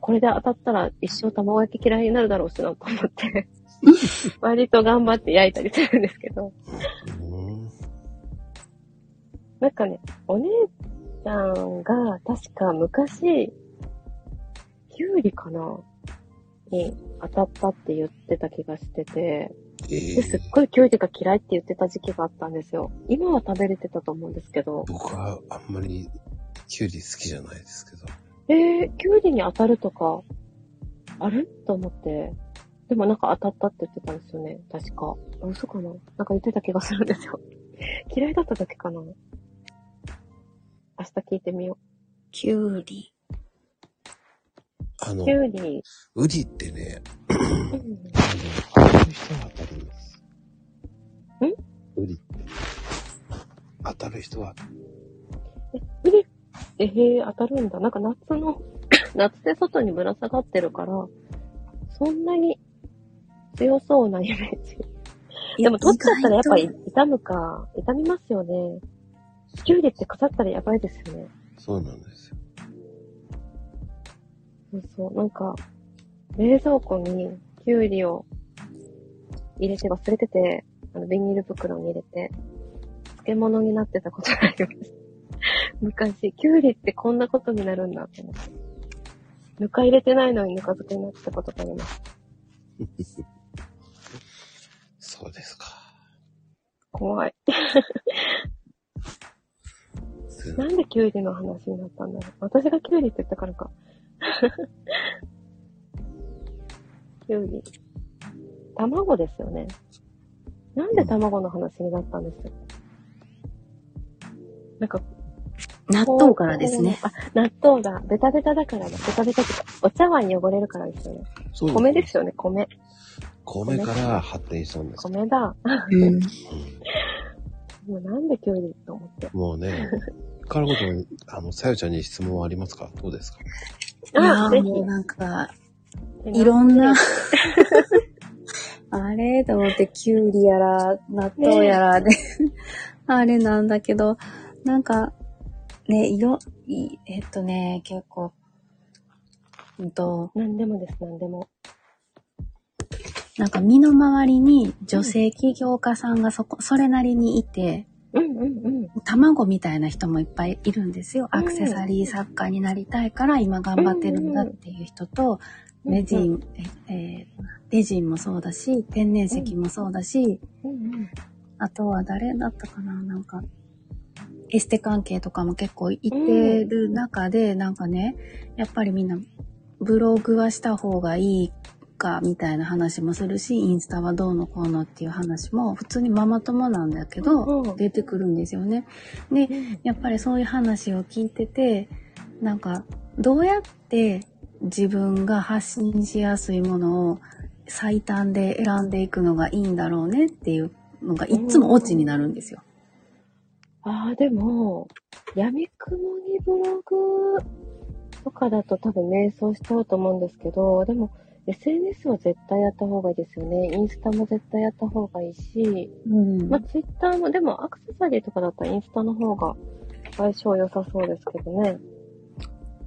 これで当たったら一生卵焼き嫌いになるだろうしなと思って、割と頑張って焼いたりするんですけど、うん。なんかね、お姉ちゃんが確か昔、キュウリかなに当たったって言ってた気がしてて、えですっー、ごいキュウリが嫌いって言ってた時期があったんですよ。今は食べれてたと思うんですけど、僕はあんまりキュウリ好きじゃないですけど。えー、キュウリに当たるとか、ある？と思って、でもなんか当たったって言ってたんですよね。確か。あ嘘かな？なんか言ってた気がするんですよ。嫌いだっただけかな？明日聞いてみよきゅうり。あのう。キ、ュウリ、ウリってね、うんあの、当たる人は当たるんです。んウリって。当たる人は、え、ウリえへー、当たるんだ。なんか夏の、夏で外にぶら下がってるから、そんなに強そうなイメージ。でも取っちゃったらやっぱり痛むか、痛みますよね。キュウリって腐ったらやばいですよね。そうなんですよ。そうそう、なんか、冷蔵庫にキュウリを入れて忘れてて、あの、ビニール袋に入れて、漬物になってたことがありました。昔、キュウリってこんなことになるんだって思って。ぬか入れてないのにぬか漬けになってたことがあります。そうですか。怖い。すなんでキュウリの話になったんだろう。私がキュウリって言ったからか。キュウリ。卵ですよね。なんで卵の話になったんですよ。なんか、納豆からですね。あ、納豆がベタベタだからだ。ベタベタってか、お茶碗汚れるからですよね。そう米ですよね、米。米から発展したんです。米だ。うん。もうなんでキュウリと思って。もうね、からことに、あの、さよちゃんに質問はありますか？どうですか？いやーもうなんか、ひ。いろんな、あれと思って、きゅうりやら、納豆やらで、あれなんだけど、なんか、ね、いろ、いえっとね、結構、うんと、なんでもです、なんでも。なんか身の回りに女性起業家さんがそこ、それなりにいて、うんうんうん。卵みたいな人もいっぱいいるんですよ。うんアクセサリー作家になりたいから今頑張ってるんだっていう人と、レジン、ええーレジンもそうだし、天然石もそうだし、うんうん。あとは誰だったかな？なんか、エステ関係とかも結構いてる中で、なんかね、やっぱりみんなブログはした方がいいかみたいな話もするし、インスタはどうのこうのっていう話も普通にママ友なんだけど、出てくるんですよね。で、やっぱりそういう話を聞いてて、なんか、どうやって自分が発信しやすいものを最短で選んでいくのがいいんだろうねっていうのがいつもオチになるんですよ。ああ、でも、闇雲にブログとかだと多分迷走しちゃうと思うんですけど、でも SNS は絶対やった方がいいですよね。インスタも絶対やった方がいいし、うんまあ、ツイッターも、でもアクセサリーとかだったらインスタの方が相性良さそうですけどね。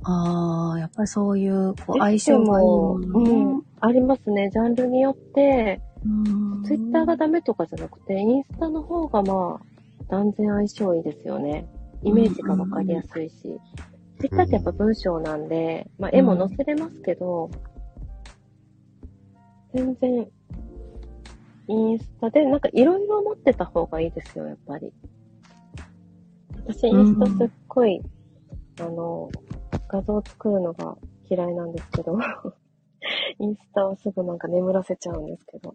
ああ、やっぱりそういうこう相性ものうねん。ありますね。ジャンルによって、うんツイッターがダメとかじゃなくて、インスタの方がまあ、断然相性いいですよね。イメージがわかりやすいし。ツイッターってやっぱ文章なんで、まあ絵も載せれますけど、全然、インスタでなんかいろいろ持ってた方がいいですよ、やっぱり。私インスタすっごい、あの、画像作るのが嫌いなんですけど、インスタをすぐなんか眠らせちゃうんですけど。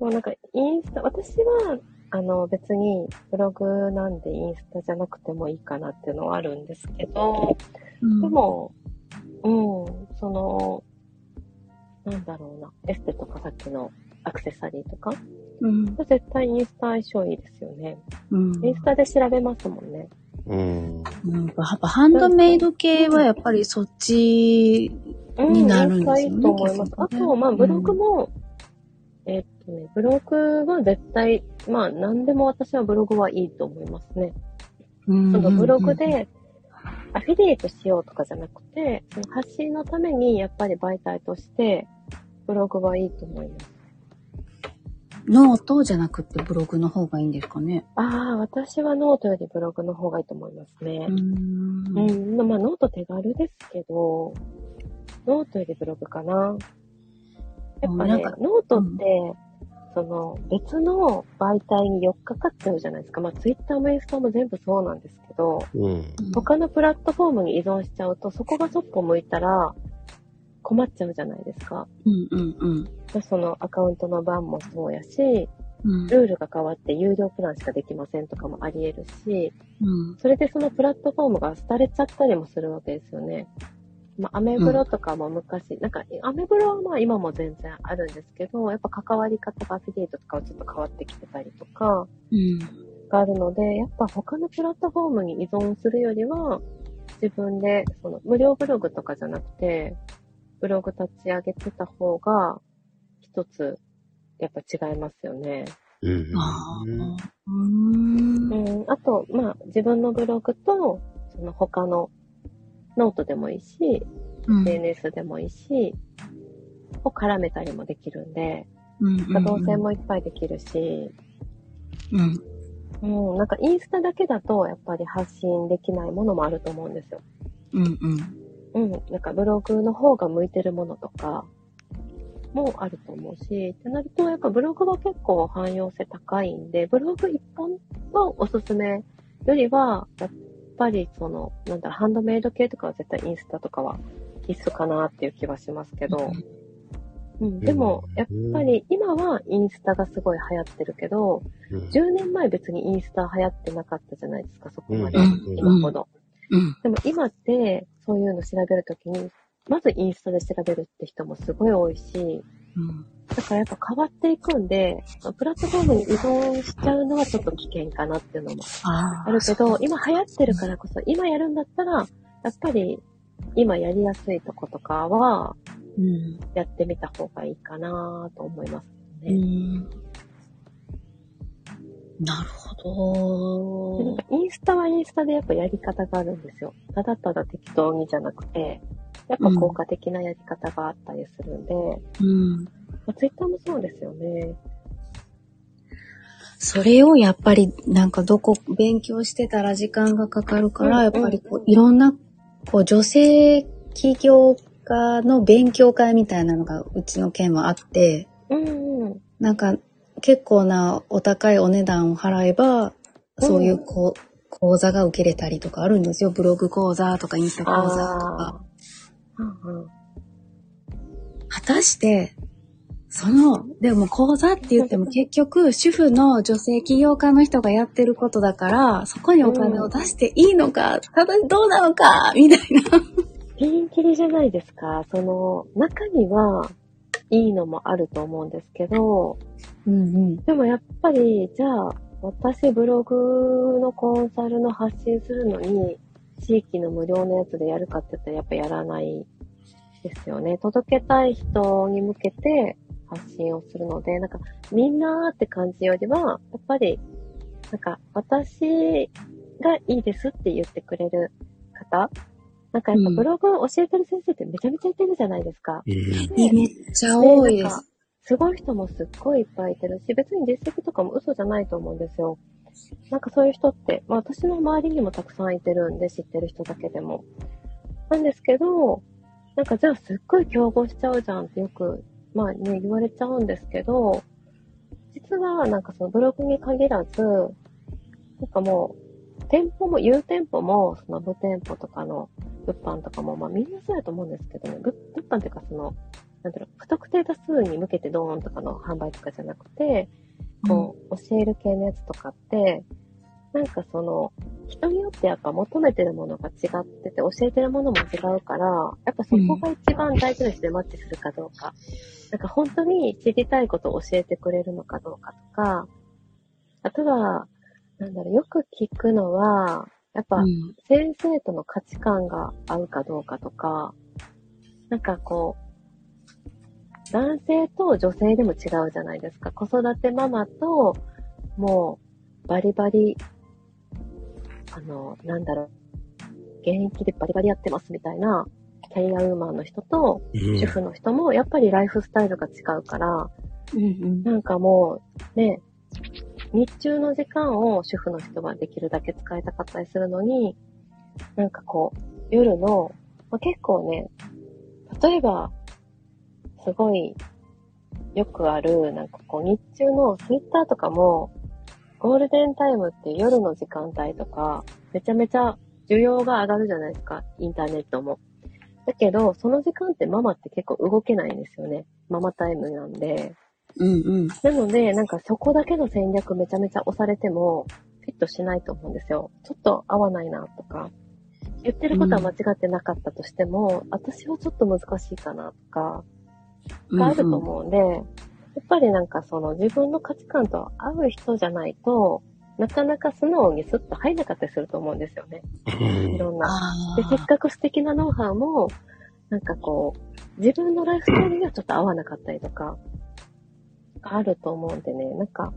もうなんかインスタ、私は、あの別にブログなんでインスタじゃなくてもいいかなっていうのはあるんですけど、うんでも、うん、その、なんだろうな、エステとかさっきのアクセサリーとか、うん。絶対インスタ相性いいですよね。うん。インスタで調べますもんね。うん。うんやっぱハンドメイド系はやっぱりそっち、うん、になるんですよねインスタいいと思います。あと、まあ、ブログも、えっとね、ブログは絶対、まあ、何でも私はブログはいいと思いますね。うんそのブログ、で、アフィリエイトしようとかじゃなくて、その発信のためにやっぱり媒体として、ブログはいいと思います。ノートじゃなくてブログの方がいいんですかね？ああ、私はノートよりブログの方がいいと思いますねう。んうん、まあノート手軽ですけど、ノートよりブログかな。やっぱねなんか、ノートって、その別の媒体に寄っかかっちゃうじゃないですか。まあツイッターもインスタも全部そうなんですけど、うん。他のプラットフォームに依存しちゃうと、そこがそっぽ向いたら困っちゃうじゃないですか。うんうんうん。でそのアカウントの番もそうやし、うんルールが変わって有料プランしかできませんとかもあり得るし、うんそれでそのプラットフォームが廃れちゃったりもするわけですよね。まあ、アメブロとかも昔、なんか、アメブロはまあ今も全然あるんですけど、やっぱ関わり方がアフィリエイトとかはちょっと変わってきてたりとか、うん。があるので、やっぱ他のプラットフォームに依存するよりは、自分で、その、無料ブログとかじゃなくて、ブログ立ち上げてた方が、一つ、やっぱ違いますよね。うん。あー。うん。うん、あと、まあ、自分のブログと、その他のノートでもいいし、うん。SNS でもいいし、を絡めたりもできるんで、う導線もいっぱいできるし、うん。うん、なんかインスタだけだと、やっぱり発信できないものもあると思うんですよ。うんうん。うん、なんかブログの方が向いてるものとか、もあると思うし、ってなると、やっぱブログは結構汎用性高いんで、ブログ一本のおすすめよりは、やっぱりその、なんだろう、ハンドメイド系とかは絶対インスタとかは必須かなっていう気はしますけど、うん、でも、やっぱり今はインスタがすごい流行ってるけど、うん。10年前別にインスタ流行ってなかったじゃないですか、そこまで、うん今ほど。うん。でも今って、そういうの調べるときに、まずインスタで調べるって人もすごい多いし、うんだからやっぱ変わっていくんで、プラットフォームに依存しちゃうのはちょっと危険かなっていうのもああるけど、今流行ってるからこそ、今やるんだったら、やっぱり今やりやすいとことかは、うんやってみた方がいいかなと思いますうね。んなるほどでなんか。インスタはインスタでやっぱやり方があるんですよ。ただただ適当にじゃなくて、やっぱ効果的なやり方があったりするんで、うんまあ、ツイッターもそうですよね。それをやっぱりなんかどこ勉強してたら時間がかかるから、やっぱりこういろんなこう女性起業家の勉強会みたいなのがうちの県はあって、うんうん。なんか結構なお高いお値段を払えば、そういうこう講座が受けれたりとかあるんですよ。ブログ講座とかインスタ講座とか。あー。うんうん。果たして、その、でも講座って言っても結局主婦の女性起業家の人がやってることだから、そこにお金を出していいのか、ただどうなのか、みたいな。ピンキリじゃないですか。その、中には、いいのもあると思うんですけど、うんうん。でもやっぱり、じゃあ、私ブログのコンサルの発信するのに、地域の無料のやつでやるかって言ったらやっぱやらないですよね。届けたい人に向けて発信をするので、なんかみんなって感じよりは、やっぱり、なんか私がいいですって言ってくれる方、なんかやっぱうんブログ教えてる先生ってめちゃめちゃいてるじゃないですか。うん。めっちゃ多いですねなんか。すごい人もすっごいいっぱいいてるし、別に実績とかも嘘じゃないと思うんですよ。なんかそういう人って、まあ私の周りにもたくさんいてるんで、知ってる人だけでも。なんですけど、なんかじゃあすっごい競合しちゃうじゃんってよく、まあね、言われちゃうんですけど、実はなんかそのブログに限らず、なんかもう、店舗も、有店舗も、その無店舗とかの物販とかも、まあみんなそうやと思うんですけどね、物販っていうかその、なんだろう、不特定多数に向けてドーンとかの販売とかじゃなくて、こう、教える系のやつとかって、なんかその、人によってやっぱ求めてるものが違ってて、教えてるものも違うから、やっぱそこが一番大事な人でマッチするかどうか。なんか本当に知りたいことを教えてくれるのかどうかとか、あとは、なんだろう、よく聞くのは、やっぱうん先生との価値観が合うかどうかとか、なんかこう、男性と女性でも違うじゃないですか。子育てママと、もう、バリバリ、あの、なんだろう、現役でバリバリやってますみたいな、キャリアウーマンの人と、うん主婦の人も、やっぱりライフスタイルが違うから、うんうん。なんかもう、ね、日中の時間を主婦の人はできるだけ使いたかったりするのに、なんかこう、夜の、まあ、結構ね、例えば、すごい、よくある、なんかこう、日中のツイッターとかも、ゴールデンタイムって夜の時間帯とか、めちゃめちゃ需要が上がるじゃないですか、インターネットも。だけど、その時間ってママって結構動けないんですよね。ママタイムなんで。うんうん。なので、なんかそこだけの戦略めちゃめちゃ押されても、フィットしないと思うんですよ。ちょっと合わないなとか。言ってることは間違ってなかったとしても、私はちょっと難しいかなとか、があると思うんで、やっぱりなんかその自分の価値観と合う人じゃないと、なかなか素直にスッと入んなかったりすると思うんですよね。いろんな。あで、せっかく素敵なノウハウも、なんかこう、自分のライフスタイルにはちょっと合わなかったりとか、があると思うんでね、なんか、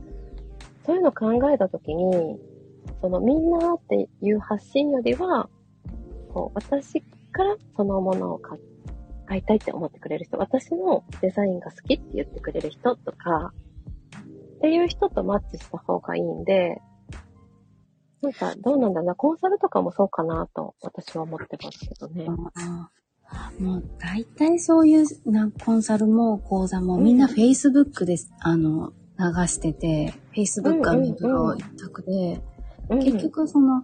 そういうの考えたときに、そのみんなっていう発信よりは、こう、私からそのものを買買いたいって思ってくれる人、私のデザインが好きって言ってくれる人とか、っていう人とマッチした方がいいんで、なんか、どうなんだろうな、コンサルとかもそうかなと、私は思ってますけどね。もう大体そういうなコンサルも講座もみんな Facebook で、あの流してて、Facebook がメブロ一択で、うん。結、局その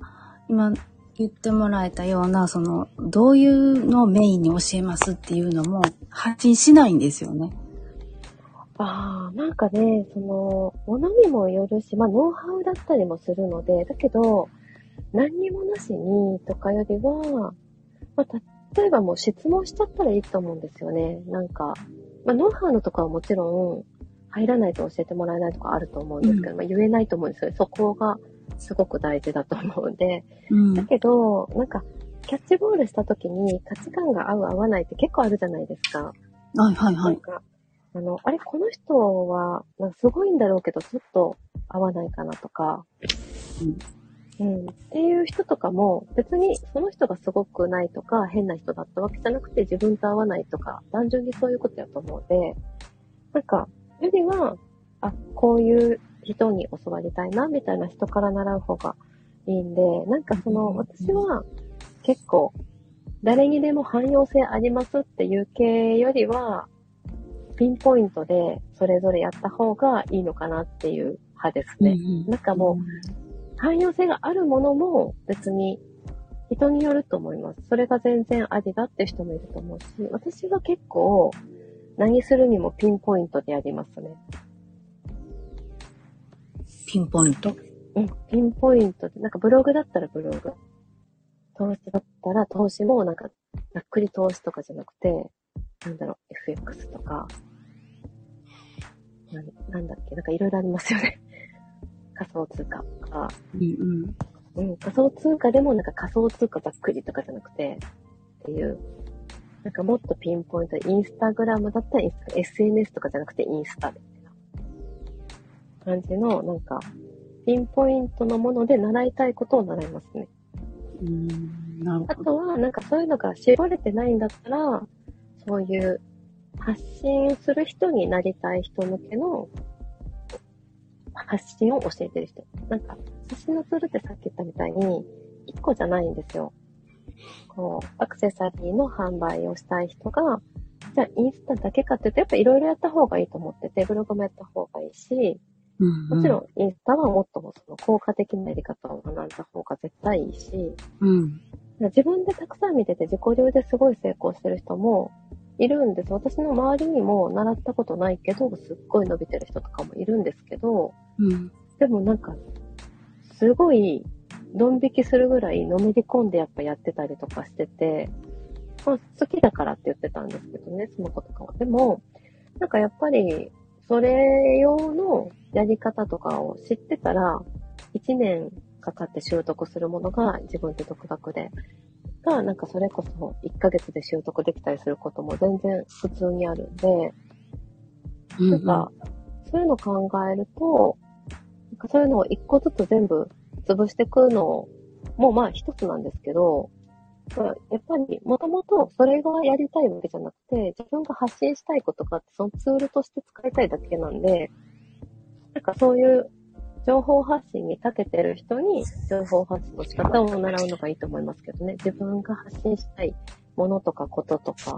今言ってもらえたようなそのどういうのをメインに教えますっていうのも発信しないんですよね。ああ、なんかね、その、ものにもよるし、まあ、ノウハウだったりもするので、だけど、何にもなしにとかよりは、まあ、例えばもう質問しちゃったらいいと思うんですよね。なんか、まあ、ノウハウのとかはもちろん、入らないと教えてもらえないとかあると思うんですけど、まあ、言えないと思うんですよね。そこがすごく大事だと思うんで。うん。だけど、なんか、キャッチボールした時に価値観が合う合わないって結構あるじゃないですか。はいはいはい。なんか、あの、あれ、この人は、なんかすごいんだろうけど、ちょっと合わないかなとか、うん。っていう人とかも、別にその人がすごくないとか、変な人だったわけじゃなくて、自分と合わないとか、単純にそういうことやと思うので、なんか、よりは、あ、こういう人に教わりたいな、みたいな人から習う方がいいんで、なんかその、私は結構、誰にでも汎用性ありますっていう系よりは、ピンポイントでそれぞれやった方がいいのかなっていう派ですね。なんかもう、汎用性があるものも別に人によると思います。それが全然ありだって人もいると思うし、私は結構何するにもピンポイントでやりますね。ピンポイント？うん、ピンポイントで、なんかブログだったらブログ。投資だったら投資もなんか、ざっくり投資とかじゃなくて、なんだろう、FX とか、なんなんだっけ、なんかいろいろありますよね。仮想通貨とか、うんうん。うん、仮想通貨でもなんか仮想通貨ざっくりとかじゃなくて、っていう、なんかもっとピンポイントで、インスタグラムだったらインスタ SNS とかじゃなくてインスタで、感じの、なんか、ピンポイントのもので習いたいことを習いますね。うーん、なるあほど。とは、なんかそういうのが絞れてないんだったら、そういう発信する人になりたい人向けの発信を教えてる人。なんか、発信のツールってさっき言ったみたいに、一個じゃないんですよ。こう、アクセサリーの販売をしたい人が、じゃあインスタだけかっていうと、やっぱいろいろやった方がいいと思ってて、ブログもやった方がいいし、うんもちろんインスタはもっとその効果的なやり方を学んだ方が絶対いいし、うん。自分でたくさん見てて自己流ですごい成功してる人もいるんです。私の周りにも習ったことないけど、すっごい伸びてる人とかもいるんですけど、うん。でもなんか、すごい、ドン引きするぐらいのめり込んでやっぱやってたりとかしてて、まあ好きだからって言ってたんですけどね、その子とかは。でも、なんかやっぱり、それ用のやり方とかを知ってたら、1年かかって習得するものが自分で独学で、が、なんかそれこそ1ヶ月で習得できたりすることも全然普通にあるんで、うん。なんか、そういうのを考えると、なんかそういうのを一個ずつ全部潰していくのもまあ一つなんですけど、やっぱりもともとそれがやりたいわけじゃなくて、自分が発信したいことがあって、そのツールとして使いたいだけなんで、なんかそういう情報発信に長けてる人に情報発信の仕方を習うのがいいと思いますけどね。自分が発信したいものとかこととか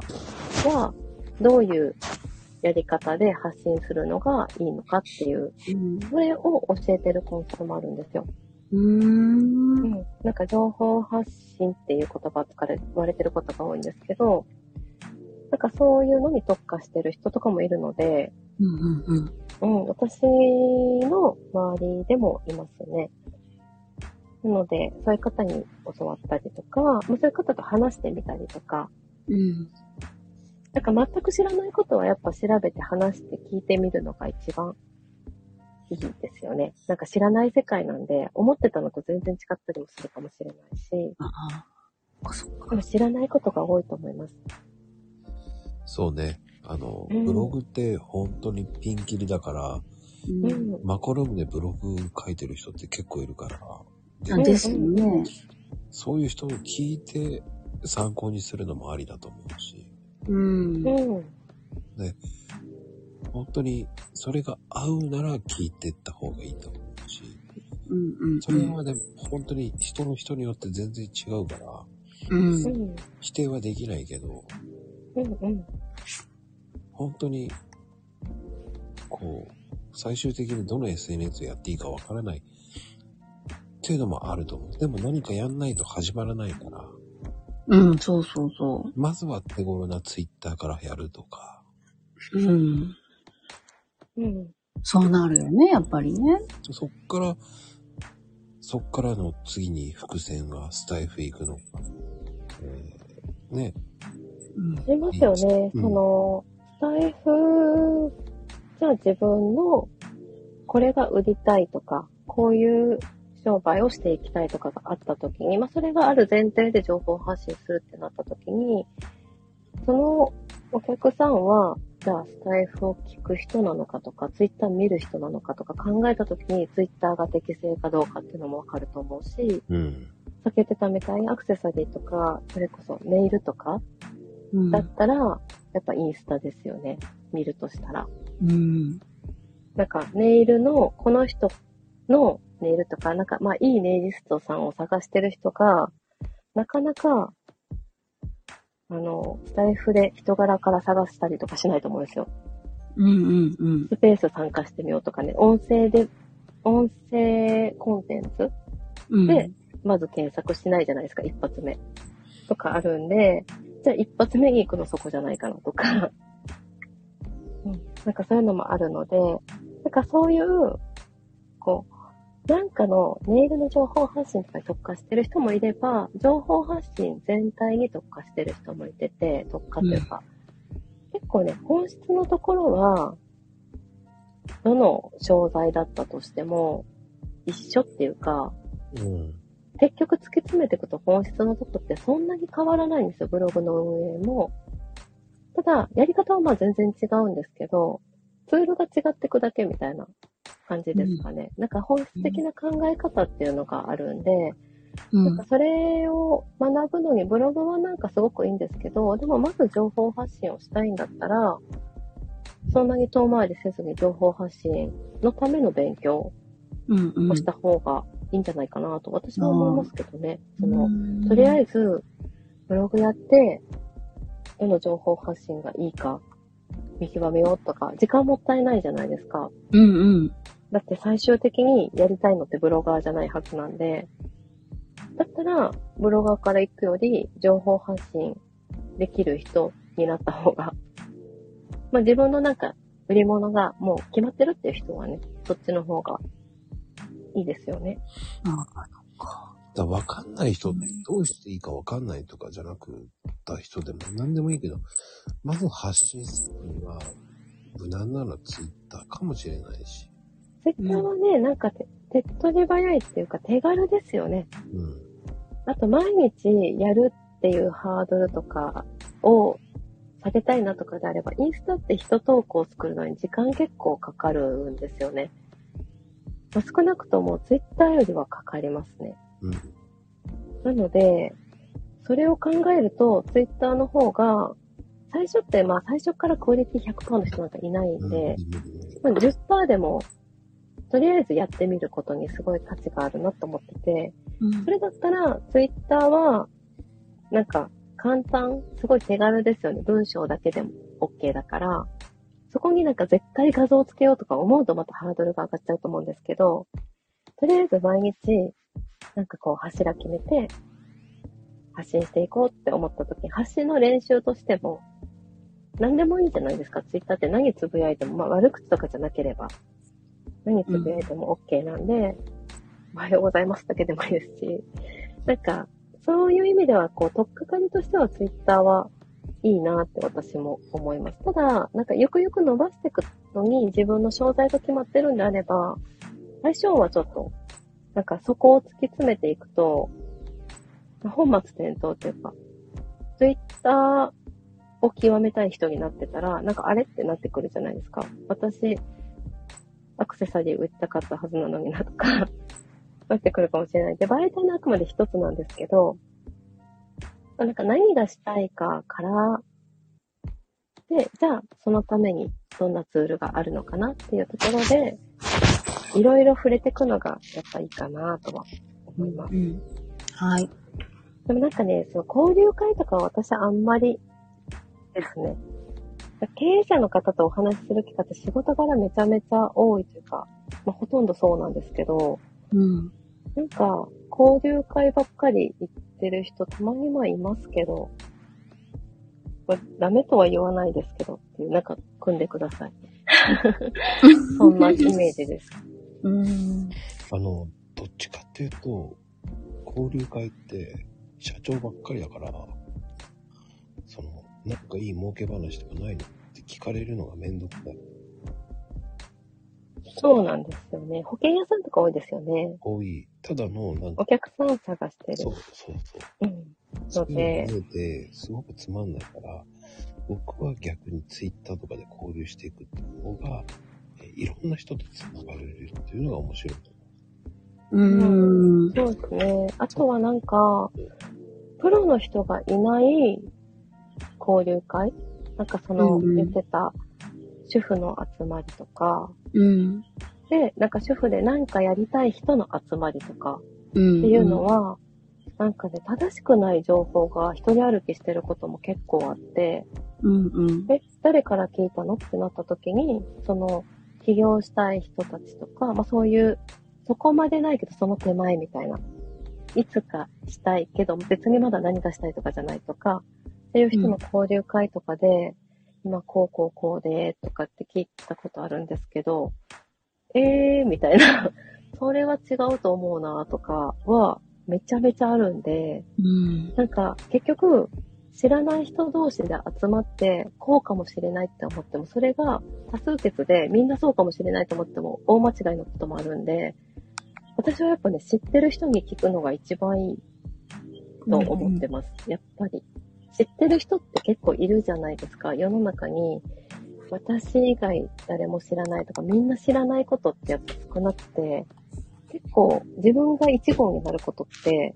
は、どういうやり方で発信するのがいいのかっていう、うん。それを教えてるコンサルもあるんですよ。うーん。なんか情報発信っていう言葉を使われ言われてることが多いんですけど、なんかそういうのに特化してる人とかもいるので、うんうんうん。うん、私の周りでもいますね。なので、そういう方に教わったりとか、まあそういう方と話してみたりとか、うん。なんか全く知らないことはやっぱ調べて話して聞いてみるのが一番いいですよね。なんか知らない世界なんで、思ってたのと全然違ったりもするかもしれないし、ああ。そっか。でも知らないことが多いと思います。そうね。あの、うんブログって本当にピンキリだから、うんうん。マコルームでブログ書いてる人って結構いるから、あですよね。そういう人を聞いて参考にするのもありだと思うし、うん。うん。本当にそれが合うなら聞いてった方がいいと思うし、うんうん。それはでも本当に人の人によって全然違うから、うん。うん。否定はできないけど、うん。うん。本当に、こう、最終的にどの SNS をやっていいかわからないっていうのもあると思う。でも何かやんないと始まらないから、うん、そうそうそまずは手頃な Twitter からやるとか、う。うん。うん。そうなるよね、やっぱりね。そっから、そっからの次に伏線がスタイフ行くのか。えーね、うん。ありますよね。うんその、スタイフ、じゃあ自分の、これが売りたいとか、こういう商売をしていきたいとかがあったときに、まあそれがある前提で情報発信するってなったときに、そのお客さんは、じゃあスタイフを聞く人なのかとか、ツイッター見る人なのかとか考えたときに、ツイッターが適正かどうかっていうのもわかると思うし、うん。さっき言ってたみたいにアクセサリーとか、それこそネイルとか、うんだったら、やっぱインスタですよね。見るとしたら。うん。なんか、ネイルの、この人のネイルとか、なんか、まあ、いいネイリストさんを探してる人が、なかなか、あの、スタイフで人柄から探したりとかしないと思うんですよ。うんうんうん。スペース参加してみようとかね、音声で、音声コンテンツうん。で、まず検索しないじゃないですか、一発目。とかあるんで、じゃあ一発目に行くのそこじゃないかなとか、うん、なんかそういうのもあるので、なんかそういう、こう、なんかのネイルの情報発信とかに特化してる人もいれば、情報発信全体に特化してる人もいてて、特化というか、結構ね、本質のところは、どの商材だったとしても、一緒っていうか、うん。結局突き詰めていくと本質のとこってそんなに変わらないんですよ、ブログの運営も。ただ、やり方はまあ全然違うんですけど、ツールが違っていくだけみたいな感じですかね。なんか本質的な考え方っていうのがあるんで、うんなんか。それを学ぶのにブログはなんかすごくいいんですけど、でもまず情報発信をしたいんだったら、そんなに遠回りせずに情報発信のための勉強うんうん。をした方がいいんじゃないかなと私は思いますけどね。その、うんとりあえず、ブログやって、どの情報発信がいいか、見極めようとか、時間もったいないじゃないですか。うんうん。だって最終的にやりたいのってブロガーじゃないはずなんで、だったら、ブロガーから行くより、情報発信できる人になった方が、まあ自分のなんか、売り物がもう決まってるっていう人はね、そっちの方がいいですよね。あだから分かんない人ってどうしていいか分かんないとかじゃなくた人でも何でもいいけど、まず発信するには、無難なのはツイッターかもしれないし。ツイッターはね、なんか手手っ取り早いっていうか手軽ですよね。うん。あと毎日やるっていうハードルとかを下げたいなとかであれば、インスタって一投稿を作るのに時間結構かかるんですよね。まあ少なくともツイッターよりはかかりますね。うん。なので、それを考えると、ツイッターの方が、最初ってまあ最初からクオリティ100%の人なんかいないんで、まあ10%でも、とりあえずやってみることにすごい価値があるなと思ってて、うんそれだったら、ツイッターは、なんか、簡単、すごい手軽ですよね。文章だけでも OK だから、そこになんか絶対画像をつけようとか思うとまたハードルが上がっちゃうと思うんですけど、とりあえず毎日、なんかこう柱決めて、発信していこうって思った時、発信の練習としても、何でもいいじゃないですか。ツイッターって何つぶやいても、まあ悪口とかじゃなければ、何つぶやいても OK なんで、おはようございますだけでもいいですし、なんか、そういう意味では、こう、とっかかりとしてはツイッターはいいなって私も思います。ただ、なんか、よくよく伸ばしていくのに自分の商材が決まってるんであれば、相性はちょっと、なんか、そこを突き詰めていくと、本末転倒っていうか、ツイッターを極めたい人になってたら、なんかあれってなってくるじゃないですか。私、アクセサリー売りたかったはずなのになとか、なってくるかもしれない。で、媒体のあくまで一つなんですけど、なんか何がしたいかから、で、じゃあそのためにどんなツールがあるのかなっていうところで、いろいろ触れていくのがやっぱいいかなとは思います。うん。はい。でもなんかね、その交流会とかは私はあんまりですね。経営者の方とお話しする機会って仕事柄めちゃめちゃ多いというか、まあほとんどそうなんですけど、うん。なんか、交流会ばっかり行ってる人たまにまあいますけど、これダメとは言わないですけどっていう、なんか組んでください。そんなイメージです。うん。あの、どっちかっていうと、交流会って社長ばっかりだから、なんかいい儲け話とかないのって聞かれるのがめんどくさい。そうなんですよね。保険屋さんとか多いですよね。多い。ただの、なんかお、客さんを探してる。そうそうそう。うん。そういうでので、すごくつまんないから、僕は逆にツイッターとかで交流していくっていう方が、えいろんな人と繋がれるっていうのが面白いとうん。そうですね。あとはなんか、プロの人がいない交流会？なんかその言ってた、主婦の集まりとか、うん。で、なんか主婦で何かやりたい人の集まりとかうん。っていうのは、なんかね、正しくない情報が一人歩きしてることも結構あって、うんうん。え、誰から聞いたの？ってなった時に、その、起業したい人たちとか、まあそういう、そこまでないけどその手前みたいな。いつかしたいけど、別にまだ何がしたいとかじゃないとか、っていう人の交流会とかで、今こうこうこうで、とかって聞いたことあるんですけど、えー、みたいな。それは違うと思うな、とかは、めちゃめちゃあるんで、うん。なんか、結局、知らない人同士で集まって、こうかもしれないって思っても、それが多数決でみんなそうかもしれないと思っても、大間違いのこともあるんで、私はやっぱね、知ってる人に聞くのが一番いいと思ってます。やっぱり。知ってる人って結構いるじゃないですか。世の中に、私以外誰も知らないとか、みんな知らないことってやっぱ少なくて、結構自分が一号になることって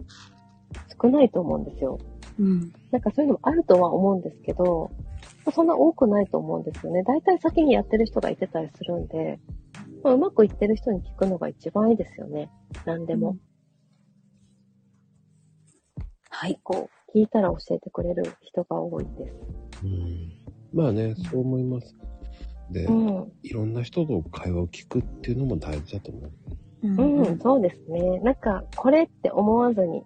少ないと思うんですよ。うん。なんかそういうのもあるとは思うんですけど、そんな多くないと思うんですよね。大体先にやってる人がいてたりするんで、まあ、うまくいってる人に聞くのが一番いいですよね。何でも。はい。こう、聞いたら教えてくれる人が多いです。うん。まあね、そう思います。で、うん。いろんな人と会話を聞くっていうのも大事だと思う。うんうん、そうですね。なんか、これって思わずに、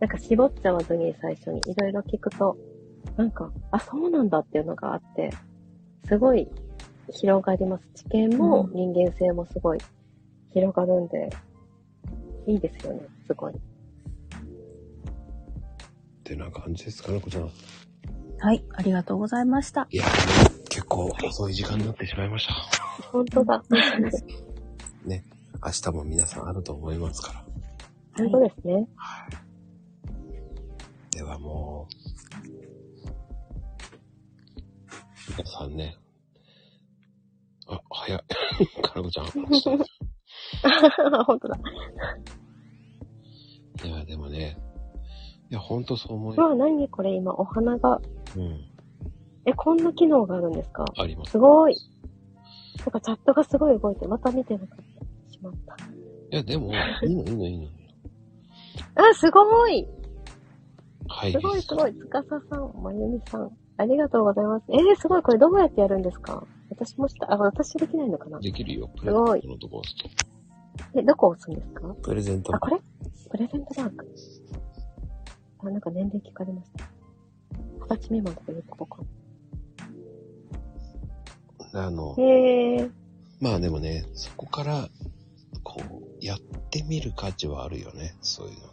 なんか絞っちゃわずに最初にいろいろ聞くと、なんか、あ、そうなんだっていうのがあって、すごい広がります。知見もうん人間性もすごい広がるんで、いいですよね、すごい。ってな感じですかね、こちら。はい。ありがとうございました。いや、結構遅い時間になってしまいました。本当だ。明日も皆さんあると思いますから。本当ですね。ではもう、皆さんね。あ、早い。かなこちゃん。本当だ。いや、でもね。いや、ほんとそう思いうわ、何これ今、お花が。うん。え、こんな機能があるんですか？あります。すごい。なんかチャットがすごい動いて、また見てなかった。しまった。いや、でも、いいの、いいの、いいの。あ、すごいはい。すごいすごい。つかささん、まゆみさん。ありがとうございます。えー、すごい。これどうやってやるんですか？私もした。あ、私できないのかな？できるよ。プすごいレゼントのとこ押すと。え、どこ押すんですか？プレゼントあ、これ？プレゼントマーク。あ、なんか年齢聞かれました。二十歳未満とか言うとこかあのな。、へー。まあでもね、そこから、こう、やってみる価値はあるよね。そういうのね。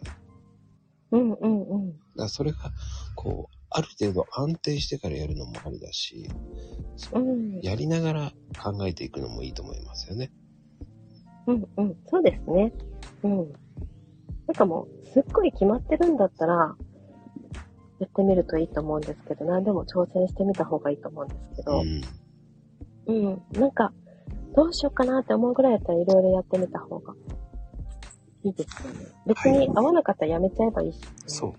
うんうんうん。だそれが、こう、ある程度安定してからやるのもありだし、うん。やりながら考えていくのもいいと思いますよね。うんうん。そうですね。うん。なんかもう、すっごい決まってるんだったら、やってみるといいと思うんですけど、何でも挑戦してみた方がいいと思うんですけど、うん。うん。なんか、どうしようかなって思うぐらいやったらいろいろやってみた方がいいですよね。別に合わなかったらやめちゃえばいいし、そう。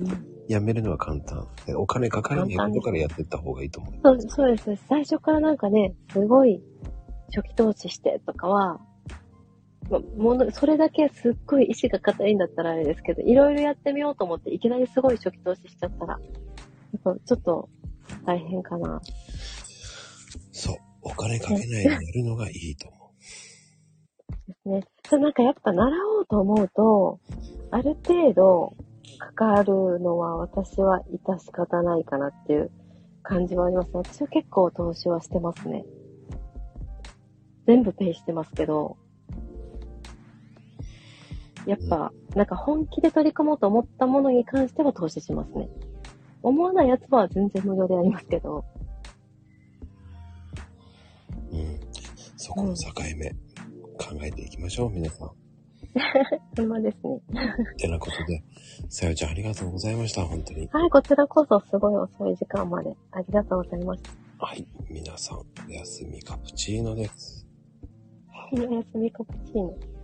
うん。やめるのは簡単。でお金かからないことからやっていった方がいいと思う。そう、そうです。最初からなんかね、すごい初期投資してとかは、まもの、それだけすっごい意志が固いんだったらあれですけど、いろいろやってみようと思って、いきなりすごい初期投資しちゃったら、やっぱちょっと大変かな。そう。お金かけないでやるのがいいと思ですね。そうなんかやっぱ習おうと思うと、ある程度かかるのは私は致し方ないかなっていう感じはありますね。私は結構投資はしてますね。全部ペイしてますけど、やっぱ、なんか本気で取り組もうと思ったものに関しては投資しますね。思わないやつは全然無料でありますけど、う。うん。そこの境目、考えていきましょう、皆さん。ほんまですね。てなことで、さよちゃんありがとうございました、本当に。はい、こちらこそすごい遅い時間までありがとうございました。はい。皆さん、おやすみカプチーノです。おやすみカプチーノ。